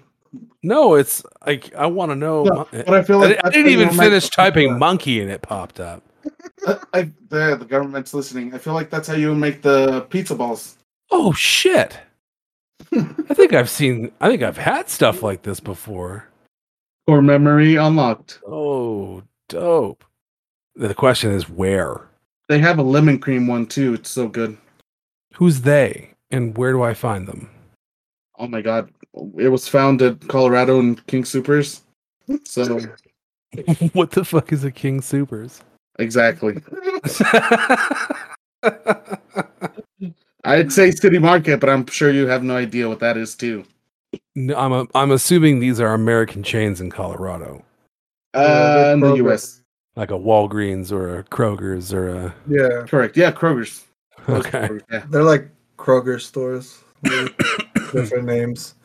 No, it's like I want to know. No, mon- eh, But I feel like I that's didn't even finish typing monkey and it popped up. I, I, the, the government's listening. I feel like that's how you make the pizza balls. Oh shit! I think I've seen. I think I've had stuff like this before. Or memory unlocked. Oh dope. The question is where? They have a lemon cream one too. It's so good. Who's they and where do I find them? Oh my god. It was found at Colorado and King Supers. So what the fuck is a King Supers? exactly. I'd say City Market, but I'm sure you have no idea what that is too. no, I'm a, I'm assuming these are American chains in Colorado, Uh, in the Kroger. US. Like a Walgreens or a Kroger's or a. Yeah, Correct. Yeah, Kroger's. Those Okay. Kroger's, Yeah. they're like Kroger stores, different names.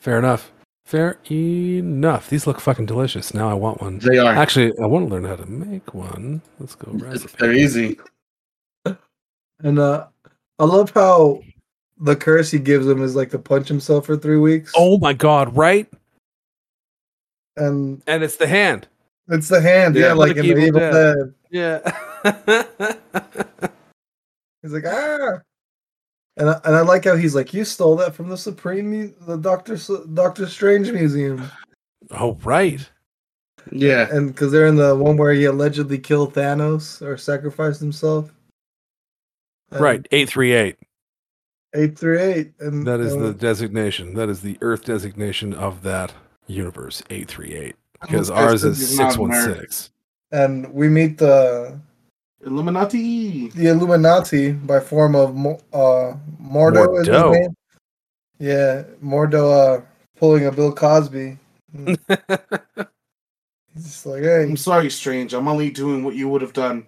Fair enough. Fair enough. These look fucking delicious. Now I want one. They are. Actually, I want to learn how to make one. Let's go They're recipe. easy. And uh, I love how the curse he gives him is like to punch himself for three weeks. Oh my god! Right, and and it's the hand. It's the hand, yeah, Yeah, like like in the Evil Evil Dead. Dead. Yeah. He's like, ah. And I, and I like how he's like, you stole that from the Supreme, the Doctor Doctor Strange Museum, oh right. Yeah. and because they're in the one where he allegedly killed Thanos or sacrificed himself. And Right. eight three eight. Eight three eight, eight and That is and, the designation. That is the Earth designation of that universe. Eight three eight. Because ours is he's not six one American. six. and we meet the Illuminati. the Illuminati by form of uh, Mordo. Is his Mordo. name? Yeah, Mordo uh, pulling a Bill Cosby. He's just like, hey, I'm sorry, Strange. I'm only doing what you would have done.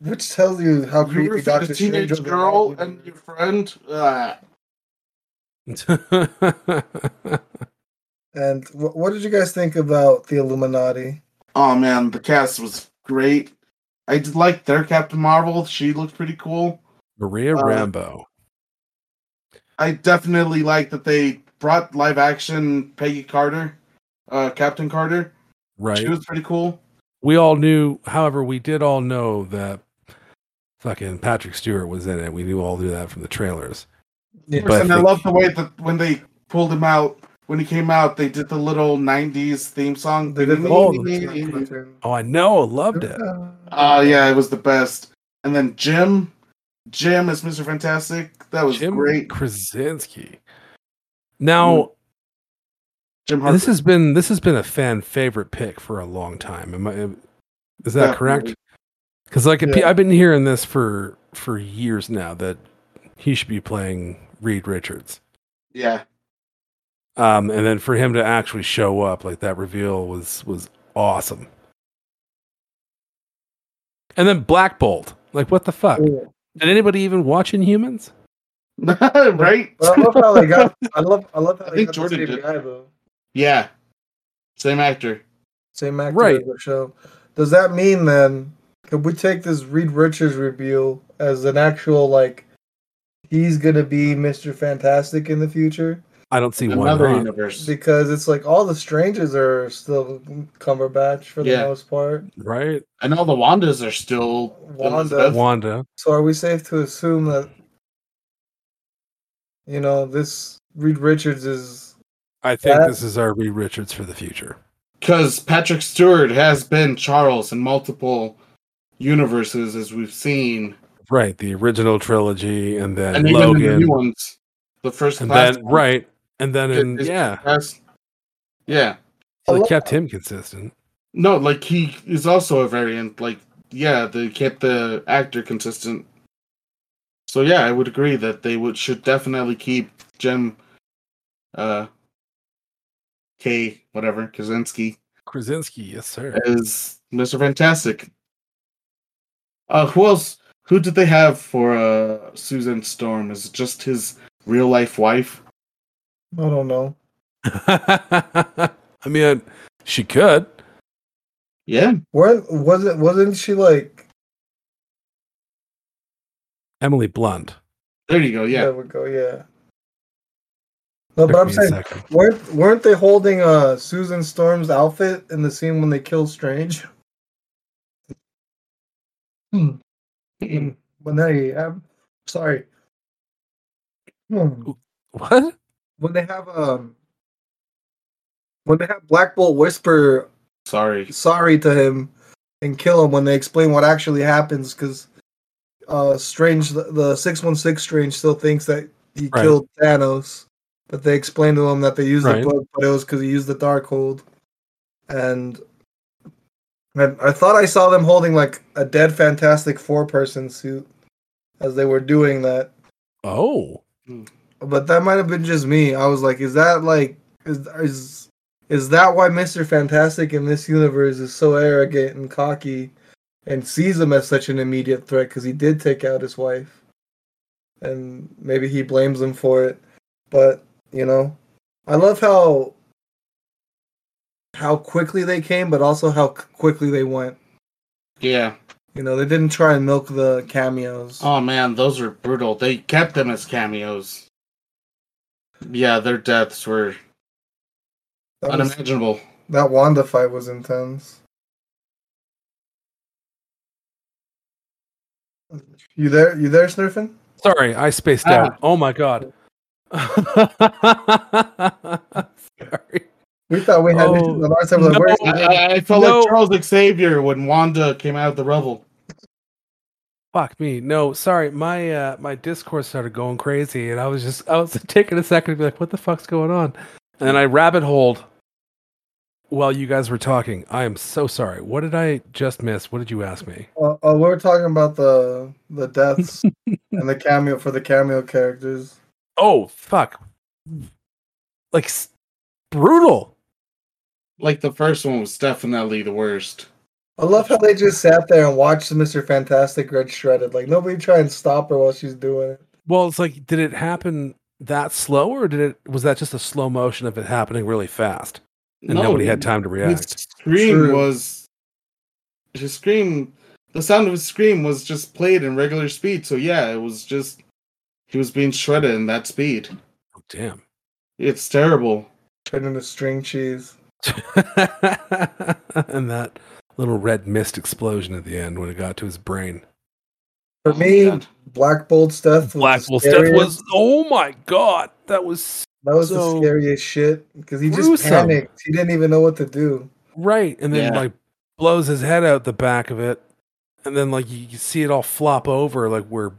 which tells you how You creepy were a Doctor teenage Strange was. girl and your friend. Uh, And wh- what did you guys think about the Illuminati? oh man, the cast was great. I did like their Captain Marvel. She looked pretty cool. Maria Uh, Rambeau. I definitely like that they brought live action Peggy Carter, uh, Captain Carter. Right. She was pretty cool. we all knew, however, we did all know that fucking Patrick Stewart was in it. We knew all knew that from the trailers. Yeah, But and I love the way that when they pulled him out, when he came out, they did the little '90s theme song. they did the Oh, the- Oh, I know, loved it. Oh yeah, it was the best. And then Jim, Jim as Mr. Fantastic. That was Jim great. Krasinski. Now, mm. Jim Halpert. this has been this has been a fan favorite pick for a long time. Am I? Is that correct? Because like Yeah. I've been hearing this for for years now that he should be playing Reed Richards. yeah. Um, and then for him to actually show up, like that reveal was was awesome. And then Black Bolt, like what the fuck? Cool. Did anybody even watch Inhumans? right? But I love how they got. I love. I love how I they think got Jordan the same did. guy though. Yeah. Same actor. Same actor Right. the show. Does that mean then? Could we take this Reed Richards reveal as an actual like? He's gonna be Mister Fantastic in the future I don't see why Another not. universe. because it's like all the strangers are still Cumberbatch for the Yeah. most part. Right, And all the Wandas are still Wanda. Wanda. So are we safe to assume that you know this Reed Richards is I think That- this is our Reed Richards for the future. Because Patrick Stewart has been Charles in multiple universes, as we've seen, Right, the original trilogy, and then and even the new Logan, ones, the first and class then one right, and then in is- yeah, has- yeah. so I they kept him consistent. No, like he is also a variant. Like, yeah, they kept the actor consistent. So yeah, I would agree that they would should definitely keep Jim, uh, K whatever Krasinski. Krasinski, yes sir. as Mister Fantastic. Uh, who else? Who did they have for uh Susan Storm? Is it just his real life wife? I don't know. I mean, she could. Yeah, Where wasn't wasn't she like Emily Blunt. there you go. Yeah, There we go. Yeah. No, Took but I'm saying, weren't weren't they holding uh Susan Storm's outfit in the scene when they killed Strange? Hmm. When they have, sorry. Hmm. What? When they have um, when they have Black Bolt whisper Sorry. sorry to him and kill him when they explain what actually happens because uh strange the, the 616 strange still thinks that he Right. killed thanos but they explained to him that they used Right. the book but it was because he used the dark hold and I, I thought i saw them holding like a dead fantastic four person suit as they were doing that Oh, but that might have been just me. I was like, is that like is is is that why Mr. Fantastic in this universe is so arrogant and cocky and sees him as such an immediate threat because he did take out his wife. And maybe he blames him for it. But, you know, I love how how quickly they came but also how quickly they went. Yeah. You know, they didn't try and milk the cameos. Oh man, those were brutal. They kept them as cameos. Yeah, their deaths were that, was, unimaginable. that Wanda fight was intense. You there? You there, Snurfin? sorry, I spaced Ah. out. Oh my god. sorry. We thought we had Oh, issues on our side. We're like, no. I, I- I felt No. like Charles Xavier when Wanda came out of the rubble. Fuck me. No, sorry. My uh my Discord started going crazy and I was just I was taking a second to be like, what the fuck's going on? And then I rabbit holed while you guys were talking. I am so sorry. What did I just miss? What did you ask me? Uh, uh, we were talking about the the deaths and the cameo for the cameo characters. Oh fuck. Like s- brutal. Like the first one was definitely the worst. I love how they just sat there and watched Mr. Fantastic get shredded. Like nobody try and stop her while she's doing it. Well, it's like did it happen that slow or did it was that just a slow motion of it happening really fast and nobody had time to His react? scream True. was his scream. The sound of his scream was just played in regular speed. So yeah, it was just he was being shredded in that speed. Oh, damn. It's terrible. Turned into string cheese. and that little red mist explosion at the end when it got to his brain. For Oh, me, God. Black Bolt's death was Black the Bull stuff was oh my god, that was that was so the scariest shit because he just panicked. He didn't even know what to do. right. And then Yeah. like blows his head out the back of it, and then like you, you see it all flop over like where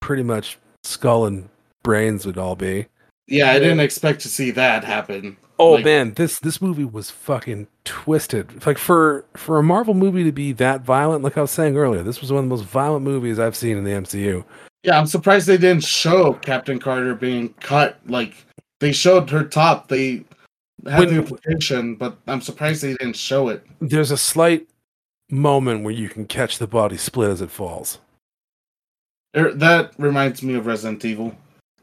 pretty much skull and brains would all be. Yeah, I didn't expect to see that happen. Oh Like- man, this this movie was fucking twisted. Like for for a Marvel movie to be that violent, like I was saying earlier, this was one of the most violent movies I've seen in the MCU. Yeah, I'm surprised they didn't show Captain Carter being cut. Like they showed her top. They had When- the implication, but I'm surprised they didn't show it. There's a slight moment where you can catch the body split as it falls. Er, that reminds me of Resident Evil.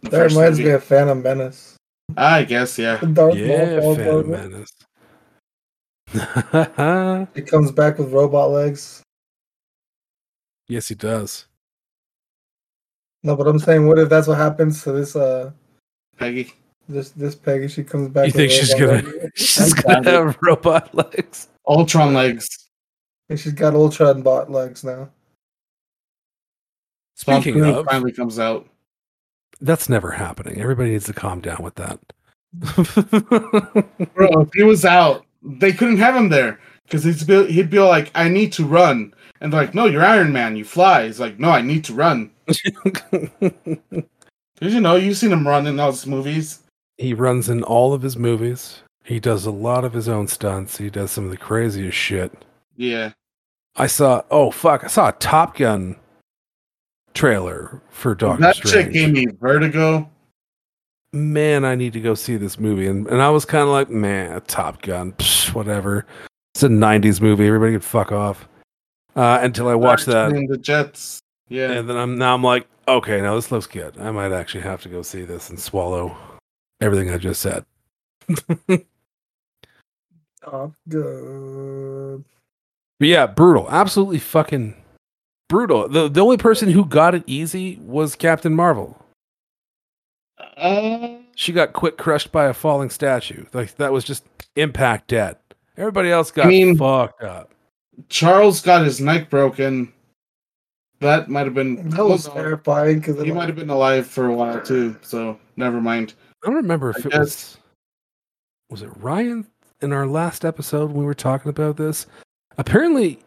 That reminds movie. me of Phantom Menace. I guess, yeah. Darth yeah, falls Phantom over. Menace. He comes back with robot legs. yes, he does. No, but I'm saying, what if that's what happens to this? Uh, Peggy. this this Peggy? She comes back. You think she's gonna legs. she's I'm gonna have robot legs? Ultron legs. And she's got Ultron bot legs now. Speaking Cruise of- finally comes out. That's never happening. Everybody needs to calm down with that. Bro, if he was out, they couldn't have him there. Because he'd be, he'd be like, I need to run. And they're like, no, you're Iron Man. You fly. He's like, no, I need to run. Did you know? You've seen him run in all his movies. he runs in all of his movies. He does a lot of his own stunts. He does some of the craziest shit. Yeah. I saw oh fuck, I saw a Top Gun trailer for Doctor that shit Strange. gave me vertigo. Man, I need to go see this movie. And and I was kind of like, man, Top Gun, psh, whatever. It's a '90s movie. Everybody can fuck off. Uh, until I watched that, the Jets. Yeah. and then I'm now I'm like, okay, now this looks good. I might actually have to go see this and swallow everything I just said. Top Gun. But yeah, brutal. Absolutely fucking brutal. The the only person who got it easy was Captain Marvel. Uh, She got quick crushed by a falling statue. Like that was just impact dead. Everybody else got I mean- fucked up. Charles got his neck broken. That might have been. That was well, terrifying because He might have been alive for a while too, so never mind. I don't remember if I it guess- was was it Ryan in our last episode when we were talking about this. Apparently,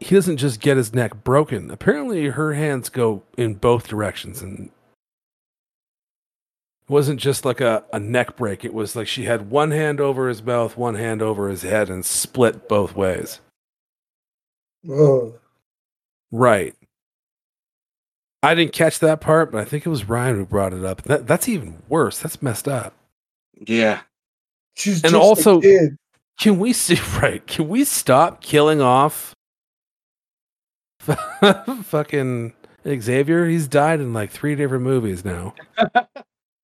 he doesn't just get his neck broken. Apparently, her hands go in both directions, and it wasn't just like a, a neck break. It was like she had one hand over his mouth, one hand over his head, and split both ways. Oh, Right. I didn't catch that part, but I think it was Ryan who brought it up. That that's even worse. That's messed up. Yeah. she's And just also- a kid. Can we see right? Can we stop killing off fucking Xavier? He's died in like three different movies now.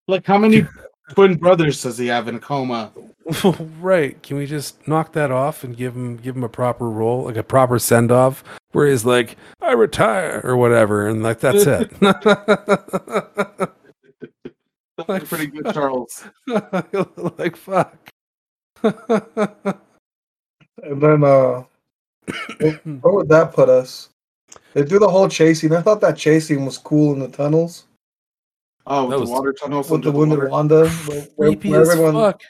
Like how many twin brothers does he have in a coma? right. Can we just knock that off and give him give him a proper role, like a proper send off, where he's like, I retire or whatever, and like that's it. That's pretty good, Charles. like fuck. And then, uh, where where would that put us? They do the whole chasing. I thought that chasing was cool in the tunnels Oh, with That the water tunnels with the under wounded. Wanda, where, where, where everyone fuck.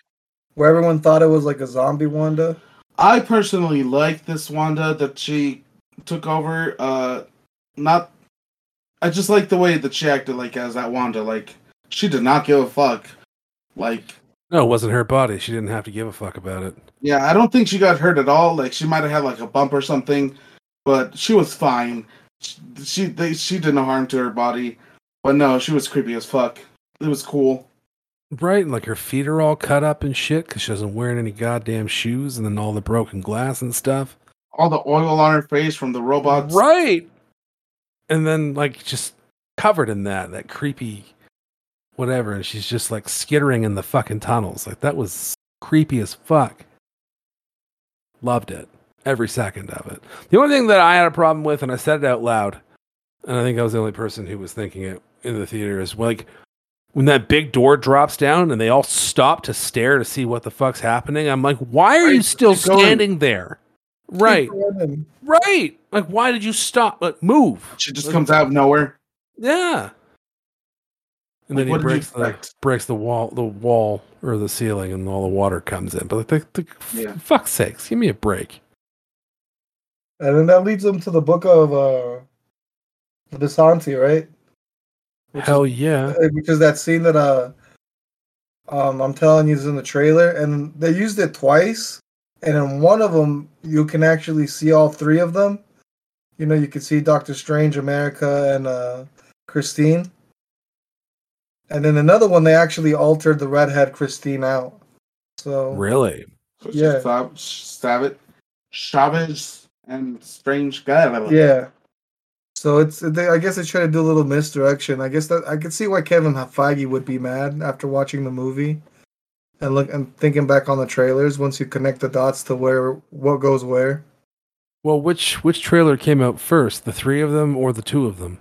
where everyone thought it was like a zombie Wanda. I personally like this Wanda that she took over. Uh, not. I just like the way that she acted like as that Wanda. Like she did not give a fuck. Like No, it wasn't her body. She didn't have to give a fuck about it. yeah, I don't think she got hurt at all. Like she might have had like a bump or something, but she was fine. She she, they, she did no harm to her body. But no, she was creepy as fuck. It was cool. Right, and like her feet are all cut up and shit because she wasn't wearing any goddamn shoes, and then all the broken glass and stuff. All the oil on her face from the robots. Right, and then like just covered in that that creepy whatever, and she's just like skittering in the fucking tunnels. Like that was creepy as fuck. Loved it every second of it. The only thing that I had a problem with, and I said it out loud, and I think I was the only person who was thinking it in the theater, is like when that big door drops down and they all stop to stare to see what the fuck's happening. I'm like, why are you still standing there? Right, right. Like, why did you stop? Like, move. She just comes out of nowhere. Yeah. And then Like, he did you breaks the breaks the wall, the wall or the ceiling, and all the water comes in. But like, the, the, Yeah. fuck's sakes, give me a break. And then that leads them to the book of uh, Vishanti, right? Which is- Hell yeah. Uh, which is that scene that uh um I'm telling you is in the trailer and they used it twice and in one of them you can actually see all three of them. You know, you can see Doctor Strange, America and uh Christine. And then another one they actually altered the redhead Christine out. So Really? So Yeah. yeah. Savage, Chavez, and Strange guy. yeah. So it's they, I guess they try to do a little misdirection. I guess that I could see why Kevin Feige would be mad after watching the movie, and look and thinking back on the trailers. Once you connect the dots to where what goes where, Well, which which trailer came out first? The three of them or the two of them?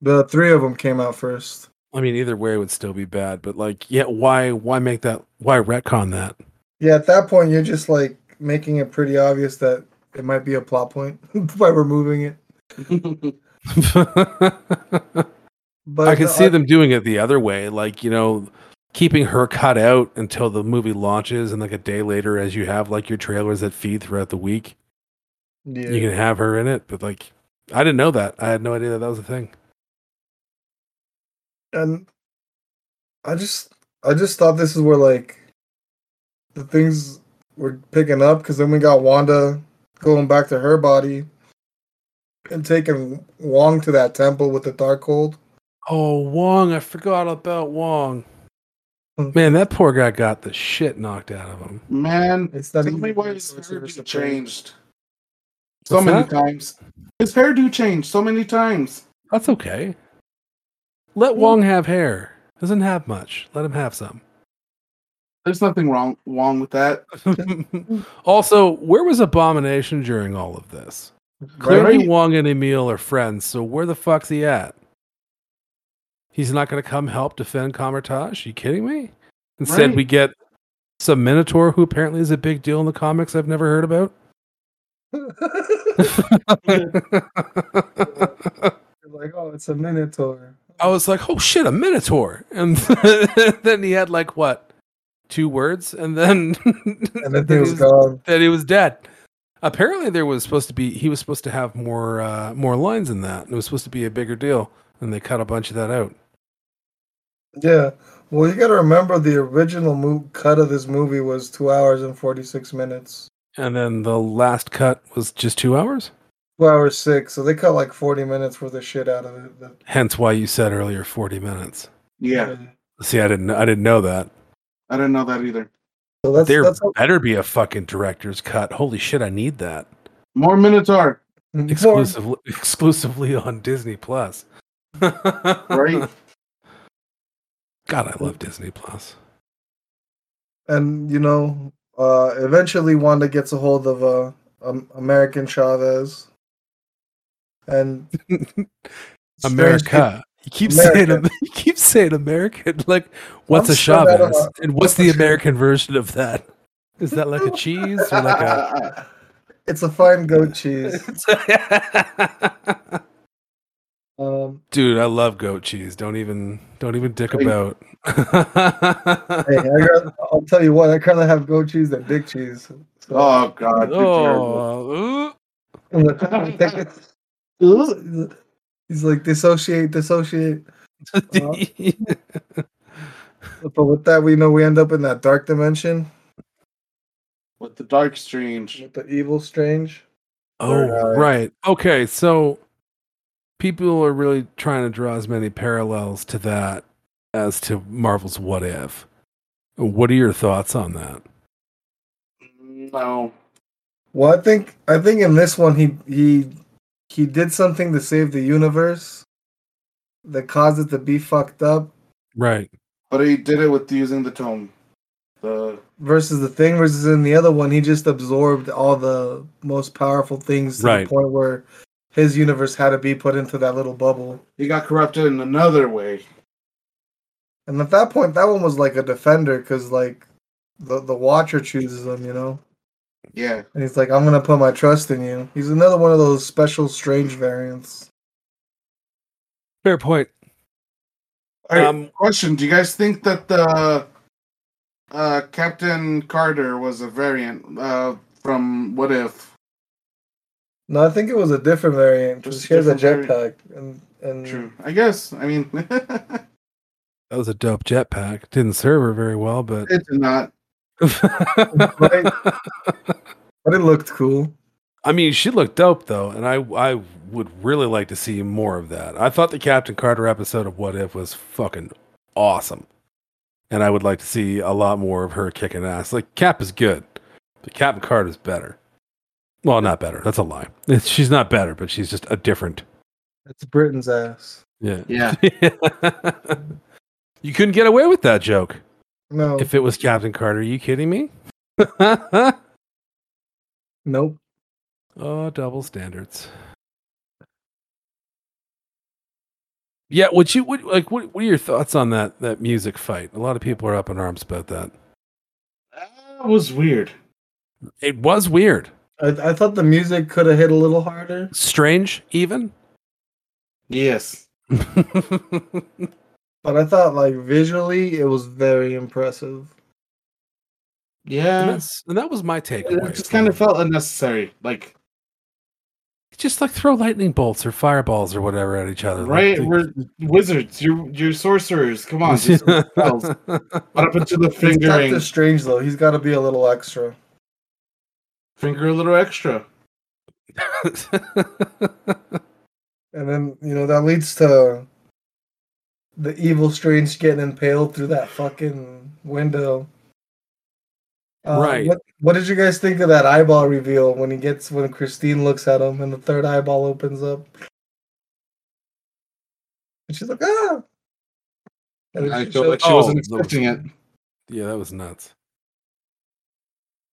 the three of them came out first. I mean, either way would still be bad. But like, yeah, why why make that? Why retcon that? Yeah, at that point you're just like making it pretty obvious that it might be a plot point by removing it. But I can see them doing it the other way, like you know, keeping her cut out until the movie launches, and like a day later, as you have like your trailers that feed throughout the week, Yeah. you can have her in it. But like, I didn't know that. I had no idea that that was a thing. and I just I just thought this is where like the things were picking up because then we got Wanda going back to her body and taking Wong to that temple with the Darkhold. Oh, Wong! I forgot about Wong. Hmm. Man, that poor guy got the shit knocked out of him. Man, It's not tell even me why a his sorcerer hairdo supreme. changed so What's many that? times. His hairdo changed so many times. That's okay. Let Wong have hair. Doesn't have much. Let him have some. There's nothing wrong wrong with that. also, where was Abomination during all of this? Clearly, Right? Wong and Emil are friends, so where the fuck's he at? He's not going to come help defend Kamar-Taj? you kidding me? Instead, Right. we get some Minotaur who apparently is a big deal in the comics I've never heard about. like, oh, it's a Minotaur. I was like, oh shit, a Minotaur. And then he had like what? Two words, and then And then he was gone. that he was dead. Apparently, there was supposed to be he was supposed to have more uh, more lines in that. It was supposed to be a bigger deal, and they cut a bunch of that out. Yeah. Well, you got to remember the original mo- cut of this movie was two hours and 46 minutes. And then the last cut was just two hours. Two hours six. So they cut like 40 minutes worth of shit out of it. That- Hence why you said earlier forty minutes. Yeah, See, I didn't I didn't know that. I didn't know that either. So that's, there that's how- better be a fucking director's cut. Holy shit, I need that More Minotaur, exclusively exclusively on Disney Plus. right? God, I love Disney Plus. And, you know, uh, eventually Wanda gets a hold of uh, um, American Chavez. And America. You keep saying you keep saying American. Like, what's I'm a sure Chavez? and what's I'm the sure- American version of that? Is that like a cheese or like a? It's a fine goat cheese. Um, Dude, I love goat cheese. Don't even don't even dick Hey. about. hey, I got, I'll tell you what, I kind of have goat cheese and dick cheese. So, oh God, oh, he's like dissociate, dissociate. But with that, we know we end up in that dark dimension with the dark strange. with the evil strange. oh, Right. Uh, right. Okay, so people are really trying to draw as many parallels to that as to Marvel's What If. What are your thoughts on that? No, Well, I think I think in this one he he he did something to save the universe that caused it to be fucked up. Right. but he did it with using the tome. The versus the thing versus in the other one he just absorbed all the most powerful things to Right. the point where his universe had to be put into that little bubble he got corrupted in another way. and at that point that one was like a defender because like the, the watcher chooses him you know Yeah, and he's like i'm gonna put my trust in you he's another one of those special strange variants Fair point. All right, Um, question: Do you guys think that the uh, Captain Carter was a variant uh, from What If? no i think it was a different variant because Just she has a jetpack and and True, I guess. I mean, That was a dope jetpack. Didn't serve her very well, but it did not. Right. but it looked cool I mean, she looked dope though, and I I would really like to see more of that. I thought the Captain Carter episode of What If was fucking awesome, and I would like to see a lot more of her kicking ass. Like Cap is good, but Captain Carter is better. Well, not better. That's a lie. It's, she's not better, but she's just a different. it's britain's ass Yeah. Yeah, you couldn't get away with that joke no if it was Captain Carter. Are you kidding me? nope Oh, double standards. Yeah, what you what like what what are your thoughts on that that music fight? A lot of people are up in arms about that. that was weird. It was weird. I, I thought the music could have hit a little harder. Strange even. Yes, But I thought like visually it was very impressive. yeah. that's, and that was my takeaway. It just kind of felt unnecessary. Like, just like throw lightning bolts or fireballs or whatever at each other. right? Like, We're wizards. You're you're sorcerers. Come on. Just spells. What happened to the It's fingering? Doctor Strange though. He's got to be a little extra. Finger a little extra. And then you know that leads to the evil Strange getting impaled through that fucking window. Uh, Right. What, what did you guys think of that eyeball reveal when he gets when Christine looks at him and the third eyeball opens up? And she's like, ah. And I she feel like she Oh, wasn't that expecting it. yeah, that was nuts.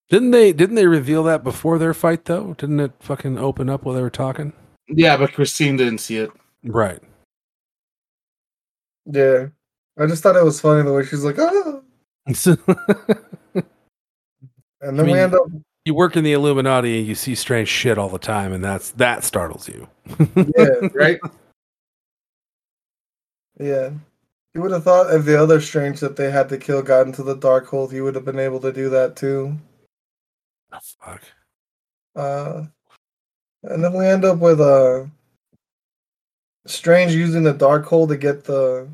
Didn't they didn't they reveal that before their fight though? Didn't it fucking open up while they were talking? Yeah, but Christine didn't see it. Right. Yeah. I just thought it was funny the way she's like, ah. And then mean, we end up you work in the Illuminati and you see strange shit all the time, and that's that startles you. yeah, Right? yeah. You would have thought if the other strange that they had to kill got into the Darkhold, he would have been able to do that too. Oh, fuck. Uh, and then we end up with uh, Strange using the Darkhold to get the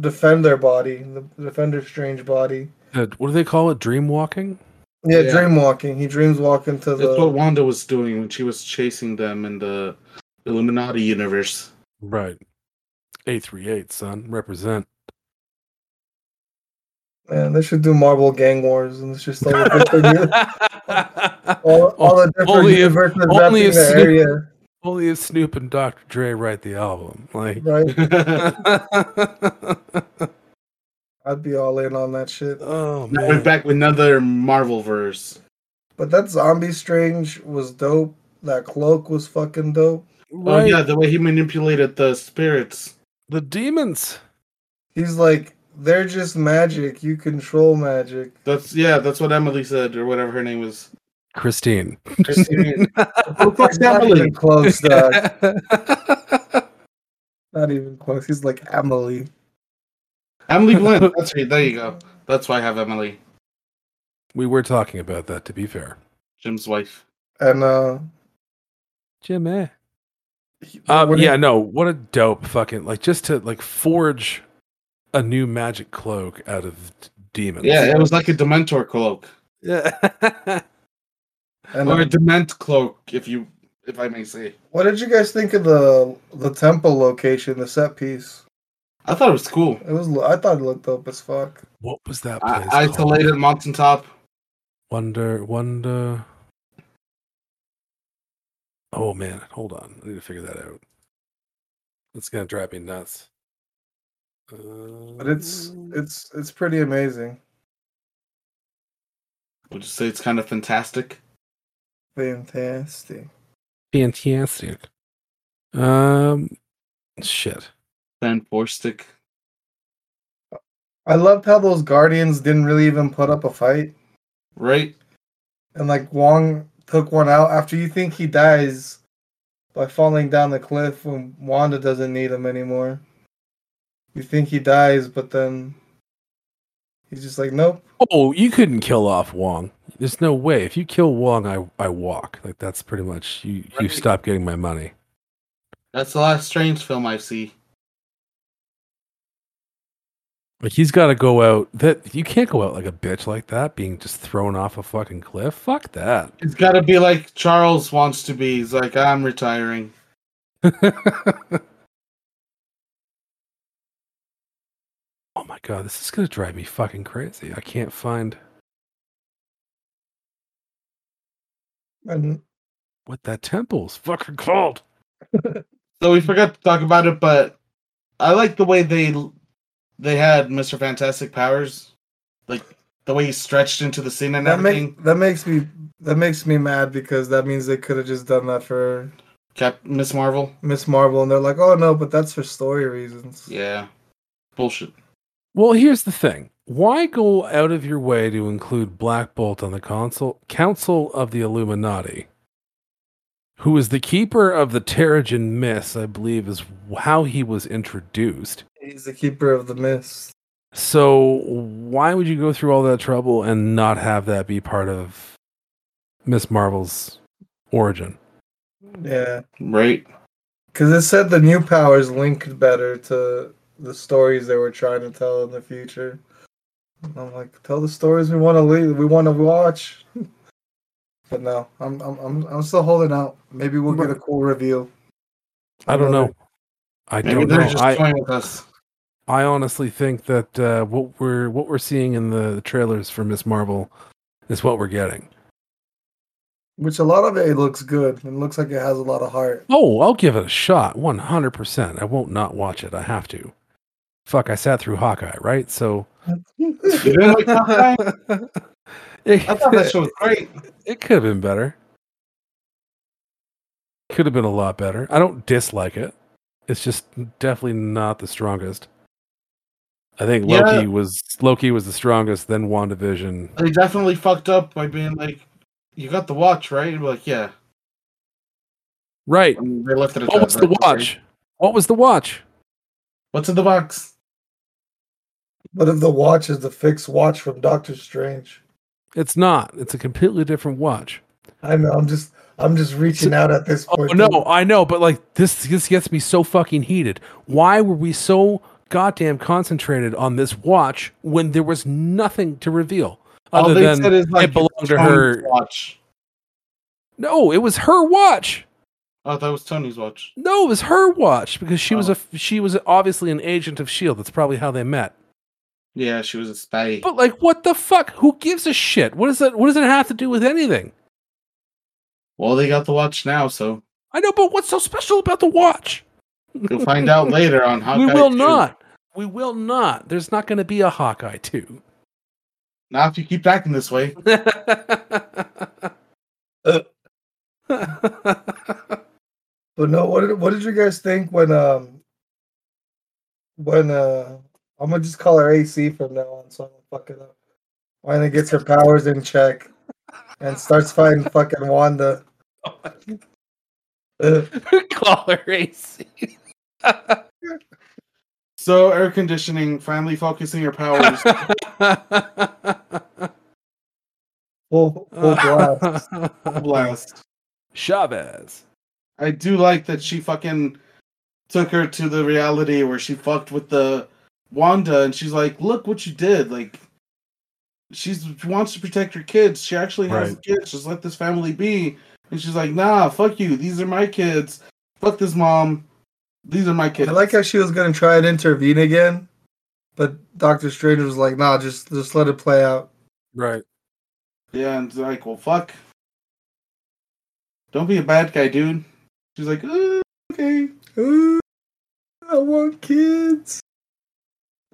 defend their body, the defender Strange body. Uh, what do they call it? Dream walking? Yeah, Yeah. dream walking. He dreams walking to the. That's what Wanda was doing when she was chasing them in the Illuminati universe. Right. 838, son. Represent. Man, they should do Marvel Gang Wars, and it's just all the different, all, all the different Only if- universes only in if the Snoop- area, Only if Snoop and Dr. Dre write the album. Like. right? I'd be all in on that shit. oh man. we're back with another Marvel verse. But that zombie Strange was dope. That cloak was fucking dope. Oh yeah, the way he manipulated the spirits. The demons. He's like, they're just magic. You control magic. That's yeah, that's what Emily said, or whatever her name was. Christine. Christine. It's not even close, dog. Not even close. He's like Emily. Emily Blunt. That's right. There you go. That's why I have Emily, we were talking about that, to be fair. Jim's wife. And uh Jimmy. he- Um, when he- yeah, no, what a dope fucking like just to like forge a new magic cloak out of demons. Yeah, it was like a Dementor cloak yeah. And, or a Dement cloak, if you, if I may say. what did you guys think of the the temple location, the set piece? I thought it was cool. It was I thought it looked dope as fuck. what was that place? I- called? isolated mountaintop. Wonder, wonder. Oh man, hold on. I need to figure that out. It's gonna drive me nuts. But it's Uh, it's it's pretty amazing. Would you say it's kind of fantastic? Fantastic. fantastic. Um, shit. Fantastic. I loved how those guardians didn't really even put up a fight. Right? And like Wong took one out after you think he dies by falling down the cliff when Wanda doesn't need him anymore. You think he dies, but then he's just like, nope. Oh, you couldn't kill off Wong. There's no way. If you kill Wong, I I walk. Like that's pretty much you. You stop getting my money. That's the last Strange film I see. Like he's got to go out. That you can't go out like a bitch like that, being just thrown off a fucking cliff. Fuck that. It's got to be like Charles wants to be. He's like, I'm retiring. oh my god, this is gonna drive me fucking crazy. I can't find And what that temple's fucking called. So we forgot to talk about it, but I like the way they they had Mr. Fantastic powers, like the way he stretched into the scene and that everything. make that makes me that makes me mad because that means they could have just done that for Cap Miss Marvel. Miss Marvel and they're like, oh no, but that's for story reasons. Yeah, bullshit. Well, here's the thing. Why go out of your way to include Black Bolt on the console Council of the Illuminati? Who is the keeper of the Terrigen Mist, I believe is how he was introduced. He's the keeper of the mist. So why would you go through all that trouble and not have that be part of Miss Marvel's origin? Yeah. Right? Because it said the new powers linked better to the stories they were trying to tell in the future. And I'm like, tell the stories we want to leave, we want to watch. but no, I'm I'm I'm I'm still holding out. Maybe we'll get a cool review. I don't know. I Maybe don't they're know. just I, toying with us. I honestly think that uh, what we're what we're seeing in the trailers for Miss Marvel is what we're getting. Which a lot of it looks good. It looks like it has a lot of heart. Oh, I'll give it a shot, one hundred percent. I won't not watch it. I have to. Fuck, I sat through Hawkeye, right? So like Hawkeye? it, I thought that show was great. it could have been better. Could have been a lot better. I don't dislike it. It's just definitely not the strongest. I think Yeah. Loki was Loki was the strongest, then WandaVision. They definitely fucked up by being like, "You got the watch, right?" Like, "Yeah." Right. And they left it What was the watch? What was the watch? What's in the box? But if the watch is the fixed watch from Doctor Strange, It's not. It's a completely different watch. I know. I'm just I'm just reaching out at this Oh no, I know, but like this this gets me so fucking heated. Why were we so goddamn concentrated on this watch when there was nothing to reveal All other they than said is like it belonged to her? watch. No, it was her watch. Oh, that was Tony's watch. No, it was her watch because she was Oh. a she was obviously an agent of Shield. That's probably how they met. Yeah, she was a spy. But like, what the fuck? Who gives a shit? What does that? What does it have to do with anything? Well, they got the watch now, so I know, but what's so special about the watch? you'll find out later on how. we will not. We will not. There's not going to be a Hawkeye two. Not if you keep acting this way. But no, what did what did you guys think when um when uh I'm gonna just call her AC from now on, so I don't fuck it up. When it gets her powers in check and starts fighting fucking Wanda. Uh, Call her AC. So air conditioning, finally focusing your powers. full full blast. Full blast. Chavez. I do like that she fucking took her to the reality where she fucked with the Wanda, and she's like, "Look what you did!" Like, she's she wants to protect her kids. She actually has Right. kids. Just let this family be. And she's like, "Nah, fuck you. These are my kids. Fuck this mom. These are my kids." I like how she was gonna try and intervene again, but Doctor Strange was like, "Nah, just just let it play out." Right. Yeah, and it's like, well, fuck. Don't be a bad guy, dude. She's like, okay. Ooh, I want kids.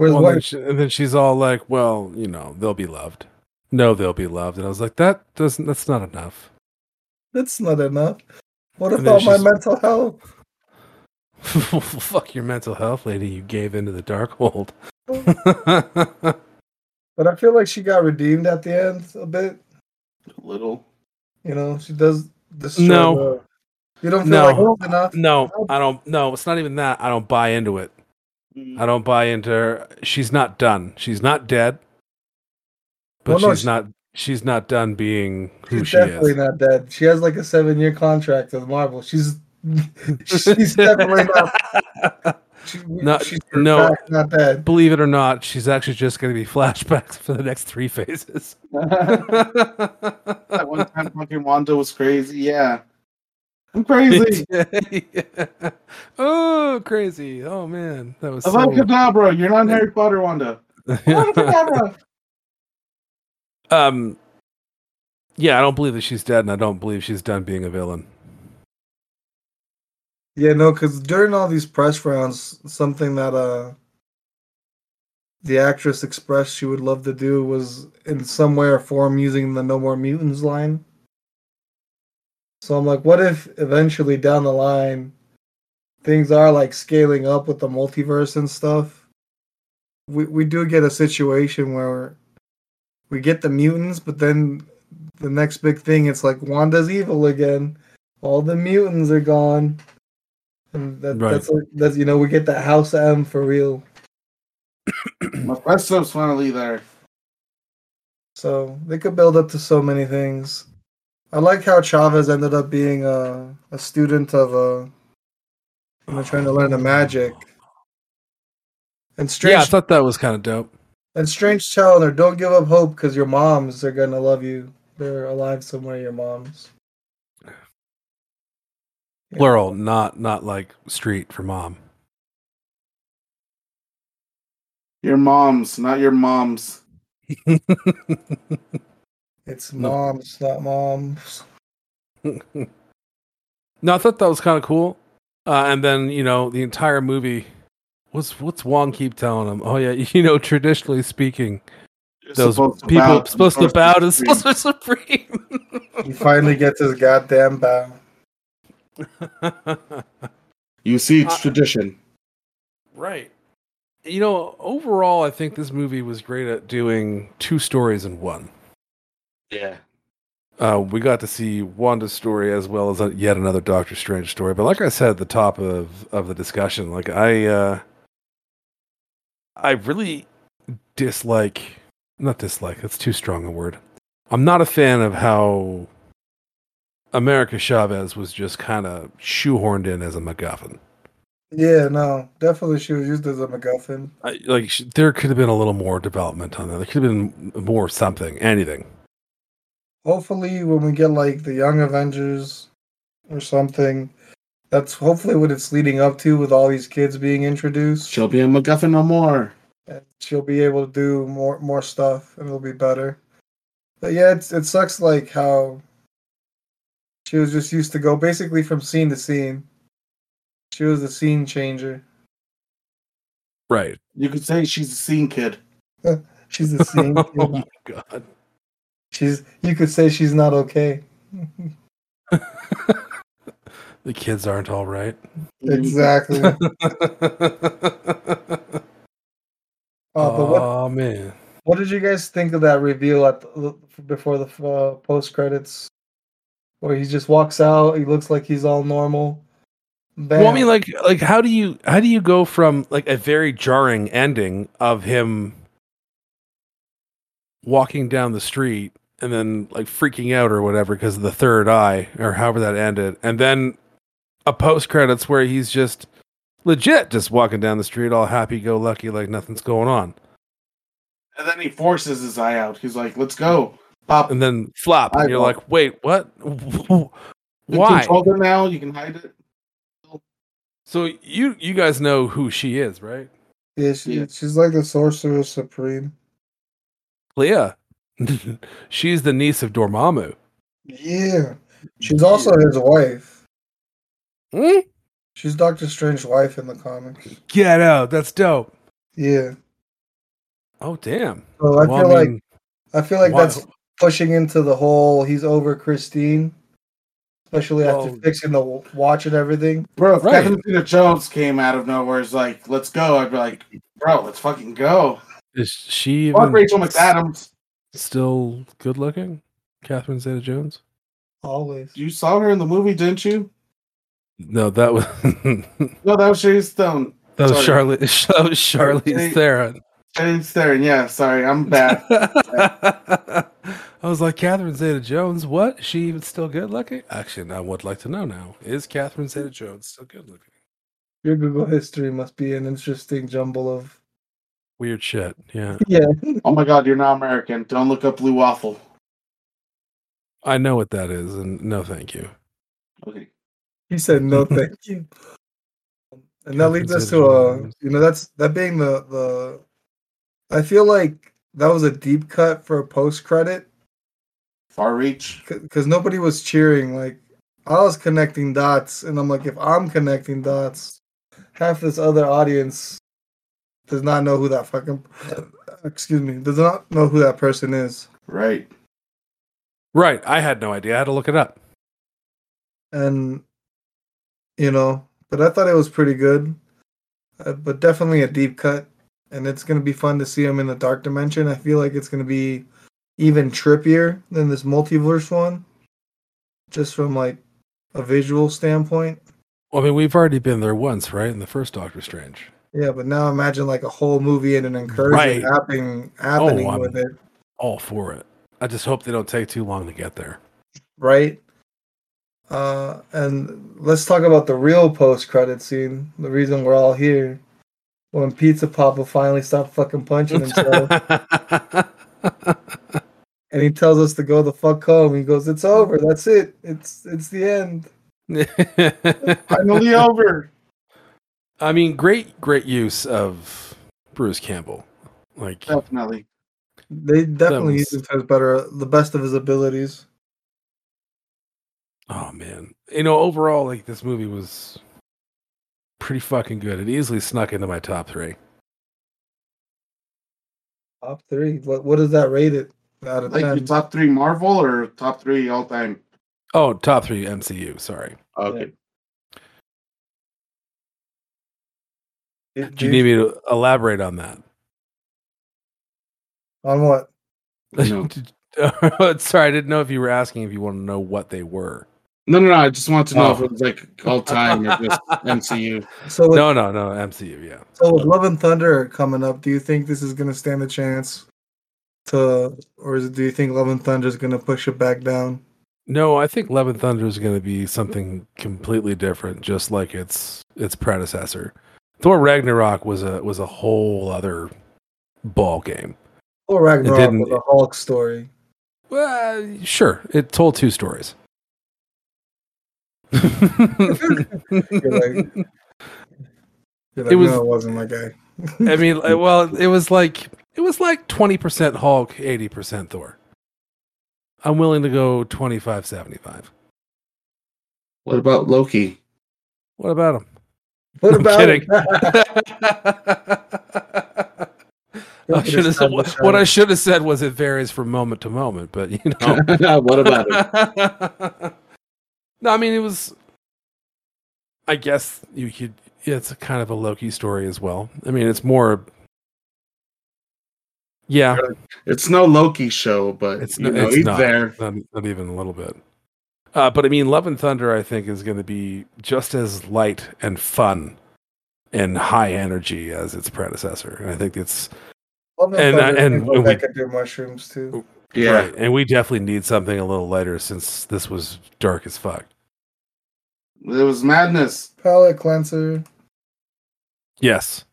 Whereas Well, then she, and then she's all like, "Well, you know, they'll be loved. No, they'll be loved." And I was like, "That doesn't. That's not enough." That's not enough. What And about my mental health? Fuck your mental health, lady. You gave into the Darkhold. But I feel like she got redeemed at the end a bit. A little. You know, she does destroy No. the- You don't feel No. like it's enough? no, I don't. No, it's not even that. I don't buy into it. I don't buy into her. She's not done. She's not dead. But Well, no, she's she- not. She's not done being who She's she definitely is. not dead. She has like a seven year contract with Marvel. She's she's definitely not. She, Not- she's no. fact not dead. Believe it or not, she's actually just going to be flashbacks for the next three phases. that one time fucking Wanda was crazy. Yeah. I'm crazy. oh, crazy! Oh man, that was I so. Avada you're not Harry Potter, Wanda. Avada um, yeah, I don't believe that she's dead, and I don't believe she's done being a villain. Yeah, no, because during all these press rounds, something that uh the actress expressed she would love to do was in some way or form using the No More Mutants line. So I'm like, what if eventually down the line things are like scaling up with the multiverse and stuff? We we do get a situation where we get the mutants, but then the next big thing it's like Wanda's evil again. All the mutants are gone. And that, Right. that's like, that's you know we get that House M for real. Mephisto's finally there. So they could build up to so many things. I like how Chavez ended up being a a student of uh you know trying to learn the magic. And strange Yeah, I thought that was kind of dope. and strange telling her don't give up hope because your moms are gonna love you. They're alive somewhere. Your moms. Yeah. Plural, not not like street for mom. Your moms, not your moms. It's No. moms, not moms. no, I thought that was kind of cool. Uh, and then you know the entire movie. What's what's Wong keep telling him? Oh yeah, you know traditionally speaking, You're those supposed to people bow to supposed to bow to Sorcerer Sorcerer Supreme. He finally gets his goddamn bow. You see, it's Uh, tradition. right. You know, overall, I think this movie was great at doing two stories in one. Yeah. Uh, we got to see Wanda's story as well as a, yet another Doctor Strange story. But like I said at the top of, of the discussion, like I, uh, I really dislike, not dislike, that's too strong a word. I'm not a fan of how America Chavez was just kind of shoehorned in as a MacGuffin. Yeah, no, definitely she was used as a MacGuffin. I, like sh- there could have been a little more development on that. There could have been more something, anything. Hopefully, when we get like the Young Avengers or something, that's hopefully what it's leading up to with all these kids being introduced. She'll be a MacGuffin no more. and she'll be able to do more more stuff and it'll be better. But yeah, it's, it sucks like how she was just used to go basically from scene to scene. She was the scene changer. Right. You could say she's a scene kid. She's a scene. oh kid. my god. She's you could say she's not okay. The kids aren't all right. exactly. But what oh man. what did you guys think of that reveal at the, before the uh, post credits, where he just walks out? He looks like he's all normal. Well, I mean, like, like, how do you how do you go from like a very jarring ending of him walking down the street and then like freaking out or whatever because of the third eye or however that ended, and then a post credits where he's just legit just walking down the street all happy go lucky like nothing's going on, And then he forces his eye out. He's like, let's go. Pop. and then flop, and you're Eyeball. like, wait, what? Why? control it now. You can hide it. So you you guys know who she is, right? yeah, she, yeah. she's like the sorcerer supreme. Clea. She's the niece of Dormammu. Yeah, she's also his wife. Hmm? She's Doctor Strange's wife in the comics. Get out. That's dope. Yeah. Oh damn. So I Well, feel like mean, I feel like why- that's pushing into the whole he's over Christine, especially after Well- fixing the watch and everything. Bro, if Right. Catherine Zeta Jones came out of nowhere, is like, let's go. I'd be like, bro, let's fucking go. is she Fuck even Rachel McAdams. Still good looking? Catherine Zeta Jones? Always. You saw her in the movie, didn't you? No, that was No, that was Shane Stone. that was Sorry. Charlotte that was Charlize Hey. Theron. Shane Stone. Yeah, sorry, I'm bad. I was like, Catherine Zeta Jones, what? Is she even still good looking? Actually, I would like to know now. Is Catherine Zeta Jones still good looking? Your Google history must be an interesting jumble of. Weird shit. Yeah. Yeah. oh my god, you're not American. Don't look up Blue Waffle. I know what that is, and no thank you. Okay. He said no, thank you. And that leads us to uh, a, you know, that's that being the the. I feel like that was a deep cut for a post credit Far Reach. because nobody was cheering. Like I was connecting dots, and I'm like, if I'm connecting dots, half this other audience does not know who that fucking, excuse me, does not know who that person is. Right. Right. I had no idea. I had to look it up. and you know, but I thought it was pretty good. Uh, but definitely a deep cut, and it's gonna be fun to see him in the dark dimension. I feel like it's gonna be even trippier than this multiverse one, just from like a visual standpoint. Well, I mean, we've already been there once, right? In the first Doctor Strange. Yeah, but now imagine like a whole movie and an incursion Right. happening happening I'm- with it, All for it. I just hope they don't take too long to get there. right? Uh, and let's talk about the real post credit scene. The reason we're all here. When Pizza Poppa finally stopped fucking punching himself, and he tells us to go the fuck home. He goes, "It's over. That's it. It's it's the end." Finally over. I mean, great, great use of Bruce Campbell. Like, Definitely. They definitely was- used him his better, the best of his abilities. oh man, you know, overall, like this movie was pretty fucking good. It easily snuck into my top three. Top three. What what does that rate it out of Like your ten? top three Marvel or top three all time? Oh, top three MCU. Sorry. Oh, okay. Do you need me to elaborate on that? on what? No. Sorry, I didn't know if you were asking if you want to know what they were. No, no, no. I just want to know Oh. if it was like all time or just MCU. So with, No, no, no. MCU. Yeah. so with Love and Thunder coming up, do you think this is gonna stand a chance to, or is it, do you think Love and Thunder is gonna push it back down? No, I think Love and Thunder is going to be something completely different, just like its its predecessor. Thor Ragnarok was a was a whole other ball game. Or Ragnarok didn't- with a Hulk story. Well, sure, it told two stories. You're like, you're like It was- no, it wasn't my guy. I mean, well, it was like it was like twenty percent Hulk, eighty percent Thor. I'm willing to go 25 75. What about Loki? What about him? What I'm about kidding. I at should have type what I should have said was it varies from moment to moment, but you know. what about it? no, I mean it was. I guess you could. It's a kind of a Loki story as well. I mean, it's more. Yeah, It's no Loki show, but it's, you no, know, it's he's not, there. not. Not even a little bit. Uh, but I mean, Love and Thunder, I think, is going to be just as light and fun and high energy as its predecessor. And I think it's Love and, Thunder uh, and people we- that could do mushrooms too. Yeah. right. And we definitely need something a little lighter since this was dark as fuck. It was madness. Palate cleanser. Yes.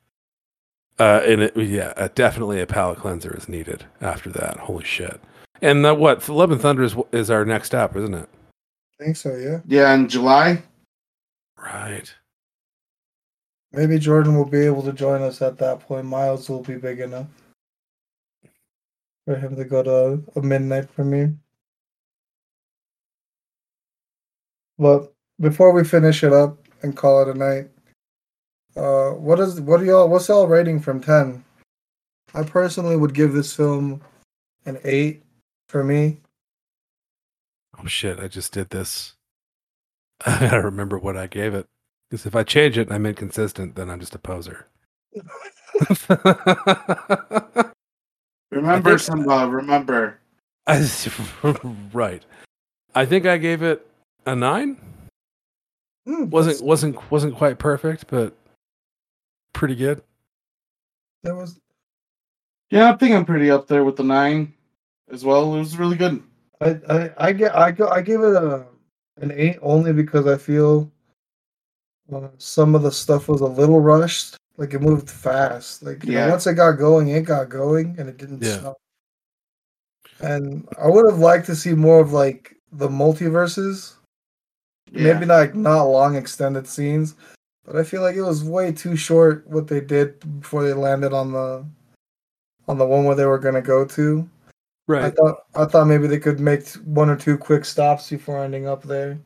Uh, and it, yeah, uh, definitely a palate cleanser is needed after that. Holy shit! And uh, what Love and Thunder is, is our next step, isn't it? I think so, yeah. Yeah, in July. Right. Maybe Jordan will be able to join us at that point. Miles will be big enough for him to go to a midnight premiere. But before we finish it up and call it a night, uh, what is what are y'all? What's y'all rating from ten? I personally would give this film an eight for me. Oh shit! I just did this. I gotta remember what I gave it. Because if I change it and I'm inconsistent, then I'm just a poser. Remember, Simba. Remember. I, right. I think I gave it a nine. Hmm, wasn't wasn't wasn't quite perfect, but pretty good. That was Yeah, I think I'm pretty up there with the nine as well. It was really good. I I I get I go I give it a an eight only because I feel uh, some of the stuff was a little rushed. Like it moved fast. Like you know, once it got going, it got going, and it didn't Yeah. stop. And I would have liked to see more of like the multiverses. Yeah. Maybe not like not long extended scenes, but I feel like it was way too short what they did before they landed on the on the one where they were gonna go to. I thought I thought maybe they could make one or two quick stops before ending up there.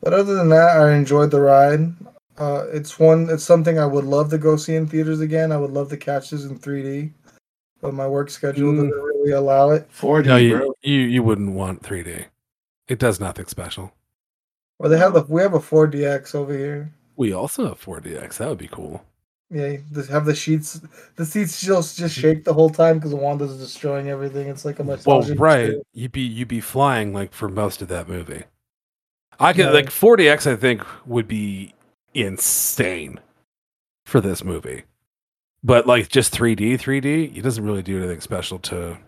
But other than that, I enjoyed the ride. Uh, it's one. It's something I would love to go see in theaters again. I would love to catch this in 3D, but my work schedule Mm. doesn't really allow it. 4D, No, bro. you, you you wouldn't want 3D. It does nothing special. Well, they have the we have a 4DX over here. We also have 4DX. That would be cool. Yeah, just have the sheets. The seats just just shake the whole time because Wanda's destroying everything. It's like a Well, massage. right. You'd be you'd be flying like for most of that movie. I could Yeah. like 4DX. I think would be insane for this movie, but like just 3D, 3D, it doesn't really do anything special to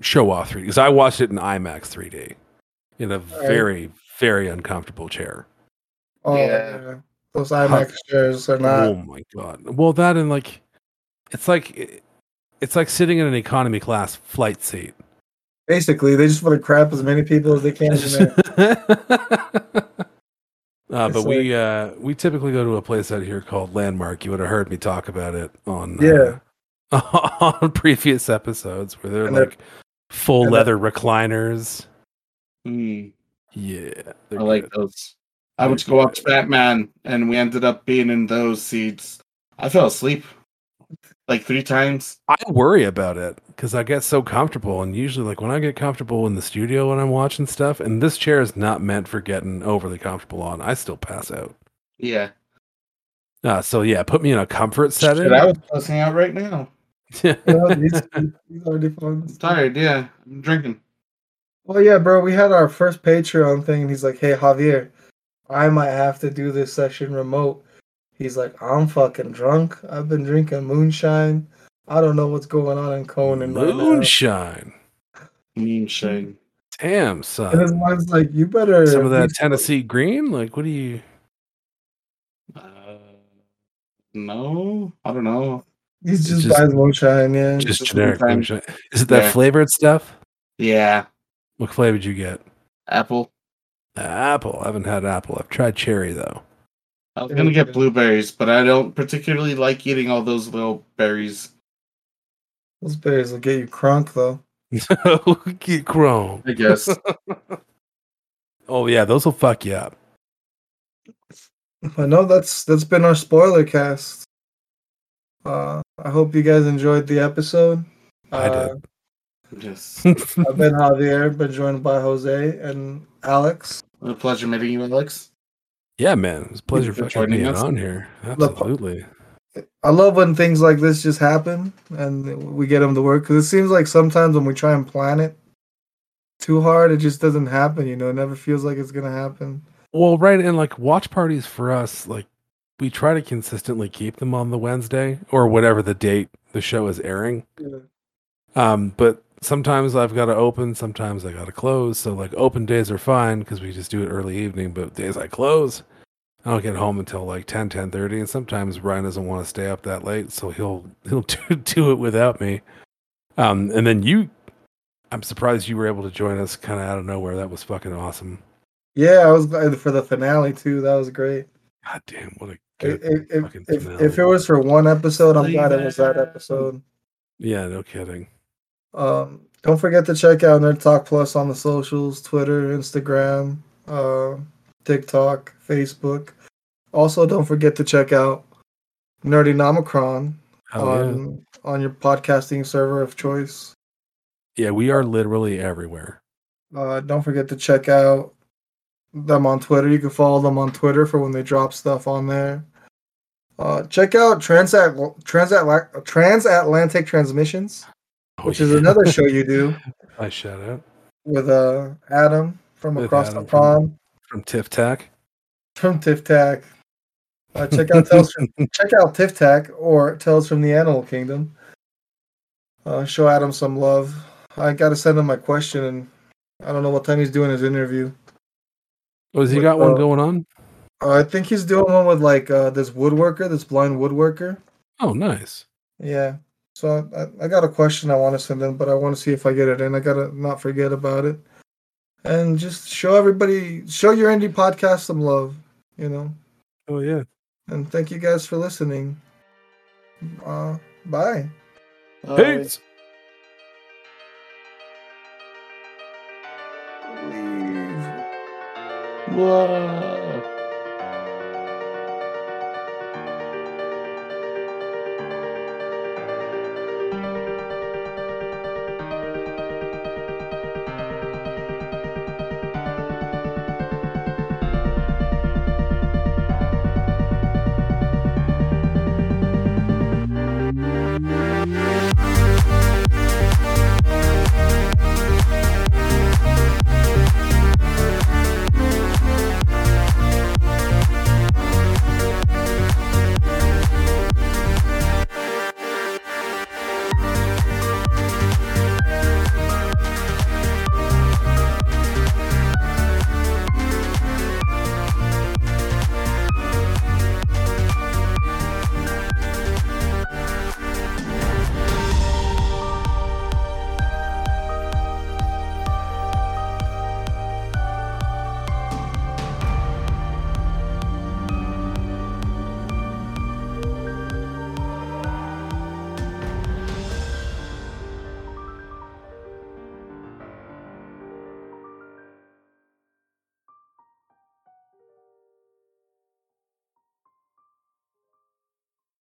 show off 3D. Because I watched it in IMAX 3D in a very very uncomfortable chair. Oh Yeah. Yeah. Those IMAX chairs are not. oh my god! Well, that and like, it's like it's like sitting in an economy class flight seat. Basically, they just want to crap as many people as they can in there. Uh, but It's we uh, we typically go to a place out here called Landmark. You would have heard me talk about it on Yeah. uh, on previous episodes where they're And they're- like full leather recliners. Hmm, Yeah, I they're like good. those. I went to go watch Batman, and we ended up being in those seats. I fell asleep like three times. I worry about it because I get so comfortable, and usually, like when I get comfortable in the studio when I'm watching stuff, and this chair is not meant for getting overly comfortable on, I still pass out. Yeah. Uh, so yeah, put me in a comfort setting. Shit, I was passing out right now. You know, these, these are fun. I'm tired. Yeah, I'm drinking. Well, yeah, bro. We had our first Patreon thing, and he's like, "Hey, Javier, I might have to do this session remote." He's like, "I'm fucking drunk. I've been drinking moonshine. I don't know what's going on in Conan right. Moonshine. Moonshine. Damn, And his son. wife's like, "You better Some of that at least- Tennessee green? Like, what do you. Uh, no, I don't know. He's just, just- buys moonshine, yeah. Just Just generic moonshine. moonshine. Is it that Yeah. flavored stuff? Yeah, What flavor did you get? apple. Apple. I haven't had apple. I've tried cherry, though. I was gonna get blueberries, but I don't particularly like eating all those little berries. Those berries will get you crunk though. Get crunk. I guess. Oh, yeah, those will fuck you up. I know that's that's been our spoiler cast. Uh, I hope you guys enjoyed the episode. I Uh, did. yes. I've been Javier, been joined by Jose and Alex. A pleasure meeting you, Alex. Yeah, man. It's a pleasure for fucking being us. on here. Absolutely. I love when things like this just happen and we get them to work because it seems like sometimes when we try and plan it too hard, it just doesn't happen. You know, it never feels like it's gonna happen. Well, right, and like watch parties for us, like we try to consistently keep them on the Wednesday or whatever the date the show is airing. Um, but sometimes I've got to open, sometimes I got to close. So like open days are fine because we just do it early evening. But days I close, I don't get home until like 10, 10.30. And sometimes Ryan doesn't want to stay up that late, so he'll he'll do, do it without me. Um, and then you, I'm surprised you were able to join us kind of out of nowhere. That was fucking awesome. Yeah, I was glad for the finale too. That was great. God damn, what a good. if, fucking if, finale. if it was for one episode, I'm glad it was that episode. Yeah, no kidding. Um, don't forget to check out Nerd Talk Plus on the socials Twitter, Instagram, uh, TikTok, Facebook. Also, don't forget to check out Nerdy Nomicron Hell yeah. on, on your podcasting server of choice. Yeah, we are literally everywhere. Uh, don't forget to check out them on Twitter. You can follow them on Twitter for when they drop stuff on there. Uh, check out Transat Transat Transatlantic Transmissions, Oh, which is another show you do I shout out with uh Adam from With across Adam the pond from Tiff Tack. from Tif Tac. Uh, check out Tales from, check out Tif Tac or Tales from the Animal Kingdom. Uh, show Adam some love. I got to send him my question, and I don't know what time he's doing his interview. Oh, has he With, got one uh, going on? Uh, I think he's doing one with like uh, this woodworker, this blind woodworker. Oh, nice. Yeah. So I, I got a question I want to send in, but I want to see if I get it in. I gotta not forget about it, and just show everybody, show your indie podcast some love. You know, Oh, yeah. and thank you guys for listening. Uh, bye. Peace. Leave. Whoa.